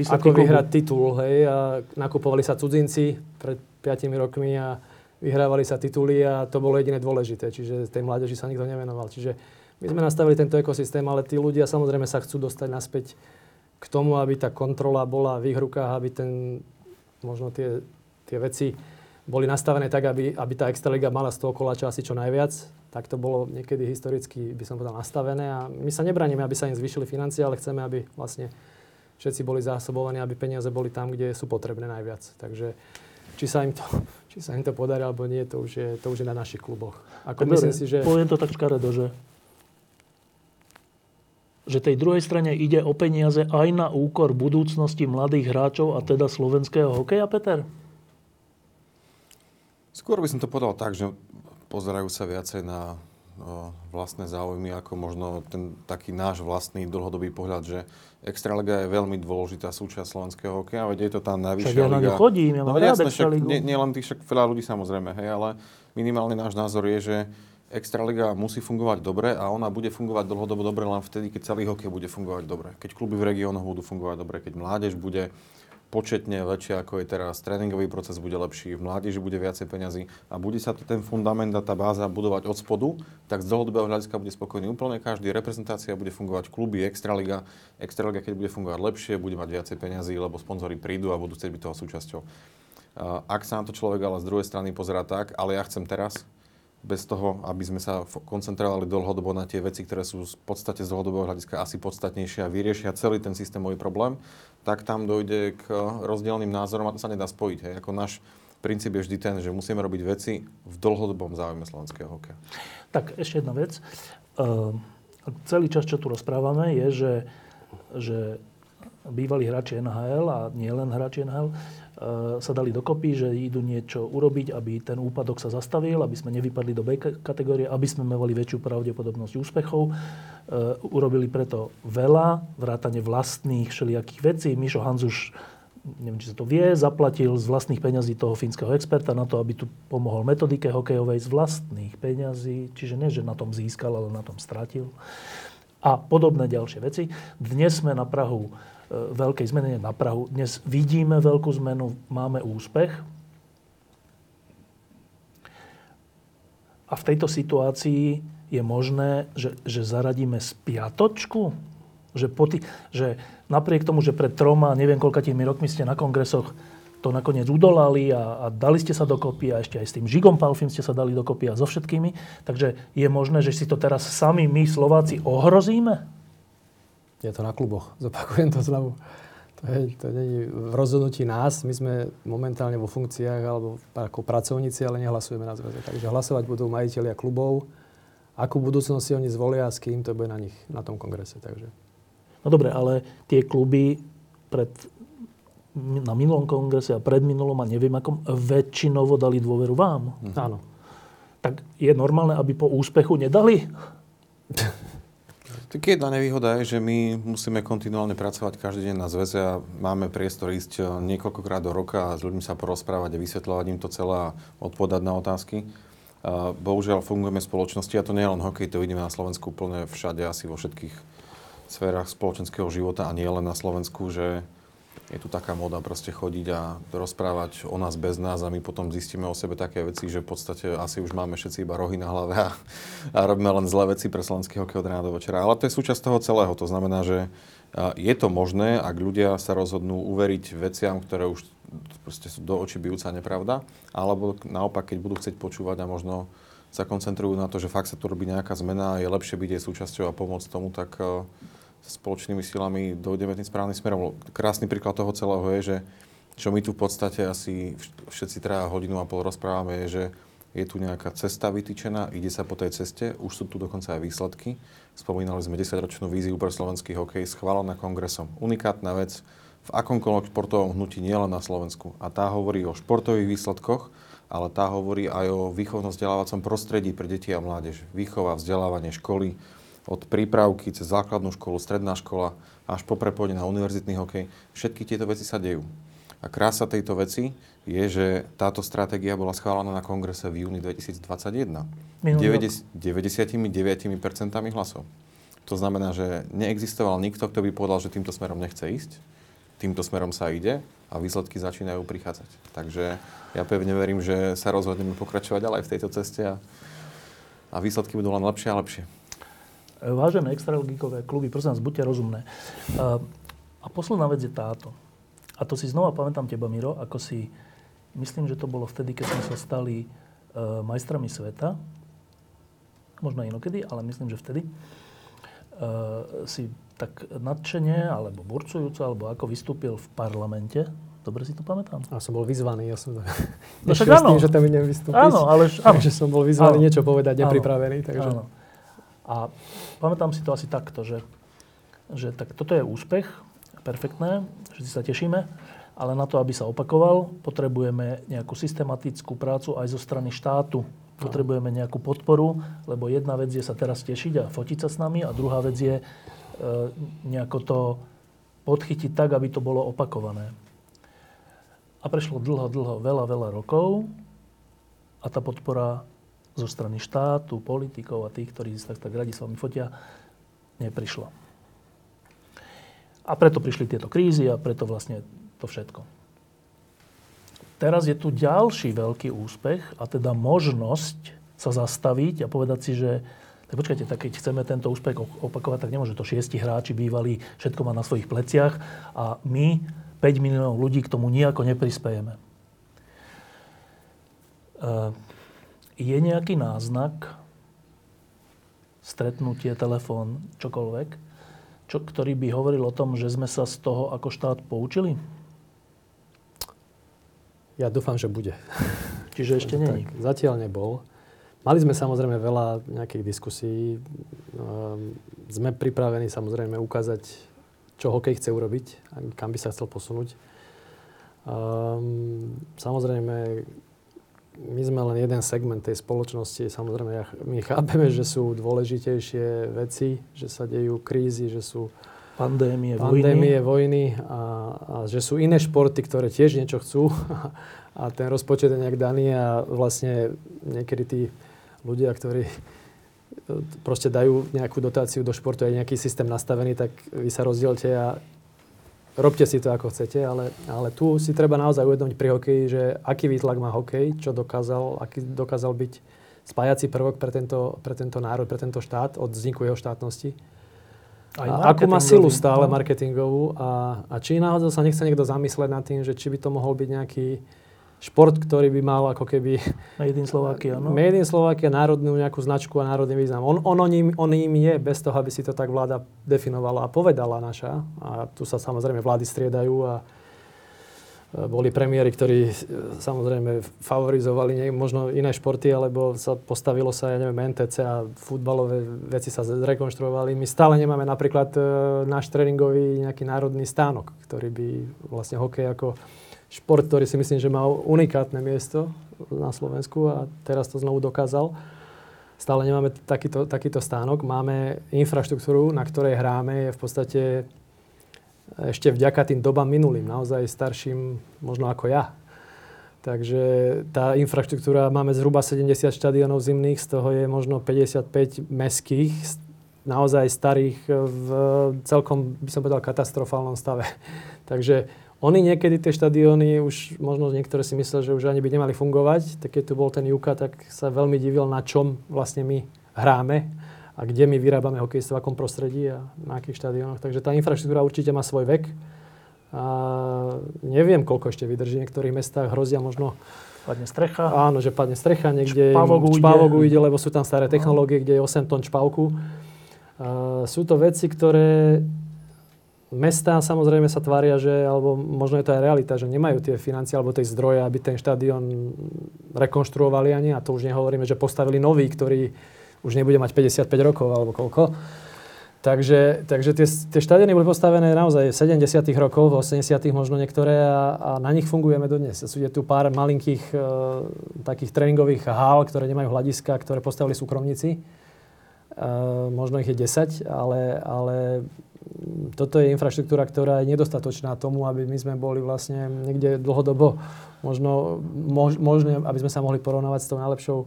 ako vyhrať titul. Hej, a nakupovali sa cudzinci pred 5 rokmi a vyhrávali sa tituly a to bolo jediné dôležité. Čiže tej mládeži sa nikto nevenoval. Čiže my sme nastavili tento ekosystém, ale tí ľudia samozrejme sa chcú dostať naspäť k tomu, aby tá kontrola bola v ich rukách, aby ten, možno tie, tie veci boli nastavené tak, aby, aby tá Extraliga mala z toho koláča asi čo najviac. Tak to bolo niekedy historicky, by som povedal, nastavené. A my sa nebraníme, aby sa im zvyšili financie, ale chceme, aby vlastne všetci boli zásobovaní, aby peniaze boli tam, kde sú potrebné najviac. Takže či sa im to, či sa im to podarí alebo nie, to už je, to už je na našich kluboch. Ako myslím si, že... Poviem to tak škaredo, že že tej druhej strane ide o peniaze aj na úkor budúcnosti mladých hráčov a teda slovenského hokeja, Peter? Skôr by som to povedal tak, že pozerajú sa viacej na vlastné záujmy, ako možno ten taký náš vlastný dlhodobý pohľad, že Extraliga je veľmi dôležitá súčasť slovenského hokeja, veď je to tá najvyššia však ja liga. na chodím, ja no, jasné, však, nie, nie, len tých, však veľa ľudí samozrejme, hej, ale minimálne náš názor je, že Extraliga musí fungovať dobre a ona bude fungovať dlhodobo dobre len vtedy, keď celý hokej bude fungovať dobre. Keď kluby v regiónoch budú fungovať dobre, keď mládež bude početne väčšia ako je teraz, tréningový proces bude lepší, v mládeži bude viacej peňazí a bude sa ten fundament a tá báza budovať od spodu, tak z dlhodobého hľadiska bude spokojný úplne každý. Reprezentácia bude fungovať, kluby, extraliga. Extraliga, keď bude fungovať lepšie, bude mať viacej peňazí, lebo sponzory prídu a budú chcieť byť toho súčasťou. Ak sa na to človek ale z druhej strany pozera tak, ale ja chcem teraz, bez toho, aby sme sa koncentrovali dlhodobo na tie veci, ktoré sú v podstate z dlhodobého hľadiska asi podstatnejšie a vyriešia celý ten systémový problém, tak tam dojde k rozdielným názorom a to sa nedá spojiť. Hej. Ako náš princíp je vždy ten, že musíme robiť veci v dlhodobom záujme slovenského hokeja. Tak ešte jedna vec. Uh, celý čas, čo tu rozprávame, je, že, že bývalí hráči NHL a nie len hráči NHL sa dali dokopy, že idú niečo urobiť, aby ten úpadok sa zastavil, aby sme nevypadli do B kategórie, aby sme mali väčšiu pravdepodobnosť úspechov. E, urobili preto veľa, vrátane vlastných všelijakých vecí. Mišo Hanzuš, neviem, či sa to vie, zaplatil z vlastných peňazí toho fínskeho experta na to, aby tu pomohol metodike hokejovej z vlastných peňazí. Čiže nie, že na tom získal, ale na tom stratil. A podobné ďalšie veci. Dnes sme na Prahu veľkej zmeny na Prahu. Dnes vidíme veľkú zmenu, máme úspech. A v tejto situácii je možné, že, že zaradíme spiatočku? Že, poti, že napriek tomu, že pred troma, neviem koľkatými rokmi ste na kongresoch to nakoniec udolali a, a dali ste sa dokopy a ešte aj s tým Žigom Palfim ste sa dali dokopy a so všetkými. Takže je možné, že si to teraz sami my Slováci ohrozíme? Je to na kluboch. Zopakujem to znovu. To, je, to je v rozhodnutí nás. My sme momentálne vo funkciách alebo ako pracovníci, ale nehlasujeme na zväze. Takže hlasovať budú majiteľia klubov. Akú budúcnosť si oni zvolia a s kým to bude na nich, na tom kongrese. Takže. No dobre, ale tie kluby pred, na minulom kongrese a pred minulom a neviem akom, väčšinovo dali dôveru vám. Mhm. Áno. Tak je normálne, aby po úspechu nedali? Tak jedna nevýhoda je, že my musíme kontinuálne pracovať každý deň na zväze a máme priestor ísť eh, niekoľkokrát do roka a s ľuďmi sa porozprávať a vysvetľovať im to celé a odpovedať na otázky. A bohužiaľ fungujeme v spoločnosti a to nie je len hokej, to vidíme na Slovensku úplne všade, asi vo všetkých sférach spoločenského života a nie len na Slovensku, že je tu taká moda proste chodiť a rozprávať o nás bez nás a my potom zistíme o sebe také veci, že v podstate asi už máme všetci iba rohy na hlave a, a robíme len zlé veci pre slovenský hokej od rána do večera. Ale to je súčasť toho celého. To znamená, že je to možné, ak ľudia sa rozhodnú uveriť veciam, ktoré už proste sú do očí bijúca nepravda, alebo naopak, keď budú chcieť počúvať a možno sa koncentrujú na to, že fakt sa tu robí nejaká zmena a je lepšie byť jej súčasťou a pomôcť tomu, tak spoločnými silami dojdeme tým správnym smerom. Krásny príklad toho celého je, že čo my tu v podstate asi všetci teda hodinu a pol rozprávame, je, že je tu nejaká cesta vytýčená, ide sa po tej ceste, už sú tu dokonca aj výsledky. Spomínali sme 10-ročnú víziu pre slovenský hokej, schválená kongresom. Unikátna vec v akomkoľvek športovom hnutí, nielen na Slovensku. A tá hovorí o športových výsledkoch, ale tá hovorí aj o výchovno-vzdelávacom prostredí pre deti a mládež. Výchova, vzdelávanie, školy, od prípravky cez základnú školu, stredná škola až po prepojenie na univerzitný hokej. Všetky tieto veci sa dejú. A krása tejto veci je, že táto stratégia bola schválená na kongrese v júni 2021. 90, 99% hlasov. To znamená, že neexistoval nikto, kto by povedal, že týmto smerom nechce ísť. Týmto smerom sa ide a výsledky začínajú prichádzať. Takže ja pevne verím, že sa rozhodneme pokračovať ďalej v tejto ceste a, a výsledky budú len lepšie a lepšie. Vážené extralogikové kluby, prosím vás, buďte rozumné. A posledná vec je táto. A to si znova pamätám teba, Miro, ako si, myslím, že to bolo vtedy, keď sme sa stali uh, majstrami sveta. Možno inokedy, ale myslím, že vtedy. Si tak nadšene, alebo burcujúco, alebo ako vystúpil v parlamente. Dobre si to pamätám? A som bol vyzvaný, ja som. No však áno. Tým, že tam idem vystúpiť. Áno, ale... Áno. Takže som bol vyzvaný áno. niečo povedať, nepripravený. Takže... Áno. A pamätám si to asi takto, že, že tak toto je úspech, perfektné, všetci sa tešíme, ale na to, aby sa opakoval, potrebujeme nejakú systematickú prácu aj zo strany štátu. Potrebujeme nejakú podporu, lebo jedna vec je sa teraz tešiť a fotiť sa s nami a druhá vec je e, nejako to podchytiť tak, aby to bolo opakované. A prešlo dlho, dlho, veľa, veľa rokov a tá podpora zo strany štátu, politikov a tých, ktorí sa tak radi s vami fotia, neprišla. A preto prišli tieto krízy a preto vlastne to všetko. Teraz je tu ďalší veľký úspech a teda možnosť sa zastaviť a povedať si, že tak počkajte, tak keď chceme tento úspech opakovať, tak nemôže to šiesti hráči bývali, všetko má na svojich pleciach a my, 5 miliónov ľudí, k tomu nejako neprispejeme. Uh, je nejaký náznak, stretnutie, telefón, čokoľvek, čo, ktorý by hovoril o tom, že sme sa z toho ako štát poučili? Ja dúfam, že bude. Čiže ešte není? Tak, zatiaľ nebol. Mali sme samozrejme veľa nejakých diskusí. Um, sme pripravení samozrejme ukázať, čo hokej chce urobiť, kam by sa chcel posunúť. Um, samozrejme, my sme len jeden segment tej spoločnosti. Samozrejme, my chápeme, že sú dôležitejšie veci, že sa dejú krízy, že sú pandémie, pandémie vojny, vojny a, a že sú iné športy, ktoré tiež niečo chcú a ten rozpočet je nejak daný a vlastne niekedy tí ľudia, ktorí e, proste dajú nejakú dotáciu do športu, je nejaký systém nastavený, tak vy sa rozdielte a robte si to ako chcete, ale, ale tu si treba naozaj uvedomiť pri hokeji, že aký výtlak má hokej, čo dokázal, aký dokázal byť spájací prvok pre tento, pre tento národ, pre tento štát od vzniku jeho štátnosti. A akú má silu stále no. marketingovú a, a či náhodou sa nechce niekto zamysleť nad tým, že či by to mohol byť nejaký šport, ktorý by mal ako keby... Made in Slovakia, no. Made in Slovakia, národnú nejakú značku a národný význam. On, on, im, on im je, bez toho, aby si to tak vláda definovala a povedala naša. A tu sa samozrejme vlády striedajú a boli premiéry, ktorí e, samozrejme favorizovali nie, možno iné športy, alebo sa postavilo sa, ja neviem, NTC a futbalové veci sa zrekonštruovali. My stále nemáme napríklad e, náš tréningový nejaký národný stánok, ktorý by vlastne hokej ako šport, ktorý si myslím, že mal unikátne miesto na Slovensku a teraz to znovu dokázal. Stále nemáme takýto, takýto stánok. Máme infraštruktúru, na ktorej hráme, je v podstate ešte vďaka tým dobám minulým, naozaj starším možno ako ja. Takže tá infraštruktúra, máme zhruba 70 štadionov zimných, z toho je možno 55 meských, naozaj starých v celkom, by som povedal, katastrofálnom stave. Takže Oni niekedy tie štadióny už, možno niektoré si mysleli, že už ani by nemali fungovať, tak keď tu bol ten Juka, tak sa veľmi divil, na čom vlastne my hráme a kde my vyrábame hokejistov, v akom prostredí a na akých štadiónoch. Takže tá infraštruktúra určite má svoj vek. A neviem, koľko ešte vydrží. V niektorých mestách hrozia možno Padne strecha. Áno, že padne strecha, niekde Čpavok ujde. čpavok ujde, lebo sú tam staré technológie, kde je 8 tón čpavku. Uh, sú to veci, ktoré mestá samozrejme sa tvária, že, alebo možno je to aj realita, že nemajú tie financie alebo tie zdroje, aby ten štadión rekonštruovali ani, a to už nehovoríme, že postavili nový, ktorý už nebude mať 55 rokov alebo koľko. Takže, takže tie, tie štadióny boli postavené naozaj v 70 rokoch, v 80 možno niektoré a, a na nich fungujeme dodnes. Sú je tu pár malinkých e, takých tréningových hál, ktoré nemajú hľadiska, ktoré postavili súkromníci. E, možno ich je 10, ale, ale toto je infraštruktúra, ktorá je nedostatočná tomu, aby my sme boli vlastne niekde dlhodobo možno mož, možné, aby sme sa mohli porovnávať s tou najlepšou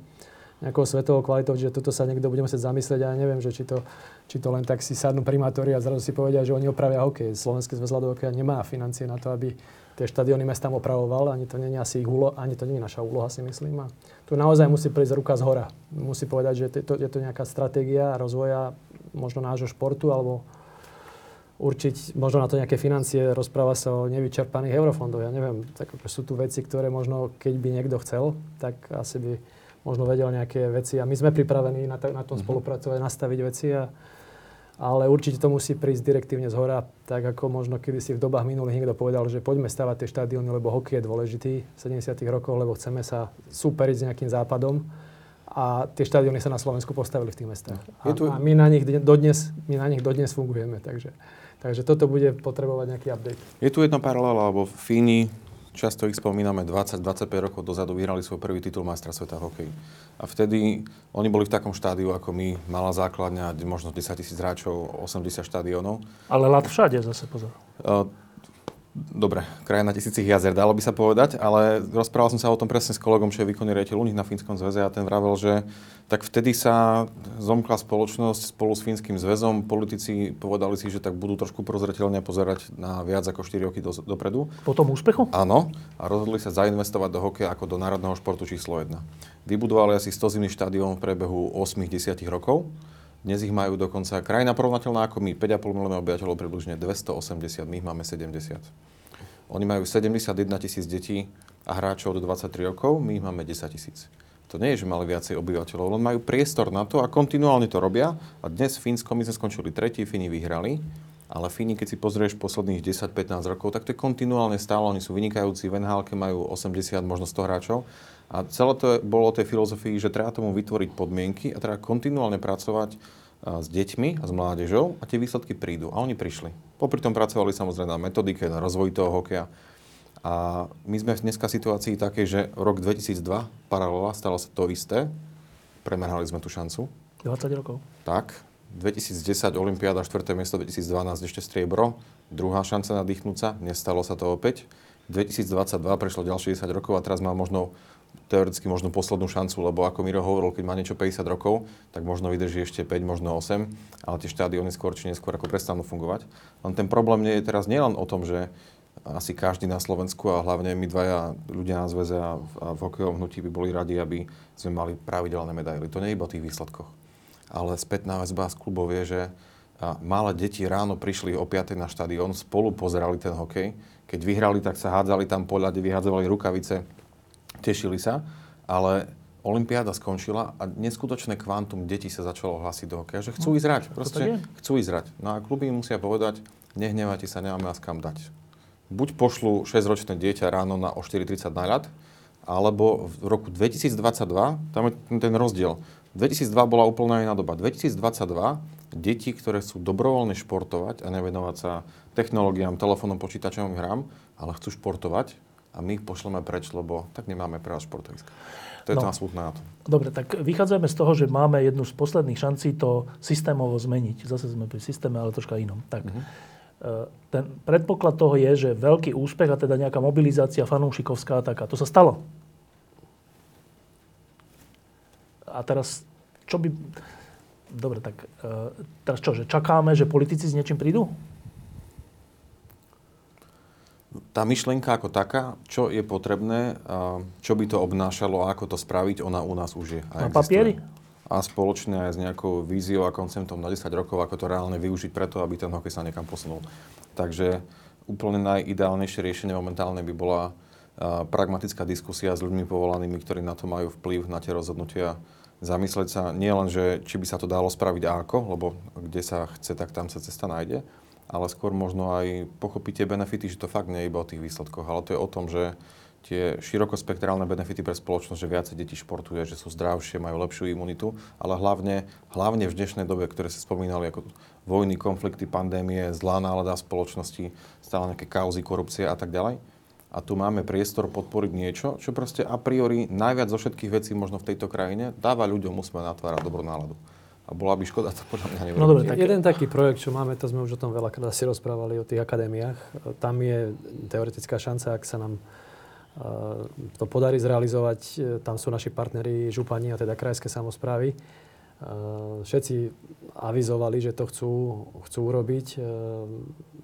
nejakou svetovou kvalitou, že toto sa niekto bude musieť zamyslieť a ja neviem, že či to, či to len tak si sadnú primátori a zrazu si povedia, že oni opravia hokej. Slovenský zväz hokeja nemá financie na to, aby tie štadióny mestám opravoval, ani to je asi ich úlo, ani to je naša úloha, si myslím. A tu naozaj musí prísť ruka z hora. Musí povedať, že to, je to nejaká stratégia rozvoja možno nášho športu, alebo určiť možno na to nejaké financie, rozpráva sa o nevyčerpaných eurofondoch, ja neviem. Tak sú tu veci, ktoré možno, keď by niekto chcel, tak asi by možno vedel nejaké veci a my sme pripravení na, na tom mm-hmm. spolupracovať, nastaviť veci a, ale určite to musí prísť direktívne z hora, tak ako možno kedy si v dobách minulých niekto povedal, že poďme stavať tie štadióny, lebo hokej je dôležitý v 70 rokoch, lebo chceme sa superiť s nejakým západom a tie štadióny sa na Slovensku postavili v tých mestách. A, tu... a my, na nich dodnes, my na nich dodnes fungujeme, takže, takže toto bude potrebovať nejaký update. Je tu jedna paralela, lebo Fíni Často ich spomíname, 20-25 rokov dozadu vyhrali svoj prvý titul majstra sveta hokej. A vtedy oni boli v takom štádiu ako my, malá základňa, možno 10 tisíc hráčov, 80 štadiónov. Ale lat všade zase pozor. Uh, dobre, krajina tisícich jazer, dalo by sa povedať, ale rozprával som sa o tom presne s kolegom, čo je výkonný riaditeľ u nich na Fínskom zväze a ten vravel, že tak vtedy sa zomkla spoločnosť spolu s Fínskym zväzom. Politici povedali si, že tak budú trošku prozreteľne pozerať na viac ako 4 roky do, dopredu. Po tom úspechu? Áno, a rozhodli sa zainvestovať do hokeja ako do národného športu číslo 1. Vybudovali asi 100 zimných štadión v priebehu 8-10 rokov. Dnes ich majú dokonca krajina porovnateľná ako my, 5,5 miliónov obyvateľov, približne 280, my ich máme 70. Oni majú 71 tisíc detí a hráčov do 23 rokov, my ich máme 10 tisíc. To nie je, že mali viacej obyvateľov, len majú priestor na to a kontinuálne to robia. A dnes v Fínskom my sme skončili tretí, Fíni vyhrali. Ale Fíni, keď si pozrieš posledných 10-15 rokov, tak to je kontinuálne stále. Oni sú vynikajúci, v nhl majú 80, možno 100 hráčov. A celé to bolo o tej filozofii, že treba tomu vytvoriť podmienky a treba kontinuálne pracovať s deťmi a s mládežou a tie výsledky prídu. A oni prišli. Popri tom pracovali samozrejme na metodike, na rozvoj toho hokeja. A my sme v dneska situácii takej, že rok 2002, paralela, stalo sa to isté. Premerhali sme tú šancu. 20 rokov. Tak. 2010 Olympiáda, 4. miesto, 2012 ešte striebro. Druhá šanca nadýchnúť sa, nestalo sa to opäť. 2022 prešlo ďalšie 10 rokov a teraz má možno teoreticky možno poslednú šancu, lebo ako Miro hovoril, keď má niečo 50 rokov, tak možno vydrží ešte 5, možno 8, ale tie štádiony skôr či neskôr ako prestanú fungovať. Len ten problém nie je teraz nielen o tom, že asi každý na Slovensku a hlavne my dvaja ľudia na zväze a v hokejovom hnutí by boli radi, aby sme mali pravidelné medaily. To nie je iba o tých výsledkoch. Ale spätná väzba z klubov je, že malé deti ráno prišli o 5 na štadión, spolu pozerali ten hokej. Keď vyhrali, tak sa hádzali tam po ľade, vyhádzali rukavice, tešili sa, ale Olympiáda skončila a neskutočné kvantum detí sa začalo hlásiť do hokeja, že chcú ísť hrať. Proste chcú ísť. No a kluby musia povedať, nehnevajte sa, nemáme vás kam dať. Buď pošlu 6-ročné dieťa ráno na o 4.30 na ľad, alebo v roku 2022, tam je ten rozdiel. 2002 bola úplná iná doba. 2022 deti, ktoré chcú dobrovoľne športovať a nevenovať sa technológiám, telefónom, počítačovým hrám, ale chcú športovať, a my ich pošleme preč, lebo tak nemáme pre vás športoviska. To je no. to smutné na to. Dobre, tak vychádzame z toho, že máme jednu z posledných šancí to systémovo zmeniť. Zase sme pri systéme, ale troška inom. Tak, mm-hmm. ten predpoklad toho je, že veľký úspech a teda nejaká mobilizácia fanúšikovská taká. To sa stalo. A teraz, čo by... Dobre, tak e, teraz čo, že čakáme, že politici s niečím prídu? Tá myšlienka ako taká, čo je potrebné, čo by to obnášalo a ako to spraviť, ona u nás už je. A Na papieri? A spoločne aj s nejakou víziou a konceptom na 10 rokov, ako to reálne využiť preto, aby ten hokej sa niekam posunul. Takže úplne najideálnejšie riešenie momentálne by bola pragmatická diskusia s ľuďmi povolanými, ktorí na to majú vplyv, na tie rozhodnutia. Zamysleť sa nie len, že či by sa to dalo spraviť a ako, lebo kde sa chce, tak tam sa cesta nájde, ale skôr možno aj pochopiť tie benefity, že to fakt nie je iba o tých výsledkoch, ale to je o tom, že tie širokospektrálne benefity pre spoločnosť, že viacej detí športuje, že sú zdravšie, majú lepšiu imunitu, ale hlavne, hlavne v dnešnej dobe, ktoré ste spomínali, ako vojny, konflikty, pandémie, zlá nálada spoločnosti, stále nejaké kauzy, korupcie a tak ďalej. A tu máme priestor podporiť niečo, čo proste a priori najviac zo všetkých vecí možno v tejto krajine dáva ľuďom, musíme natvárať dobrú náladu a bola by škoda to podľa mňa No dobre, tak... Jeden taký projekt, čo máme, to sme už o tom veľakrát si rozprávali, o tých akadémiách. Tam je teoretická šanca, ak sa nám uh, to podarí zrealizovať. Tam sú naši partneri župani a teda krajské samozprávy. Uh, všetci avizovali, že to chcú, chcú urobiť.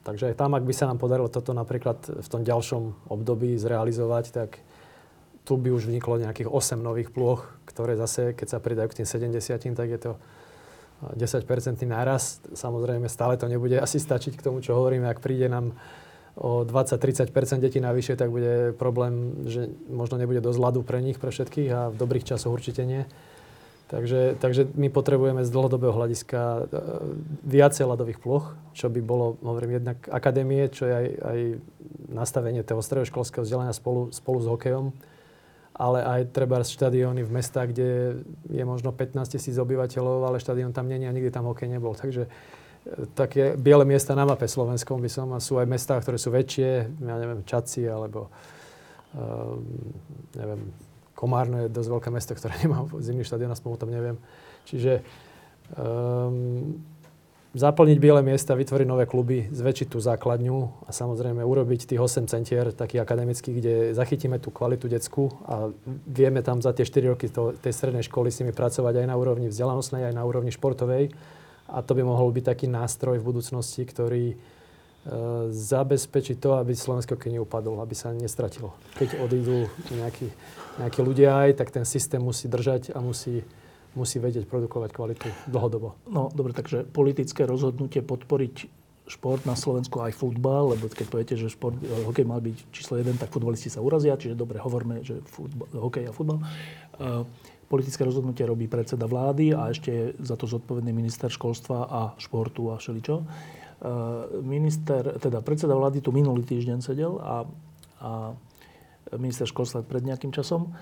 Takže aj tam, ak by sa nám podarilo toto napríklad v tom ďalšom období zrealizovať, tak tu by už vniklo nejakých 8 nových plôch, ktoré zase, keď sa pridajú k tým 70, tak je to 10-percentný nárast. Samozrejme, stále to nebude asi stačiť k tomu, čo hovoríme. Ak príde nám o 20-30% detí navyše, tak bude problém, že možno nebude dosť ľadu pre nich, pre všetkých a v dobrých časoch určite nie. Takže, takže my potrebujeme z dlhodobého hľadiska e, viacej ľadových ploch, čo by bolo, hovorím, jednak akadémie, čo je aj, aj nastavenie toho stredoškolského vzdelania spolu, spolu s hokejom ale aj treba štadióny v mestách, kde je možno 15 tisíc obyvateľov, ale štadión tam není a nikdy tam hokej nebol. Takže e, také biele miesta na mape slovenskom by som a sú aj mestá, ktoré sú väčšie, ja neviem, Čaci alebo um, neviem, Komárno je dosť veľké mesto, ktoré nemá zimný štadión, aspoň o tom neviem. Čiže um, zaplniť biele miesta, vytvoriť nové kluby, zväčšiť tú základňu a samozrejme urobiť tých 8 centier takých akademických, kde zachytíme tú kvalitu decku a vieme tam za tie 4 roky to, tej strednej školy s nimi pracovať aj na úrovni vzdelanostnej, aj na úrovni športovej. A to by mohol byť taký nástroj v budúcnosti, ktorý e, zabezpečí to, aby slovenské hokej neupadol, aby sa nestratilo. Keď odídu nejakí, nejakí ľudia aj, tak ten systém musí držať a musí musí vedieť produkovať kvalitu dlhodobo. No dobre, takže politické rozhodnutie podporiť šport na Slovensku aj futbal, lebo keď poviete, že šport, eh, hokej mal byť číslo 1, tak futbalisti sa urazia, čiže dobre, hovorme, že futbal, hokej a futbal. Uh, politické rozhodnutie robí predseda vlády a ešte je za to zodpovedný minister školstva a športu a všeličo. Uh, minister, teda predseda vlády tu minulý týždeň sedel a, a minister školstva pred nejakým časom.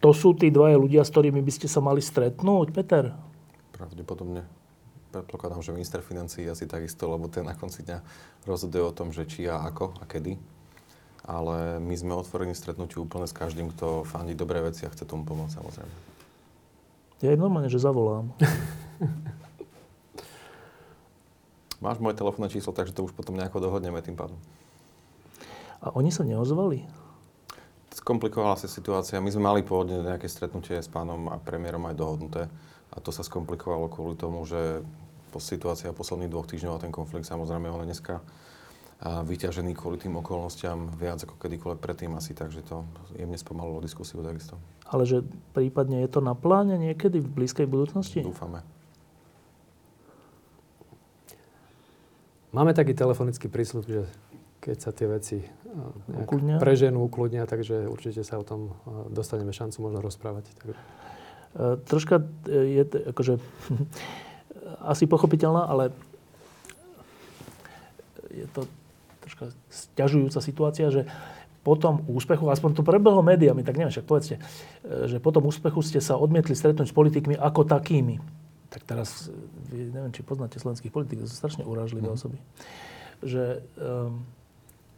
To sú tí dvaja ľudia, s ktorými by ste sa mali stretnúť, Peter? Pravdepodobne. Predpokladám, že minister financí asi takisto, lebo ten na konci dňa rozhoduje o tom, že či a ako a kedy. Ale my sme otvorení stretnutiu úplne s každým, kto fandí dobré veci a chce tomu pomôcť, samozrejme. Ja je normálne, že zavolám. Máš moje telefónne číslo, takže to už potom nejako dohodneme tým pádom. A oni sa neozvali? Skomplikovala sa situácia. My sme mali pôvodne nejaké stretnutie s pánom a premiérom aj dohodnuté. A to sa skomplikovalo kvôli tomu, že po situácia posledných dvoch týždňov a ten konflikt samozrejme on je dneska vyťažený kvôli tým okolnostiam viac ako kedykoľvek predtým asi, takže to jemne spomalilo diskusiu takisto. Ale že prípadne je to na pláne niekedy v blízkej budúcnosti? Dúfame. Máme taký telefonický prísľub, že keď sa tie veci ukludnia. preženú, ukludnia, takže určite sa o tom dostaneme šancu možno rozprávať. Takže. E, troška je akože asi pochopiteľná, ale je to troška stiažujúca situácia, že po tom úspechu, aspoň to prebehlo médiami, tak neviem, však povedzte, že po tom úspechu ste sa odmietli stretnúť s politikmi ako takými. Tak teraz, neviem, či poznáte slovenských politikov, to sú strašne urážlivé mm. osoby. Že um,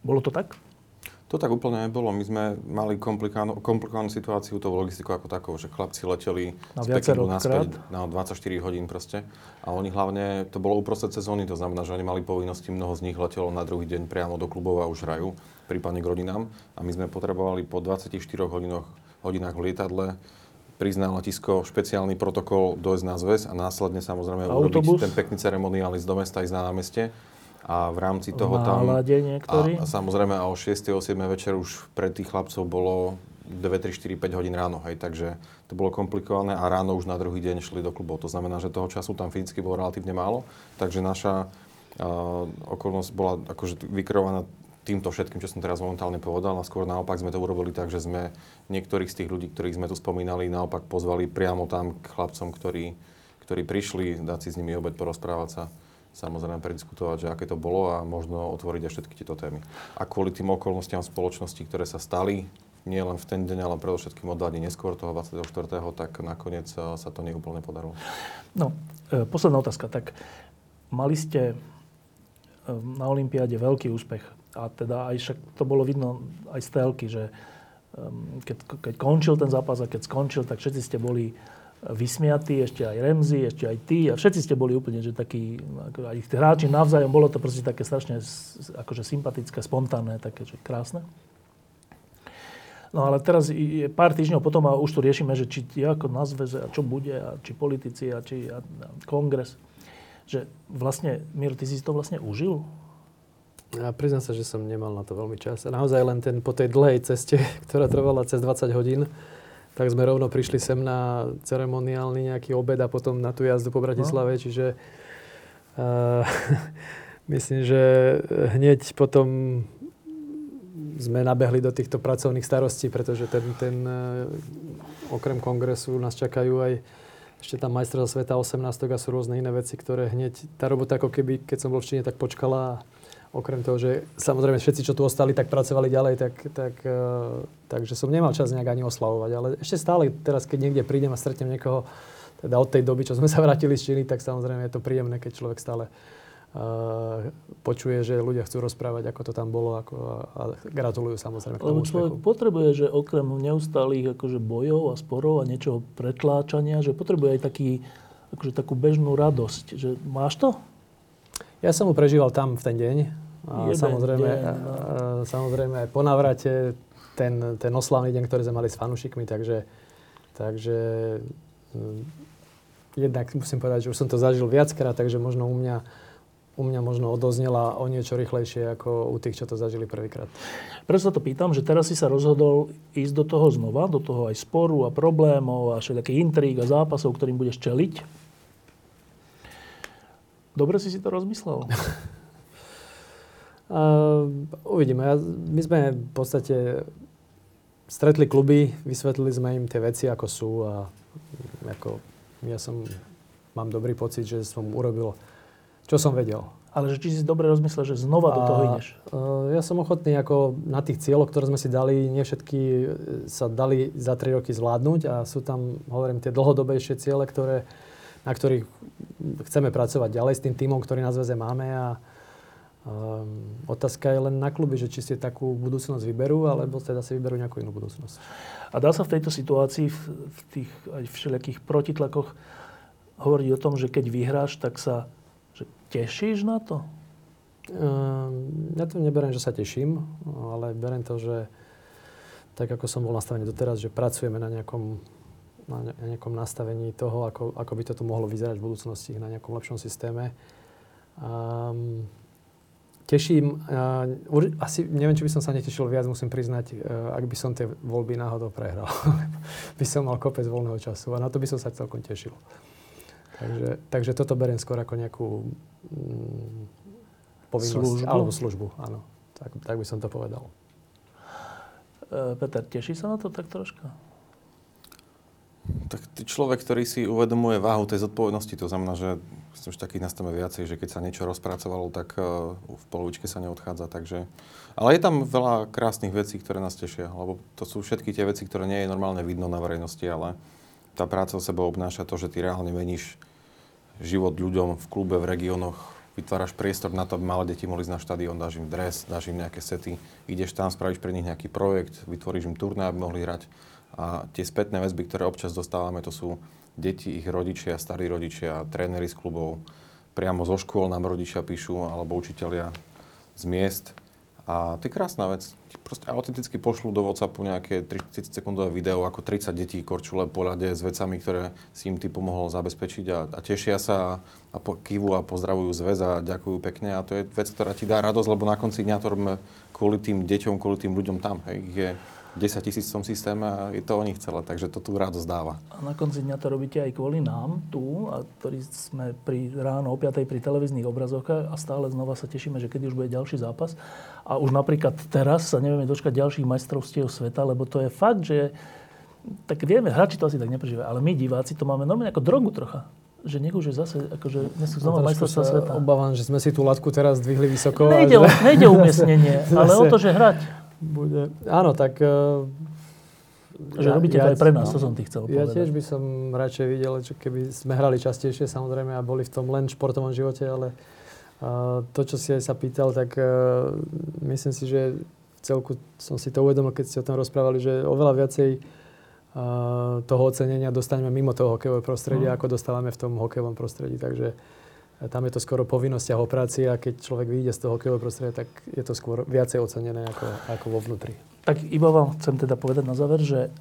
bolo to tak? To tak úplne nebolo. My sme mali komplikánnu situáciu tou logistikou ako takou, že chlapci leteli na z Pekingu naspäť na 24 hodín proste. A oni hlavne, to bolo uprostred sezóny, to znamená, že oni mali povinnosti, mnoho z nich letelo na druhý deň priamo do klubov a už hrajú, prípadne k rodinám. A my sme potrebovali po 24 hodinoch, hodinách v lietadle prísť na letisko, špeciálny protokol dojsť na zväz a následne samozrejme Autobus. urobiť ten pekný ceremoniál ísť do mesta, ísť na námestie A v rámci toho tam... nálade niektorí. A, a samozrejme a o 6. o 7. večer už pre tých chlapcov bolo 2, 3, 4, 5 hodín ráno, hej, takže to bolo komplikované a ráno už na druhý deň šli do klubov. To znamená, že toho času tam fyzicky bolo relatívne málo, takže naša uh, okolnosť bola akože vykreovaná týmto všetkým, čo som teraz momentálne povedal a skôr naopak sme to urobili tak, že sme niektorých z tých ľudí, ktorých sme tu spomínali, naopak pozvali priamo tam k chlapcom, ktorí, ktorí prišli, dať si s nimi obed, porozprávať sa samozrejme prediskutovať, že aké to bolo a možno otvoriť aj všetky tieto témy. A kvôli tým okolnostiam spoločnosti, ktoré sa stali, nie len v ten deň, ale predovšetkým o dní neskôr, toho 24., tak nakoniec sa to neúplne podarilo. No, e, posledná otázka. Tak mali ste e, na Olympiáde veľký úspech. A teda aj však to bolo vidno aj z telky, že um, keď, keď končil ten zápas a keď skončil, tak všetci ste boli vysmiatí, ešte aj Remzi, ešte aj ty a všetci ste boli úplne, že takí, aj tí hráči navzájom, bolo to proste také strašne akože sympatické, spontánne, také, že krásne. No ale teraz je pár týždňov potom a už tu riešime, že či ako na zväze a čo bude a či politici a či a, a kongres. Že vlastne, Miro, ty si to vlastne užil? Ja priznám sa, že som nemal na to veľmi čas. Naozaj len ten, po tej dlhej ceste, ktorá trvala cez 20 hodín, tak sme rovno prišli sem na ceremoniálny nejaký obed a potom na tú jazdu po Bratislave, no. čiže uh, myslím, že hneď potom sme nabehli do týchto pracovných starostí, pretože ten, ten uh, okrem kongresu nás čakajú aj ešte tam majstrovstvá sveta 18 a sú rôzne iné veci, ktoré hneď, tá robota ako keby, keď som bol v Číne, tak počkala okrem toho, že samozrejme všetci, čo tu ostali, tak pracovali ďalej, tak, tak, uh, takže som nemal čas nejak ani oslavovať. Ale ešte stále teraz, keď niekde prídem a stretnem niekoho, teda od tej doby, čo sme sa vrátili z Číny, tak samozrejme je to príjemné, keď človek stále uh, počuje, že ľudia chcú rozprávať, ako to tam bolo ako, a gratulujú samozrejme k tomu Lebo človek úspechu. potrebuje, že okrem neustálých akože bojov a sporov a niečoho pretláčania, že potrebuje aj taký, akože takú bežnú radosť. Že máš to? Ja som ho prežíval tam v ten deň. A samozrejme, deň, no. samozrejme aj po navrate ten, ten oslavný deň, ktorý sme mali s fanúšikmi, takže, takže hm, jednak musím povedať, že už som to zažil viackrát, takže možno u mňa, u mňa možno odoznela o niečo rýchlejšie ako u tých, čo to zažili prvýkrát. Preto sa to pýtam, že teraz si sa rozhodol ísť do toho znova, do toho aj sporu a problémov a všetkých intríg a zápasov, ktorým budeš čeliť. Dobre si si to rozmyslel? uh, uvidíme. Ja, my sme v podstate stretli kluby, vysvetlili sme im tie veci, ako sú a ako ja som, mám dobrý pocit, že som urobil, čo som vedel. Ale že či si dobre rozmyslel, že znova a, do toho ideš? Uh, ja som ochotný ako na tých cieľoch, ktoré sme si dali, nie všetky sa dali za 3 roky zvládnuť a sú tam, hovorím, tie dlhodobejšie ciele, ktoré na ktorých chceme pracovať ďalej s tým týmom, ktorý na zväze máme a um, otázka je len na kluby, že či si takú budúcnosť vyberú, alebo teda si vyberú nejakú inú budúcnosť. A dá sa v tejto situácii, v, v tých aj všelijakých protitlakoch hovoriť o tom, že keď vyhráš, tak sa že tešíš na to? Um, ja to neberiem, že sa teším, ale beriem to, že tak ako som bol nastavený doteraz, že pracujeme na nejakom na nejakom nastavení toho, ako, ako by toto mohlo vyzerať v budúcnosti na nejakom lepšom systéme. Um, teším, uh, asi neviem, či by som sa netešil viac, musím priznať, uh, ak by som tie voľby náhodou prehral. by som mal kopec voľného času a na to by som sa celkom tešil. Takže, takže toto beriem skôr ako nejakú mm, povinnosť službu? alebo službu, áno. Tak, tak by som to povedal. Uh, Peter, teší sa na to tak troška? Tak človek, ktorý si uvedomuje váhu tej zodpovednosti, to znamená, že už takých nastavíme viacej, že keď sa niečo rozpracovalo, tak uh, v polovičke sa neodchádza, takže... Ale je tam veľa krásnych vecí, ktoré nás tešia, lebo to sú všetky tie veci, ktoré nie je normálne vidno na verejnosti, ale tá práca o sebou obnáša to, že ty reálne meníš život ľuďom v klube, v regiónoch, vytváraš priestor na to, aby malé deti mohli ísť na štadión, dáš im dres, dáš im nejaké sety, ideš tam, spravíš pre nich nejaký projekt, vytvoríš im turné, aby mohli hrať a tie spätné väzby, ktoré občas dostávame, to sú deti, ich rodičia, starí rodičia, tréneri z klubov, priamo zo škôl nám rodičia píšu, alebo učitelia z miest. A to je krásna vec. proste autenticky pošlú do WhatsAppu nejaké 30 sekundové video, ako 30 detí korčule po ľade s vecami, ktoré si im ty pomohol zabezpečiť a, a tešia sa a po, kývu a pozdravujú zväz a ďakujú pekne a to je vec, ktorá ti dá radosť, lebo na konci dňa to robíme kvôli tým deťom, kvôli tým ľuďom tam. Hej. Je 10 tisíc v tom systéme a je to o nich celé, takže to tu radosť dáva. A na konci dňa to robíte aj kvôli nám tu, a ktorí sme pri ráno o 5. pri televíznych obrazovkách a stále znova sa tešíme, že kedy už bude ďalší zápas. A už napríklad teraz sa nevieme dočkať ďalších majstrovstiev sveta, lebo to je fakt, že tak vieme, hráči to asi tak neprežívajú, ale my diváci to máme normálne ako drogu trocha že nech už je zase, akože dnes sú znova majstrovstvá sveta. Obávam, že sme si tú latku teraz zdvihli vysoko. Nejde, že... nejde umiestnenie, ale o to, že hrať bude... Áno, tak... Uh, že ja, robíte ja, to aj pre nás, no, to som ty chcel ja povedať. Ja tiež by som radšej videl, že keby sme hrali častejšie samozrejme a boli v tom len športovom živote, ale uh, to, čo si aj sa pýtal, tak uh, myslím si, že celku som si to uvedomil, keď ste o tom rozprávali, že oveľa viacej uh, toho ocenenia dostaneme mimo toho hokejového prostredia, mm. ako dostávame v tom hokejovom prostredí. Takže tam je to skoro povinnosť o práci a keď človek vyjde z toho hokejového prostredia, tak je to skôr viacej ocenené ako, ako vo vnútri. Tak iba vám chcem teda povedať na záver, že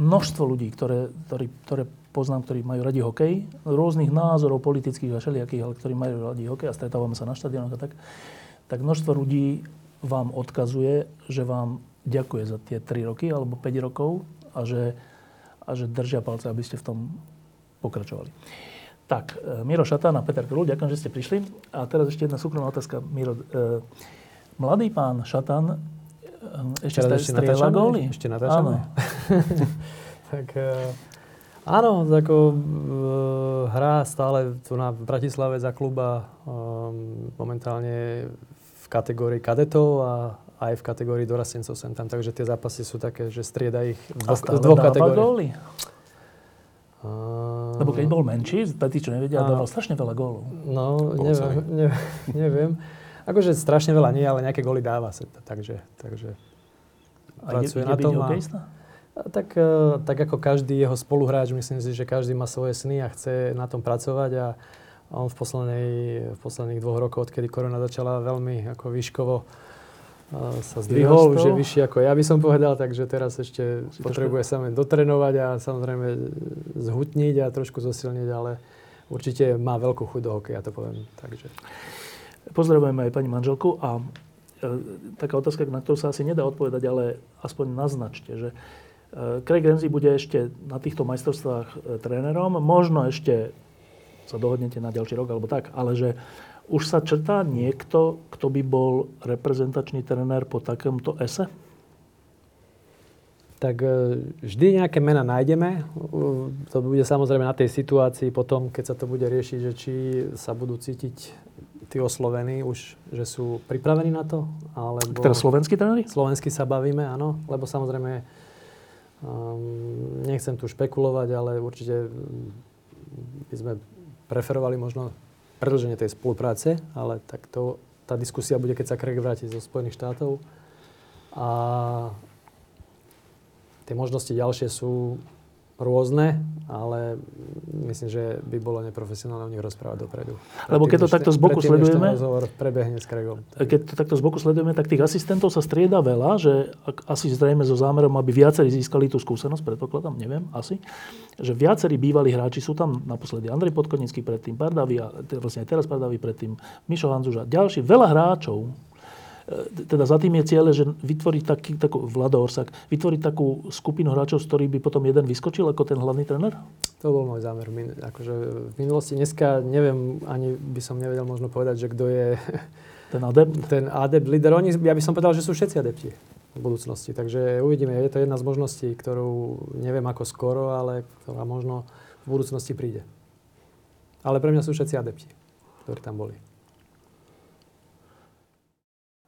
množstvo ľudí, ktoré, ktorí, ktoré poznám, ktorí majú radi hokej, rôznych názorov politických a všelijakých, ale ktorí majú radi hokej a stretávame sa na štadionoch a tak, tak množstvo ľudí vám odkazuje, že vám ďakuje za tie 3 roky alebo 5 rokov a že, a že držia palce, aby ste v tom pokračovali. Tak, e, Miro Šatán a Peter Krul, ďakujem, že ste prišli. A teraz ešte jedna súkromná otázka. Miro, e, mladý pán Šatán e, ešte ešte strieľa góly? Ešte natáčame? Áno. tak e, áno, ako e, hrá stále tu na Bratislave za kluba e, momentálne v kategórii kadetov a aj v kategórii dorastencov sem tam. Takže tie zápasy sú také, že strieda ich v dvoch kategóriách. Lebo keď bol menší, pre tých, čo nevedia, a... dával strašne veľa gólov. No, neviem, neviem, neviem. Akože strašne veľa nie, ale nejaké góly dáva sa. Takže, takže a pracuje na tom. A, tak, e, tak ako každý jeho spoluhráč, myslím si, že každý má svoje sny a chce na tom pracovať a on v, poslednej, v posledných dvoch rokoch, odkedy korona začala veľmi ako výškovo sa zdvihol, už je vyšší ako ja by som povedal, takže teraz ešte si potrebuje sa len dotrenovať a samozrejme zhutniť a trošku zosilniť, ale určite má veľkú chuť do hokeja, to poviem. Takže. Pozdravujeme aj pani manželku a e, taká otázka, na ktorú sa asi nedá odpovedať, ale aspoň naznačte, že e, Craig Renzi bude ešte na týchto majstrovstvách e, trénerom, možno ešte sa dohodnete na ďalší rok alebo tak, ale že už sa črtá niekto, kto by bol reprezentačný trenér po takomto ese? Tak e, vždy nejaké mena nájdeme. To bude samozrejme na tej situácii potom, keď sa to bude riešiť, že či sa budú cítiť tí oslovení už, že sú pripravení na to. Alebo... Teda slovenskí tréneri? Slovenský sa bavíme, áno. Lebo samozrejme um, nechcem tu špekulovať, ale určite by sme preferovali možno predlženie tej spolupráce, ale tak to, tá diskusia bude, keď sa Craig vráti zo Spojených štátov. A tie možnosti ďalšie sú rôzne, ale myslím, že by bolo neprofesionálne o nich rozprávať dopredu. Lebo keď to takto z boku sledujeme... prebehne s Craigom. Keď to takto z boku sledujeme, tak tých asistentov sa strieda veľa, že asi zrejme so zámerom, aby viacerí získali tú skúsenosť, predpokladám, neviem, asi, že viacerí bývalí hráči sú tam, naposledy Andrej Podkonický predtým, Pardavi, a vlastne aj teraz Pardavi predtým, Mišo Hanzuža, ďalší, veľa hráčov, teda za tým je cieľe, že vytvoriť taký, takú, Vlado Orsak, vytvoriť takú skupinu hráčov, z ktorých by potom jeden vyskočil ako ten hlavný tréner? To bol môj zámer. Akože v minulosti dneska neviem, ani by som nevedel možno povedať, že kto je ten adept. Ten adept, líder. Oni, ja by som povedal, že sú všetci adepti v budúcnosti. Takže uvidíme. Je to jedna z možností, ktorú neviem ako skoro, ale ktorá možno v budúcnosti príde. Ale pre mňa sú všetci adepti, ktorí tam boli.